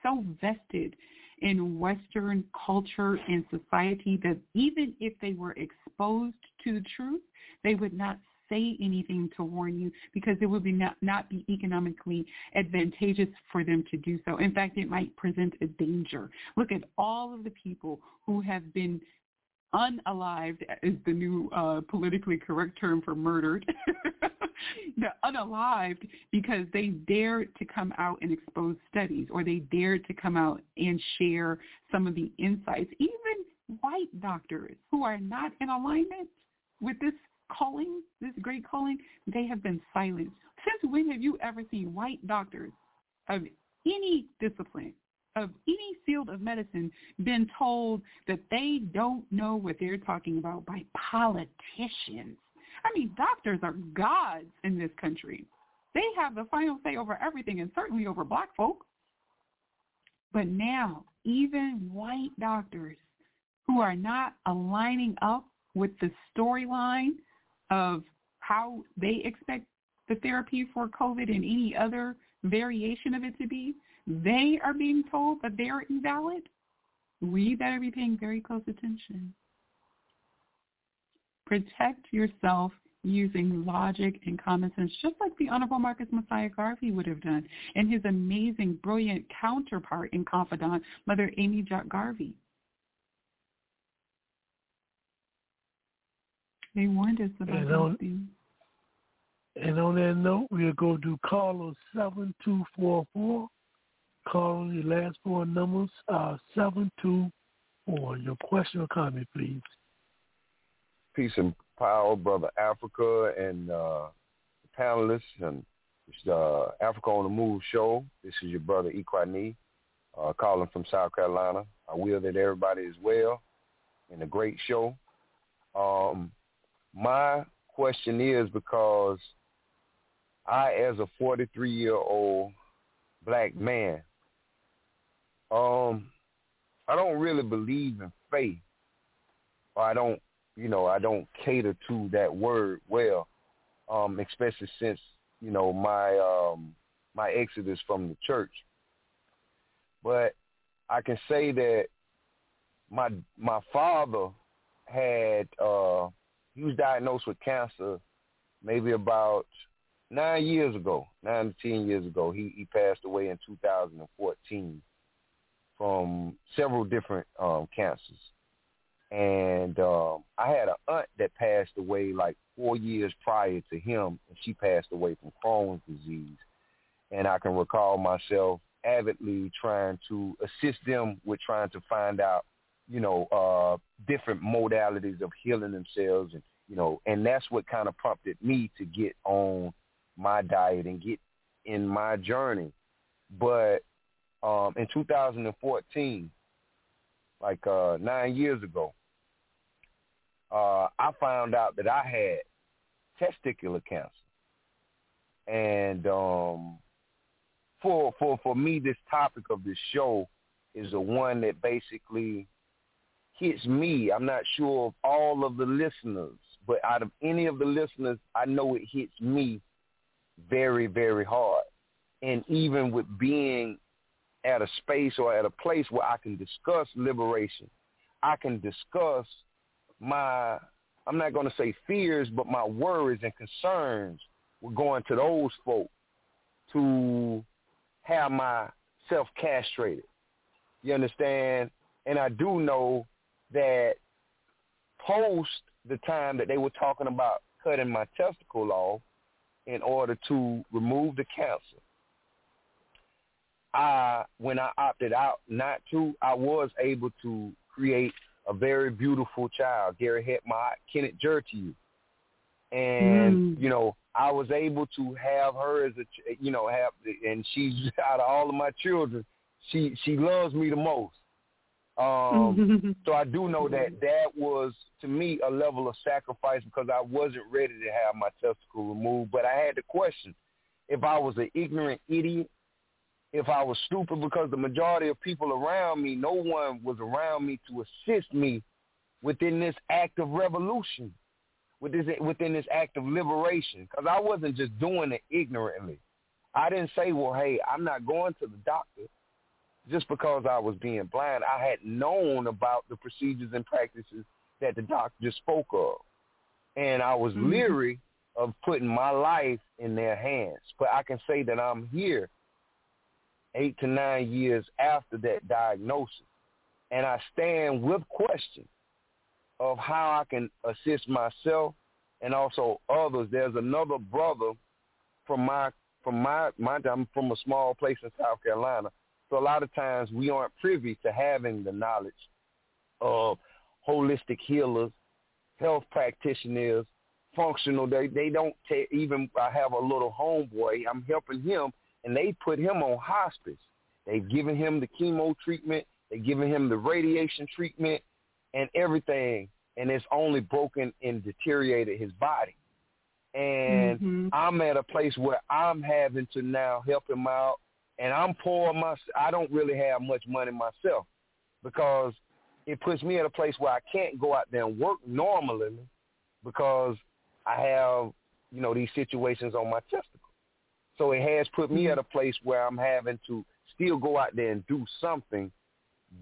so vested in Western culture and society that even if they were exposed to truth, they would not say anything to warn you because it would be not, not be economically advantageous for them to do so. In fact, it might present a danger. Look at all of the people who have been unalived is the new uh, politically correct term for murdered. the unalived because they dared to come out and expose studies or they dared to come out and share some of the insights. Even white doctors who are not in alignment with this calling, this great calling, they have been silenced. Since when have you ever seen white doctors of any discipline, of any field of medicine, been told that they don't know what they're talking about by politicians? I mean, doctors are gods in this country. They have the final say over everything and certainly over black folk. But now, even white doctors who are not aligning up with the storyline of how they expect the therapy for COVID and any other variation of it to be, they are being told that they are invalid, we better be paying very close attention. Protect yourself using logic and common sense, just like the Honorable Marcus Mosiah Garvey would have done, and his amazing, brilliant counterpart and confidant, Mother Amy Jacques Garvey. They warned us about and those on, things. And on that note, we'll go to caller 7244. Call the last four numbers are 724. Your question or comment, please. Peace and power, Brother Africa and uh, the panelists and it's uh, Africa on the Move show. This is your brother Equani, uh, calling from South Carolina. I will that everybody is well and a great show. Um, my question is because I, as a 43 year old black man, um, I don't really believe in faith, or I don't, you know, I don't cater to that word well, um, especially since you know my um, my exodus from the church. But I can say that my my father had uh, he was diagnosed with cancer maybe about nine years ago, nine to ten years ago. He he passed away in 2014 from several different um, cancers. And um, I had an aunt that passed away like four years prior to him, and she passed away from Crohn's disease. And I can recall myself avidly trying to assist them with trying to find out you know, uh, different modalities of healing themselves, and you know, and that's what kind of prompted me to get on my diet and get in my journey. But um, in 2014, like uh, nine years ago, uh, I found out that I had testicular cancer, and um, for for for me, this topic of this show is the one that basically hits me. I'm not sure of all of the listeners, but out of any of the listeners, I know it hits me very, very hard. And even with being at a space or at a place where I can discuss liberation, I can discuss my, I'm not going to say fears, but my worries and concerns with going to those folk to have myself castrated. You understand? And I do know that post the time that they were talking about cutting my testicle off in order to remove the cancer, I when I opted out not to, I was able to create a very beautiful child. Gary my Kenneth Jer to you. And, mm. you know, I was able to have her as a, you know, have, and she's out of all of my children, she she loves me the most. Um, so I do know that that was to me a level of sacrifice because I wasn't ready to have my testicle removed. But I had to question if I was an ignorant idiot, if I was stupid because the majority of people around me, no one was around me to assist me within this act of revolution, within this, within this act of liberation. Because I wasn't just doing it ignorantly. I didn't say, well, hey, I'm not going to the doctor just because I was being blind. I had known about the procedures and practices that the doctor spoke of. And I was mm-hmm. leery of putting my life in their hands. But I can say that I'm here eight to nine years after that diagnosis. And I stand with question of how I can assist myself and also others. There's another brother from my from my my I'm from a small place in South Carolina so a lot of times we aren't privy to having the knowledge of holistic healers, health practitioners, functional. They they don't t- even. I have a little homeboy. I'm helping him, and they put him on hospice. They've given him the chemo treatment. They've given him the radiation treatment, and everything. And it's only broken and deteriorated his body. And mm-hmm. I'm at a place where I'm having to now help him out and I'm poor myself. I don't really have much money myself because it puts me at a place where I can't go out there and work normally because I have, you know, these situations on my testicle. So it has put me at a place where I'm having to still go out there and do something,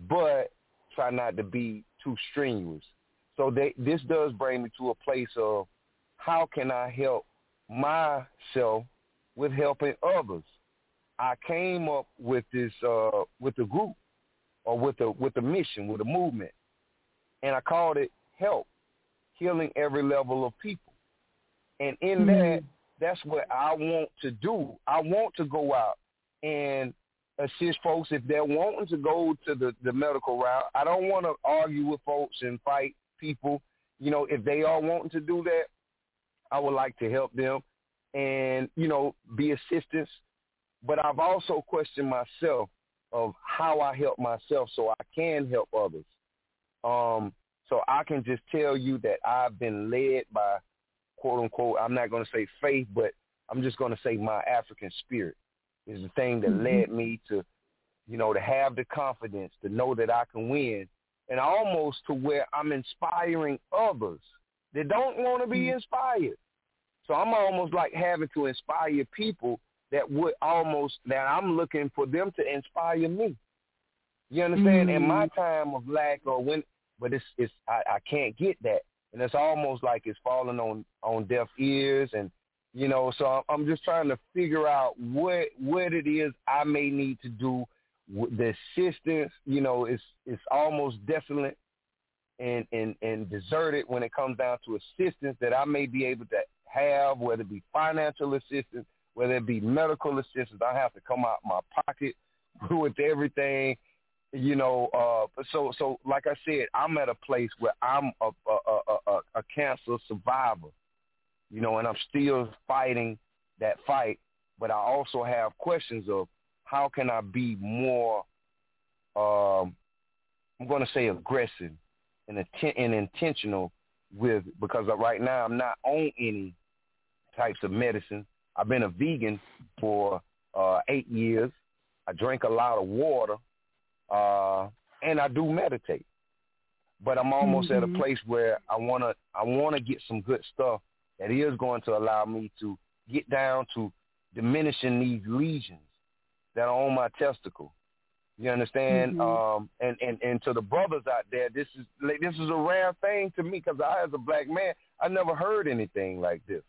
but try not to be too strenuous. So they, this does bring me to a place of how can I help myself with helping others? I came up with this uh, with the group or with the with the mission, with the movement, and I called it Help, healing every level of people. And in mm-hmm. that, that's what I want to do. I want to go out and assist folks if they're wanting to go to the, the medical route. I don't want to argue with folks and fight people. You know, if they are wanting to do that, I would like to help them and, you know, be assistance but I've also questioned myself of how I help myself so I can help others. Um, so I can just tell you that I've been led by quote unquote, I'm not going to say faith, but I'm just going to say my African spirit is the thing that mm-hmm. led me to, you know, to have the confidence to know that I can win and almost to where I'm inspiring others that don't want to be mm-hmm. inspired. So I'm almost like having to inspire people that would almost that I'm looking for them to inspire me. You understand? Mm. In my mm. time of lack or when, but it's it's I, I can't get that, and it's almost like it's falling on on deaf ears, and you know. So I'm just trying to figure out what what it is I may need to do. The assistance, you know, it's it's almost desolate and and and deserted when it comes down to assistance that I may be able to have, whether it be financial assistance whether it be medical assistance, I have to come out my pocket with everything, you know. Uh, so, so like I said, I'm at a place where I'm a, a, a, a cancer survivor, you know, and I'm still fighting that fight. But I also have questions of how can I be more, um, I'm going to say aggressive and, atten- and intentional with, because right now I'm not on any types of medicine I've been a vegan for uh, eight years. I drink a lot of water, uh, and I do meditate. But I'm almost mm-hmm. at a mm-hmm. place where I wanna I wanna get some good stuff that is going to allow me to get down to diminishing these lesions that are on my testicle. You understand? Mm-hmm. Um, and, and, and to the brothers out there, this is this is a rare thing to me because I, as a black man, I never heard anything like this.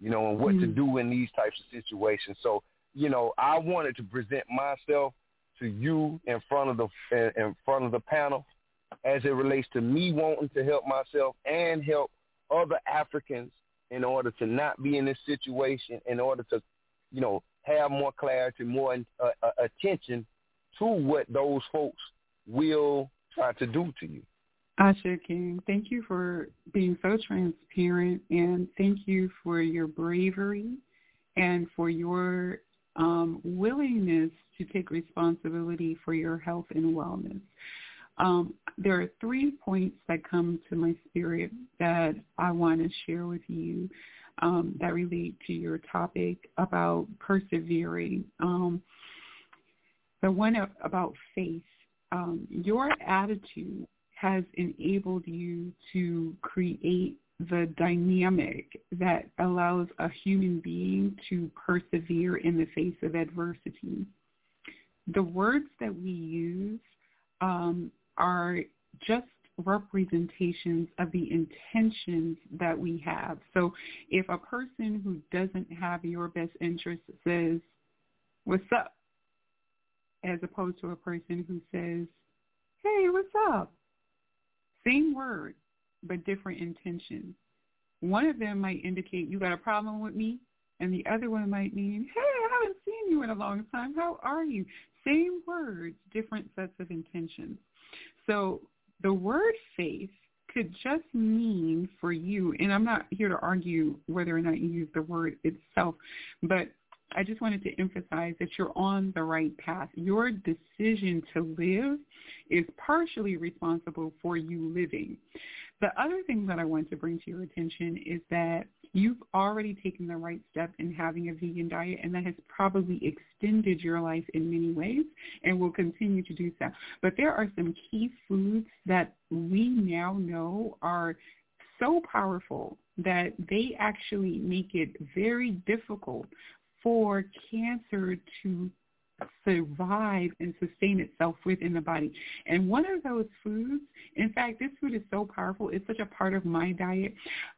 You know, and what mm-hmm. to do in these types of situations. So, you know, I wanted to present myself to you in front of the in front of the panel as it relates to me wanting to help myself and help other Africans in order to not be in this situation, in order to, you know, have more clarity, more uh, uh, attention to what those folks will try to do to you. Asha King, thank you for being so transparent and thank you for your bravery and for your um, willingness to take responsibility for your health and wellness. Um, there are three points that come to my spirit that I want to share with you um, that relate to your topic about persevering. Um, the one about faith, um, your attitude has enabled you to create the dynamic that allows a human being to persevere in the face of adversity. The words that we use um, are just representations of the intentions that we have. So if a person who doesn't have your best interest says, what's up? As opposed to a person who says, hey, what's up? Same word, but different intentions. One of them might indicate you got a problem with me, and the other one might mean, hey, I haven't seen you in a long time. How are you? Same words, different sets of intentions. So the word faith could just mean for you, and I'm not here to argue whether or not you use the word itself, but I just wanted to emphasize that you're on the right path. Your decision to live is partially responsible for you living. The other thing that I want to bring to your attention is that you've already taken the right step in having a vegan diet, and that has probably extended your life in many ways and will continue to do so. But there are some key foods that we now know are so powerful that they actually make it very difficult for cancer to survive and sustain itself within the body. And one of those foods, in fact, this food is so powerful. It's such a part of my diet.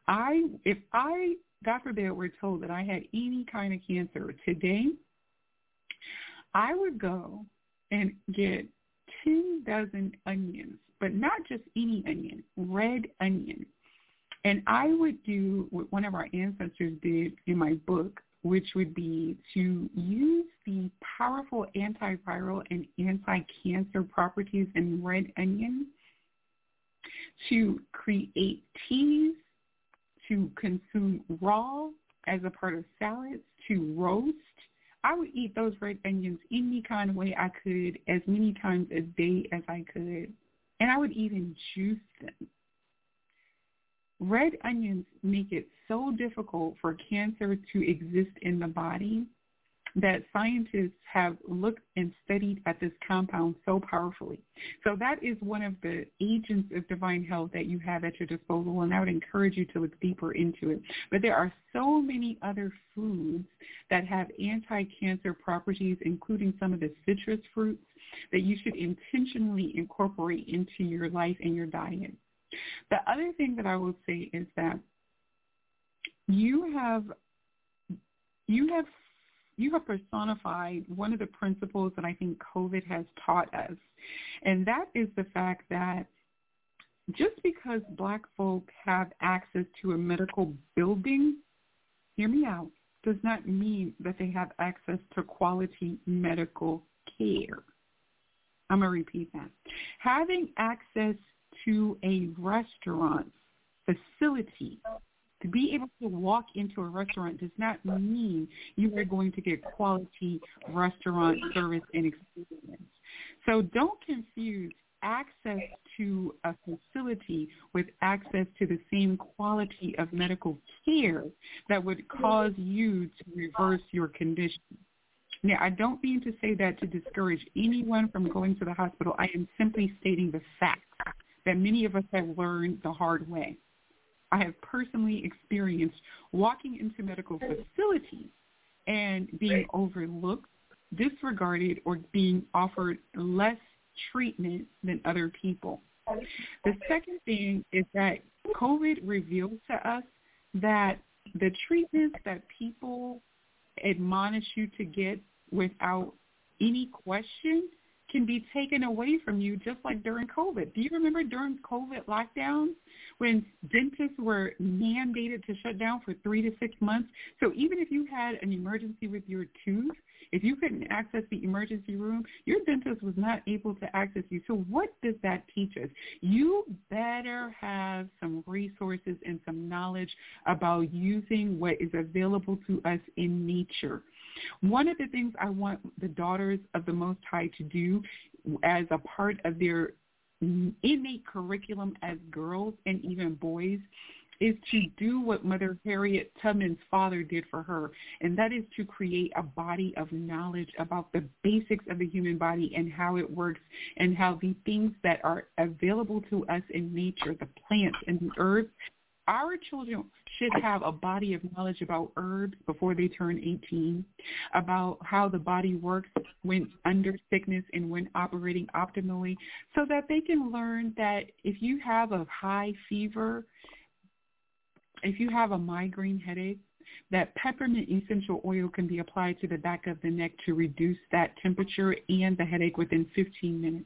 I, if I, God forbid, were told that I had any kind of cancer today, I would go and get 10 dozen onions, but not just any onion, red onion. And I would do what one of our ancestors did in my book which would be to use the powerful antiviral and anti-cancer properties in red onion to create teas, to consume raw as a part of salads, to roast. I would eat those red onions any kind of way I could, as many times a day as I could. And I would even juice them. Red onions make it so difficult for cancer to exist in the body that scientists have looked and studied at this compound so powerfully. So that is one of the agents of divine health that you have at your disposal, and I would encourage you to look deeper into it. But there are so many other foods that have anti-cancer properties, including some of the citrus fruits, that you should intentionally incorporate into your life and your diet. The other thing that I will say is that you have you have you have personified one of the principles that I think COVID has taught us, and that is the fact that just because black folk have access to a medical building, hear me out, does not mean that they have access to quality medical care. I'm going to repeat that. Having access to a restaurant facility to be able to walk into a restaurant does not mean you are going to get quality restaurant service and experience. So don't confuse access to a facility with access to the same quality of medical care that would cause you to reverse your condition. Now, I don't mean to say that to discourage anyone from going to the hospital. I am simply stating the fact that many of us have learned the hard way. I have personally experienced walking into medical facilities and being overlooked, disregarded, or being offered less treatment than other people. The second thing is that COVID revealed to us that the treatments that people admonish you to get without any question can be taken away from you just like during COVID. Do you remember during COVID lockdowns when dentists were mandated to shut down for three to six months? So even if you had an emergency with your tooth, if you couldn't access the emergency room, your dentist was not able to access you. So what does that teach us? You better have some resources and some knowledge about using what is available to us in nature. One of the things I want the daughters of the Most High to do as a part of their innate curriculum as girls and even boys is to do what Mother Harriet Tubman's father did for her, and that is to create a body of knowledge about the basics of the human body and how it works and how the things that are available to us in nature, the plants and the herbs, our children should have a body of knowledge about herbs before they turn 18, about how the body works when under sickness and when operating optimally, so that they can learn that if you have a high fever if you have a migraine headache, that peppermint essential oil can be applied to the back of the neck to reduce that temperature and the headache within 15 minutes.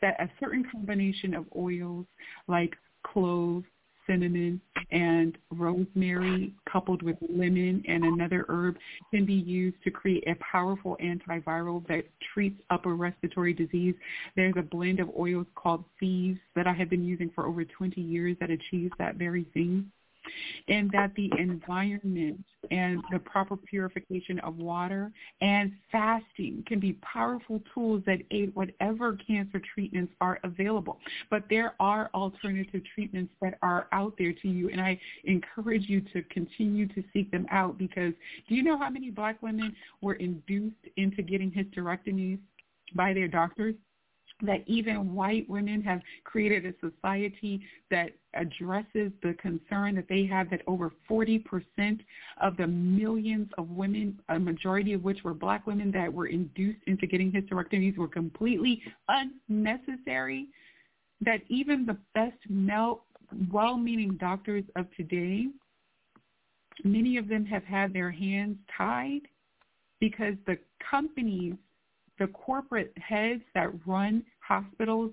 That a certain combination of oils like clove, cinnamon, and rosemary coupled with lemon and another herb can be used to create a powerful antiviral that treats upper respiratory disease. There's a blend of oils called Thieves that I have been using for over 20 years that achieves that very thing and that the environment and the proper purification of water and fasting can be powerful tools that aid whatever cancer treatments are available. But there are alternative treatments that are out there to you, and I encourage you to continue to seek them out because do you know how many black women were induced into getting hysterectomies by their doctors? That even white women have created a society that addresses the concern that they have that over 40% of the millions of women, a majority of which were black women that were induced into getting hysterectomies were completely unnecessary, that even the best well-meaning doctors of today, many of them have had their hands tied because the companies the corporate heads that run hospitals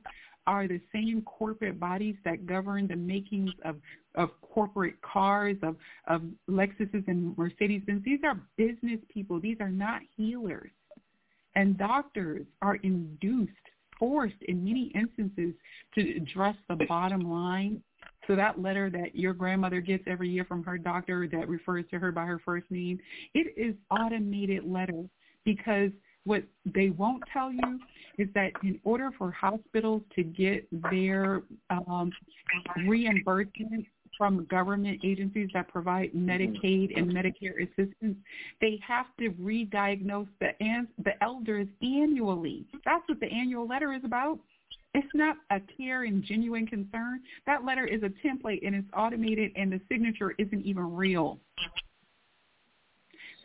are the same corporate bodies that govern the makings of, of corporate cars, of, of Lexuses and Mercedes-Benz. These are business people. These are not healers. And doctors are induced, forced in many instances to address the bottom line. So that letter that your grandmother gets every year from her doctor that refers to her by her first name, it is automated letter because – what they won't tell you is that in order for hospitals to get their um, reimbursement from government agencies that provide Medicaid and Medicare assistance, they have to re-diagnose the, the elders annually. That's what the annual letter is about. It's not a care and genuine concern. That letter is a template and it's automated and the signature isn't even real.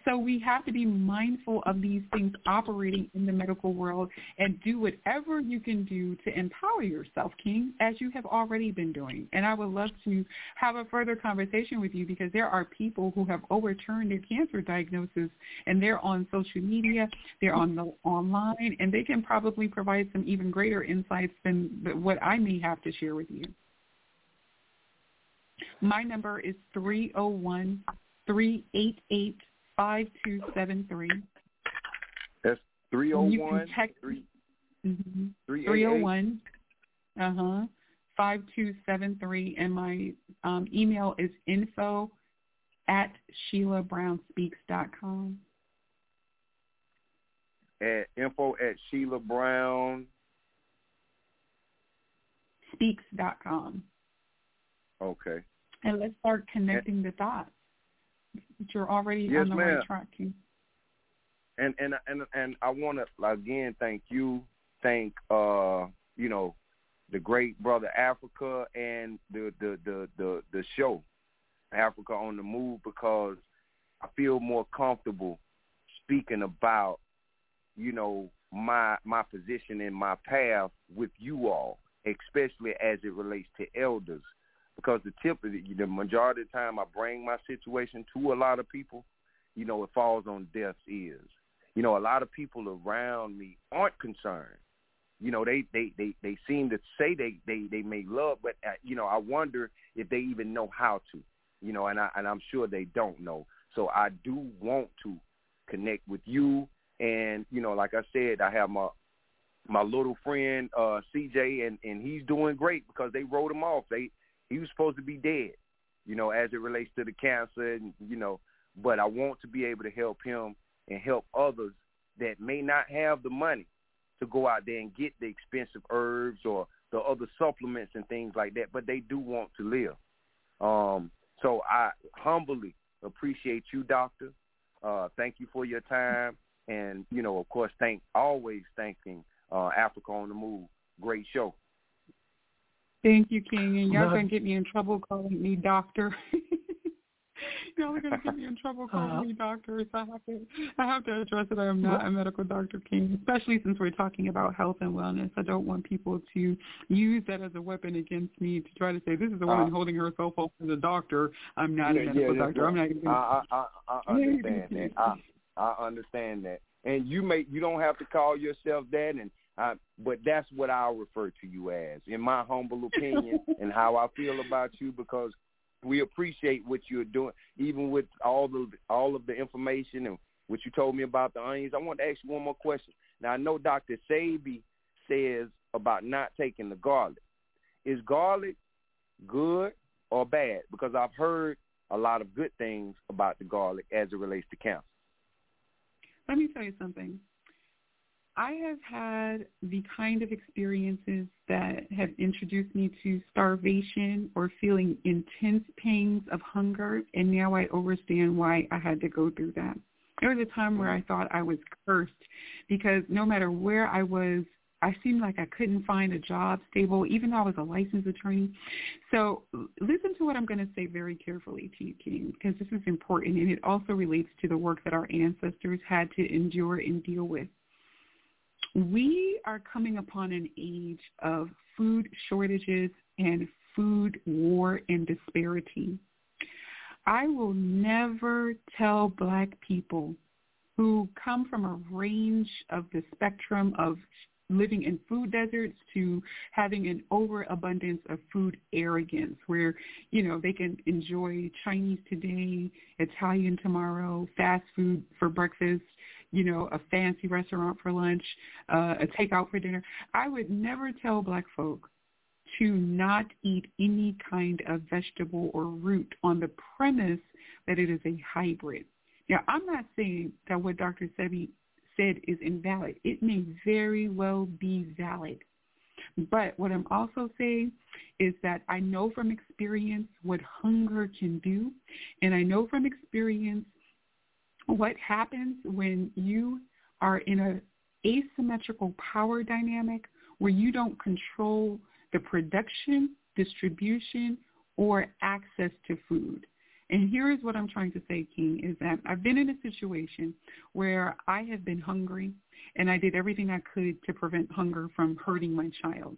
So we have to be mindful of these things operating in the medical world and do whatever you can do to empower yourself, King, as you have already been doing. And I would love to have a further conversation with you because there are people who have overturned their cancer diagnosis and they're on social media, they're on the online, and they can probably provide some even greater insights than what I may have to share with you. My number is 301 388 5273. That's 301? Text, mm-hmm. 301. Uh-huh. 5273. And my um, email is info at SheilaBrownSpeaks.com. At info at Sheila Brown. Speaks.com. Okay. And let's start connecting the dots. You're already yes, on the ma'am. right track. and and and and I want to again thank you, thank uh you know the great brother Africa and the the the the, the show Africa on the Move because I feel more comfortable speaking about you know my my position and my path with you all, especially as it relates to elders, because the tip of the, majority of the time I bring my situation to a lot of people, you know, it falls on deaf ears. You know, a lot of people around me aren't concerned. You know, they they they they seem to say they they they may love, but uh, you know, I wonder if they even know how to. You know, and I and I'm sure they don't know. So I do want to connect with you and you know, like I said, I have my my little friend uh CJ and and he's doing great because they wrote him off. They he was supposed to be dead, you know, as it relates to the cancer and you know, but I want to be able to help him and help others that may not have the money to go out there and get the expensive herbs or the other supplements and things like that, but they do want to live. Um so I humbly appreciate you, doctor. Uh thank you for your time and you know, of course, thank always thanking uh, Africa on the Move. Great show. Thank you, King. And y'all gonna get me in trouble calling me doctor. y'all are gonna get me in trouble calling uh, me doctor. So I have to, I have to address that I am not a medical doctor, King. Especially since we're talking about health and wellness. I don't want people to use that as a weapon against me to try to say this is a woman uh, holding herself up as a doctor. I'm not yeah, a medical yeah, doctor. I'm not even. I, I, I, I understand that. I, I understand that. And you may you don't have to call yourself that and I, but that's what I'll refer to you as, in my humble opinion, and how I feel about you, because we appreciate what you're doing, even with all the all of the information and what you told me about the onions. I want to ask you one more question. Now I know Dr. Sebi says about not taking the garlic. Is garlic good or bad? Because I've heard a lot of good things about the garlic as it relates to cancer. Let me tell you something. I have had the kind of experiences that have introduced me to starvation or feeling intense pangs of hunger, and now I understand why I had to go through that. There was a time where I thought I was cursed because no matter where I was I seemed like I couldn't find a job stable, even though I was a licensed attorney. So listen to what I'm going to say very carefully to you, King, because this is important, and it also relates to the work that our ancestors had to endure and deal with. We are coming upon an age of food shortages and food war and disparity. I will never tell black people who come from a range of the spectrum of living in food deserts to having an overabundance of food arrogance where, you know, they can enjoy Chinese today, Italian tomorrow, fast food for breakfast, you know, a fancy restaurant for lunch, uh, a takeout for dinner. I would never tell black folk to not eat any kind of vegetable or root on the premise that it is a hybrid. Now, I'm not saying that what Dr. Sebi said is invalid. It may very well be valid. But what I'm also saying is that I know from experience what hunger can do, and I know from experience what happens when you are in a asymmetrical power dynamic where you don't control the production, distribution, or access to food. And here is what I'm trying to say, King, is that I've been in a situation where I have been hungry and I did everything I could to prevent hunger from hurting my child.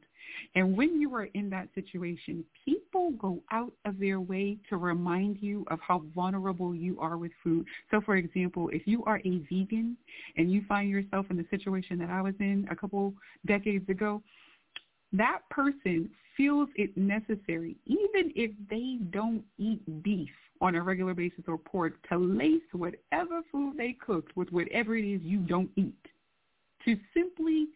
And when you are in that situation, people go out of their way to remind you of how vulnerable you are with food. So for example, if you are a vegan and you find yourself in the situation that I was in a couple decades ago, that person feels it necessary, even if they don't eat beef on a regular basis or pork, to lace whatever food they cooked with whatever it is you don't eat. To simply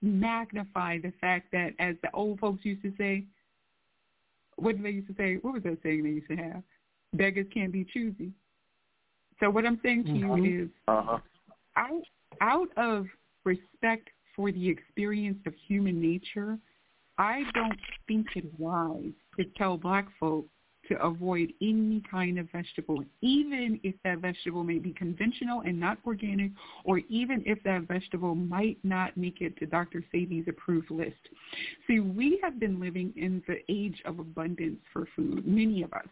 magnify the fact that, as the old folks used to say, what did they used to say? What was that saying they used to have? Beggars can't be choosy. So what I'm saying to mm-hmm. you is, uh-huh. out, out of respect for the experience of human nature, I don't think it wise to tell black folk to avoid any kind of vegetable, even if that vegetable may be conventional and not organic, or even if that vegetable might not make it to Dr. Sebi's approved list. See, we have been living in the age of abundance for food, many of us.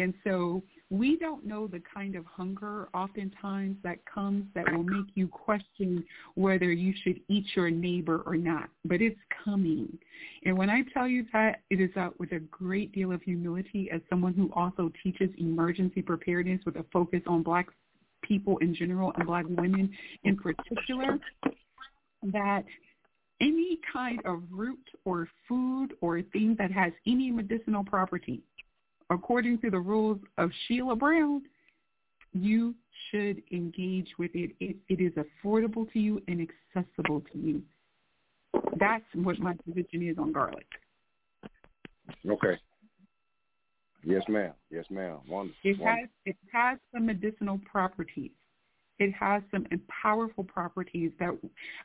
And so we don't know the kind of hunger oftentimes that comes that will make you question whether you should eat your neighbor or not. But it's coming. And when I tell you that, it is out with a great deal of humility as someone who also teaches emergency preparedness with a focus on black people in general and black women in particular, that any kind of root or food or thing that has any medicinal property according to the rules of Sheila Brown, you should engage with it. it. It is affordable to you and accessible to you. That's what my position is on garlic. Okay. Yes, ma'am. Yes, ma'am. Wonderful. It has it has some medicinal properties it has some powerful properties that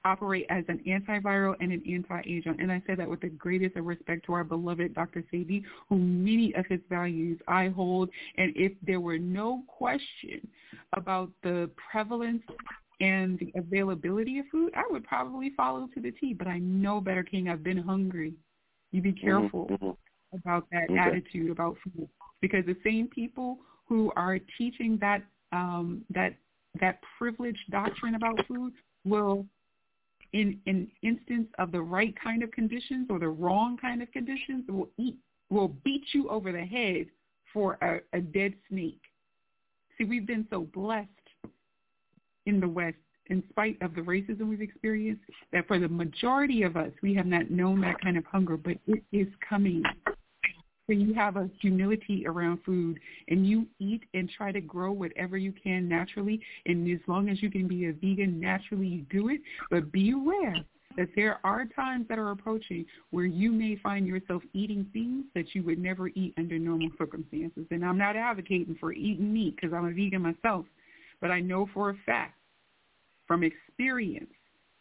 operate as an antiviral and an anti-agent. And I say that with the greatest of respect to our beloved Dr. Sebi, who many of his values I hold. And if there were no question about the prevalence and the availability of food, I would probably follow to the T. But I know better, King. I've been hungry. You be Mm-hmm, careful about that Okay. attitude about food, because the same people who are teaching that um, that that privileged doctrine about food will in an instance of the right kind of conditions or the wrong kind of conditions will eat will beat you over the head for a, a dead snake. See, we've been so blessed in the West in spite of the racism we've experienced that for the majority of us we have not known that kind of hunger, but it is coming when you have a humility around food and you eat and try to grow whatever you can naturally, and as long as you can be a vegan naturally, you do it. But be aware that there are times that are approaching where you may find yourself eating things that you would never eat under normal circumstances. And I'm not advocating for eating meat because I'm a vegan myself, but I know for a fact from experience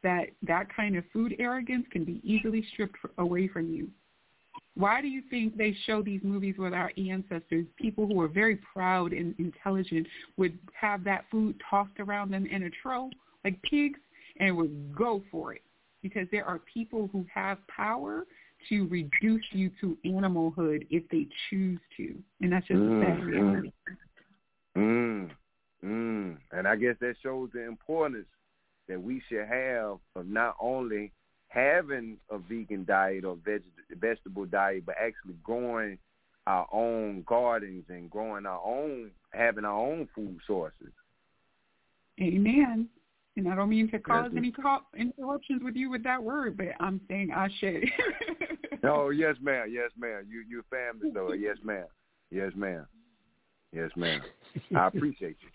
that that kind of food arrogance can be easily stripped away from you. Why do you think they show these movies with our ancestors? People who are very proud and intelligent would have that food tossed around them in a trough like pigs and would go for it because there are people who have power to reduce you to animalhood if they choose to, and that's just a sad Mm, reality. Mm, mm. And I guess that shows the importance that we should have of not only having a vegan diet or veg- vegetable diet, but actually growing our own gardens and growing our own, having our own food sources. Amen. And I don't mean to cause Yes. any co- interruptions with you with that word, but I'm saying I should. Oh yes, ma'am. Yes, ma'am. You you family though. Yes, ma'am. Yes, ma'am. Yes, ma'am. I appreciate you.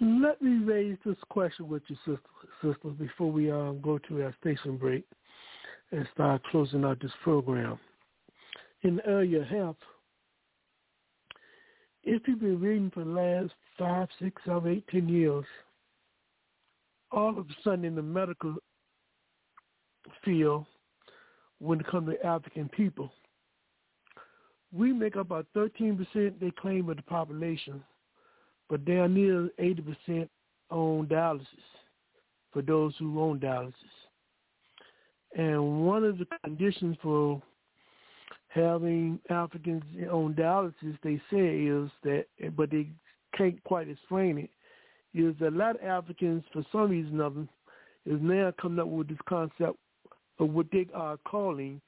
Let me raise this question with you, sister, sister, before we um, go to our station break and start closing out this program. In the area health, if you've been reading for the last five, six, seven, eight, ten years, all of a sudden in the medical field, when it comes to African people, we make up about 13% they claim of the population but they are near 80% on dialysis for those who own dialysis. And one of the conditions for having Africans on dialysis, they say, is that, but they can't quite explain it, is that a lot of Africans, for some reason or other, is now coming up with this concept of what they are calling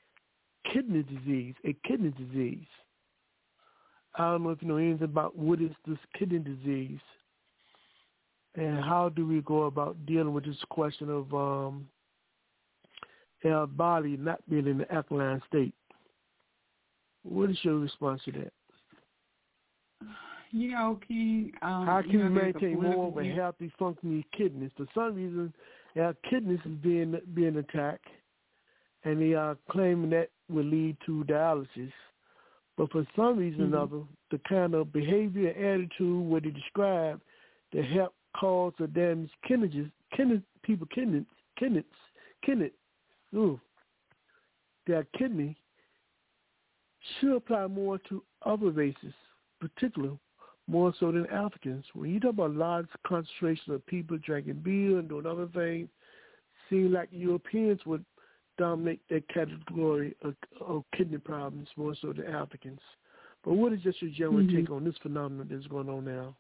kidney disease, a kidney disease. I don't know if you know anything about what is this kidney disease and how do we go about dealing with this question of um, our body not being in the alkaline state. What is your response to that? you know, King. Um, How you can know, we there's a maintain more of a healthy, functioning kidneys? For some reason, our kidneys is being being attacked, and they are claiming that will lead to dialysis. But for some reason or Mhm. other, the kind of behavior and attitude what they described to help cause or damage kidneys, kidney, people kidneys, kidneys, kidney, ooh, their kidney should apply more to other races, particularly more so than Africans. When you talk about large concentration of people drinking beer and doing other things, seem like Europeans would dominate that category of, of kidney problems more so than Africans. But what is just your general mm-hmm. take on this phenomenon that's going on now?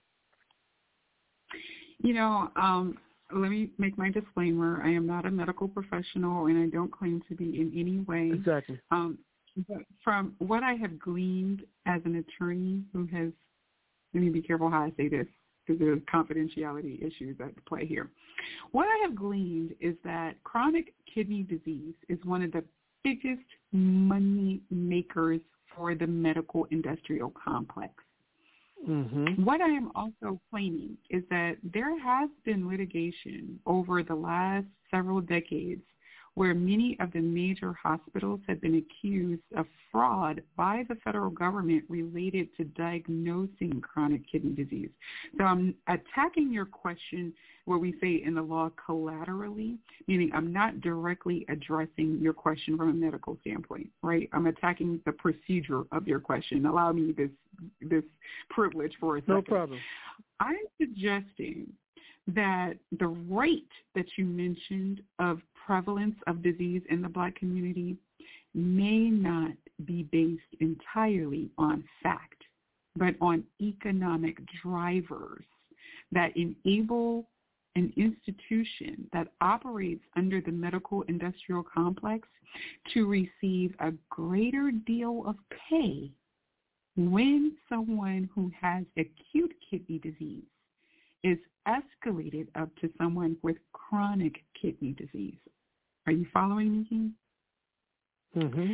You know, um, let me make my disclaimer. I am not a medical professional, and I don't claim to be in any way. Exactly. Um, but from what I have gleaned as an attorney who has, let me be careful how I say this because there's confidentiality issues at play here. What I have gleaned is that chronic kidney disease is one of the biggest money makers for the medical industrial complex. Mm-hmm. What I am also claiming is that there has been litigation over the last several decades where many of the major hospitals have been accused of fraud by the federal government related to diagnosing chronic kidney disease. So I'm attacking your question, where we say in the law, collaterally, meaning I'm not directly addressing your question from a medical standpoint, right? I'm attacking the procedure of your question. Allow me this this privilege for a second. No problem. I'm suggesting that the rate that you mentioned of prevalence of disease in the black community may not be based entirely on fact, but on economic drivers that enable an institution that operates under the medical industrial complex to receive a greater deal of pay when someone who has acute kidney disease is escalated up to someone with chronic kidney disease. Are you following me? Mm-hmm.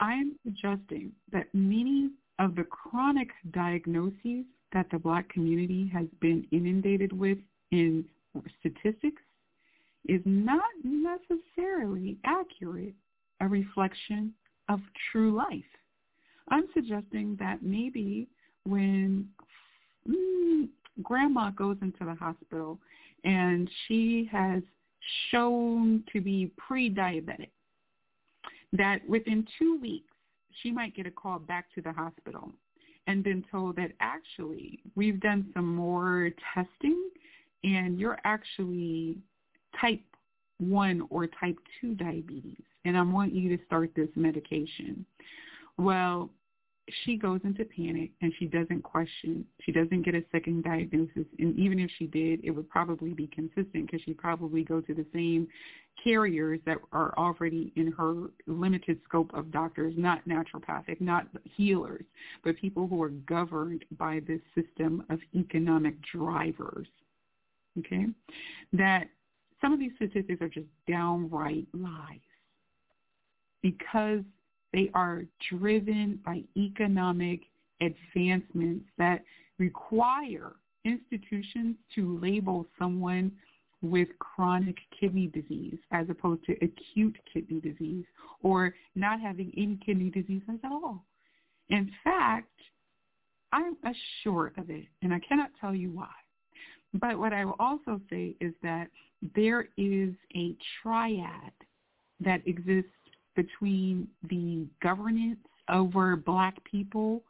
I'm suggesting that many of the chronic diagnoses that the black community has been inundated with in statistics is not necessarily accurate a reflection of true life. I'm suggesting that maybe when mm, grandma goes into the hospital and she has shown to be pre-diabetic, that within two weeks she might get a call back to the hospital and been told that actually we've done some more testing and you're actually type 1 or type 2 diabetes and I want you to start this medication. Well, she goes into panic and she doesn't question. She doesn't get a second diagnosis. And even if she did, it would probably be consistent because she'd probably go to the same carriers that are already in her limited scope of doctors, not naturopathic, not healers, but people who are governed by this system of economic drivers. Okay? That some of these statistics are just downright lies because they are driven by economic advancements that require institutions to label someone with chronic kidney disease as opposed to acute kidney disease or not having any kidney disease at all. In fact, I'm assured of it, and I cannot tell you why. But what I will also say is that there is a triad that exists between the governance over black people,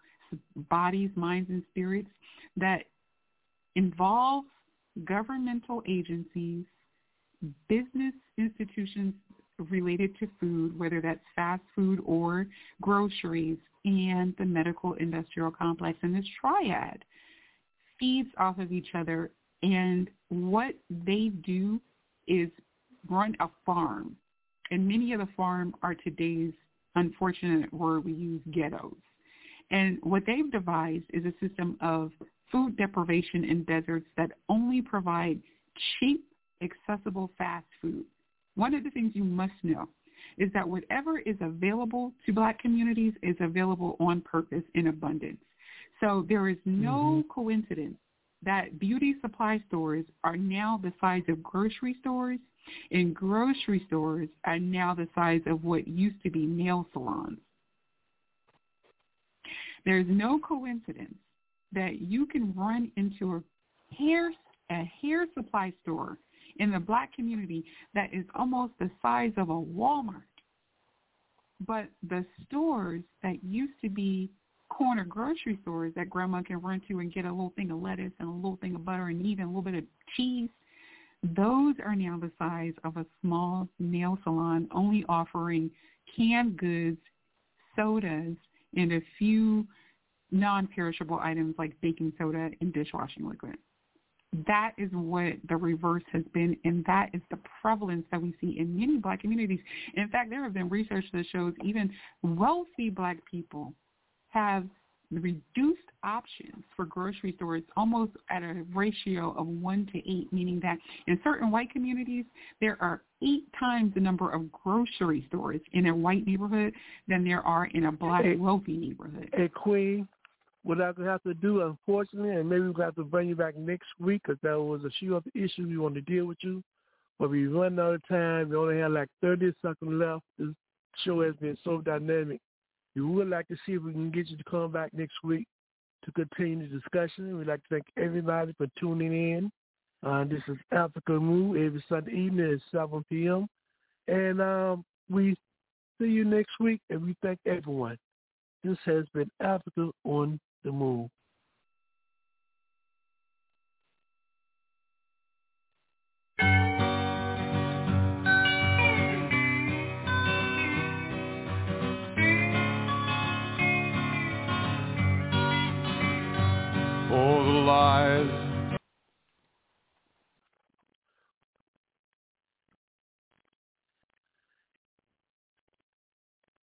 bodies, minds, and spirits that involves governmental agencies, business institutions related to food, whether that's fast food or groceries, and the medical industrial complex. And this triad feeds off of each other. And what they do is run a farm and many of the farm are today's unfortunate word we use ghettos. And what they've devised is a system of food deprivation in deserts that only provide cheap, accessible fast food. One of the things you must know is that whatever is available to black communities is available on purpose in abundance. So there is no mm-hmm. coincidence that beauty supply stores are now the size of grocery stores and grocery stores are now the size of what used to be nail salons. There's no coincidence that you can run into a hair a hair supply store in the black community that is almost the size of a Walmart. But the stores that used to be corner grocery stores that grandma can run to and get a little thing of lettuce and a little thing of butter and even a little bit of cheese, those are now the size of a small nail salon only offering canned goods, sodas, and a few non-perishable items like baking soda and dishwashing liquid. That is what the reverse has been, and that is the prevalence that we see in many black communities. In fact, there have been research that shows even wealthy black people have reduced options for grocery stores almost at a ratio of one to eight, meaning that in certain white communities, there are eight times the number of grocery stores in a white neighborhood than there are in a black hey, wealthy neighborhood. Hey, Queen, what to have to do, unfortunately, and maybe to have to bring you back next week because there was a few other issues we want to deal with you. But we run out of time. We only have like 30 seconds left. This show has been so dynamic. We would like to see if we can get you to come back next week to continue the discussion. We'd like to thank everybody for tuning in. Uh, this is Africa Move every Sunday evening at 7 p.m. And um, we see you next week, and we thank everyone. This has been Africa on the Move.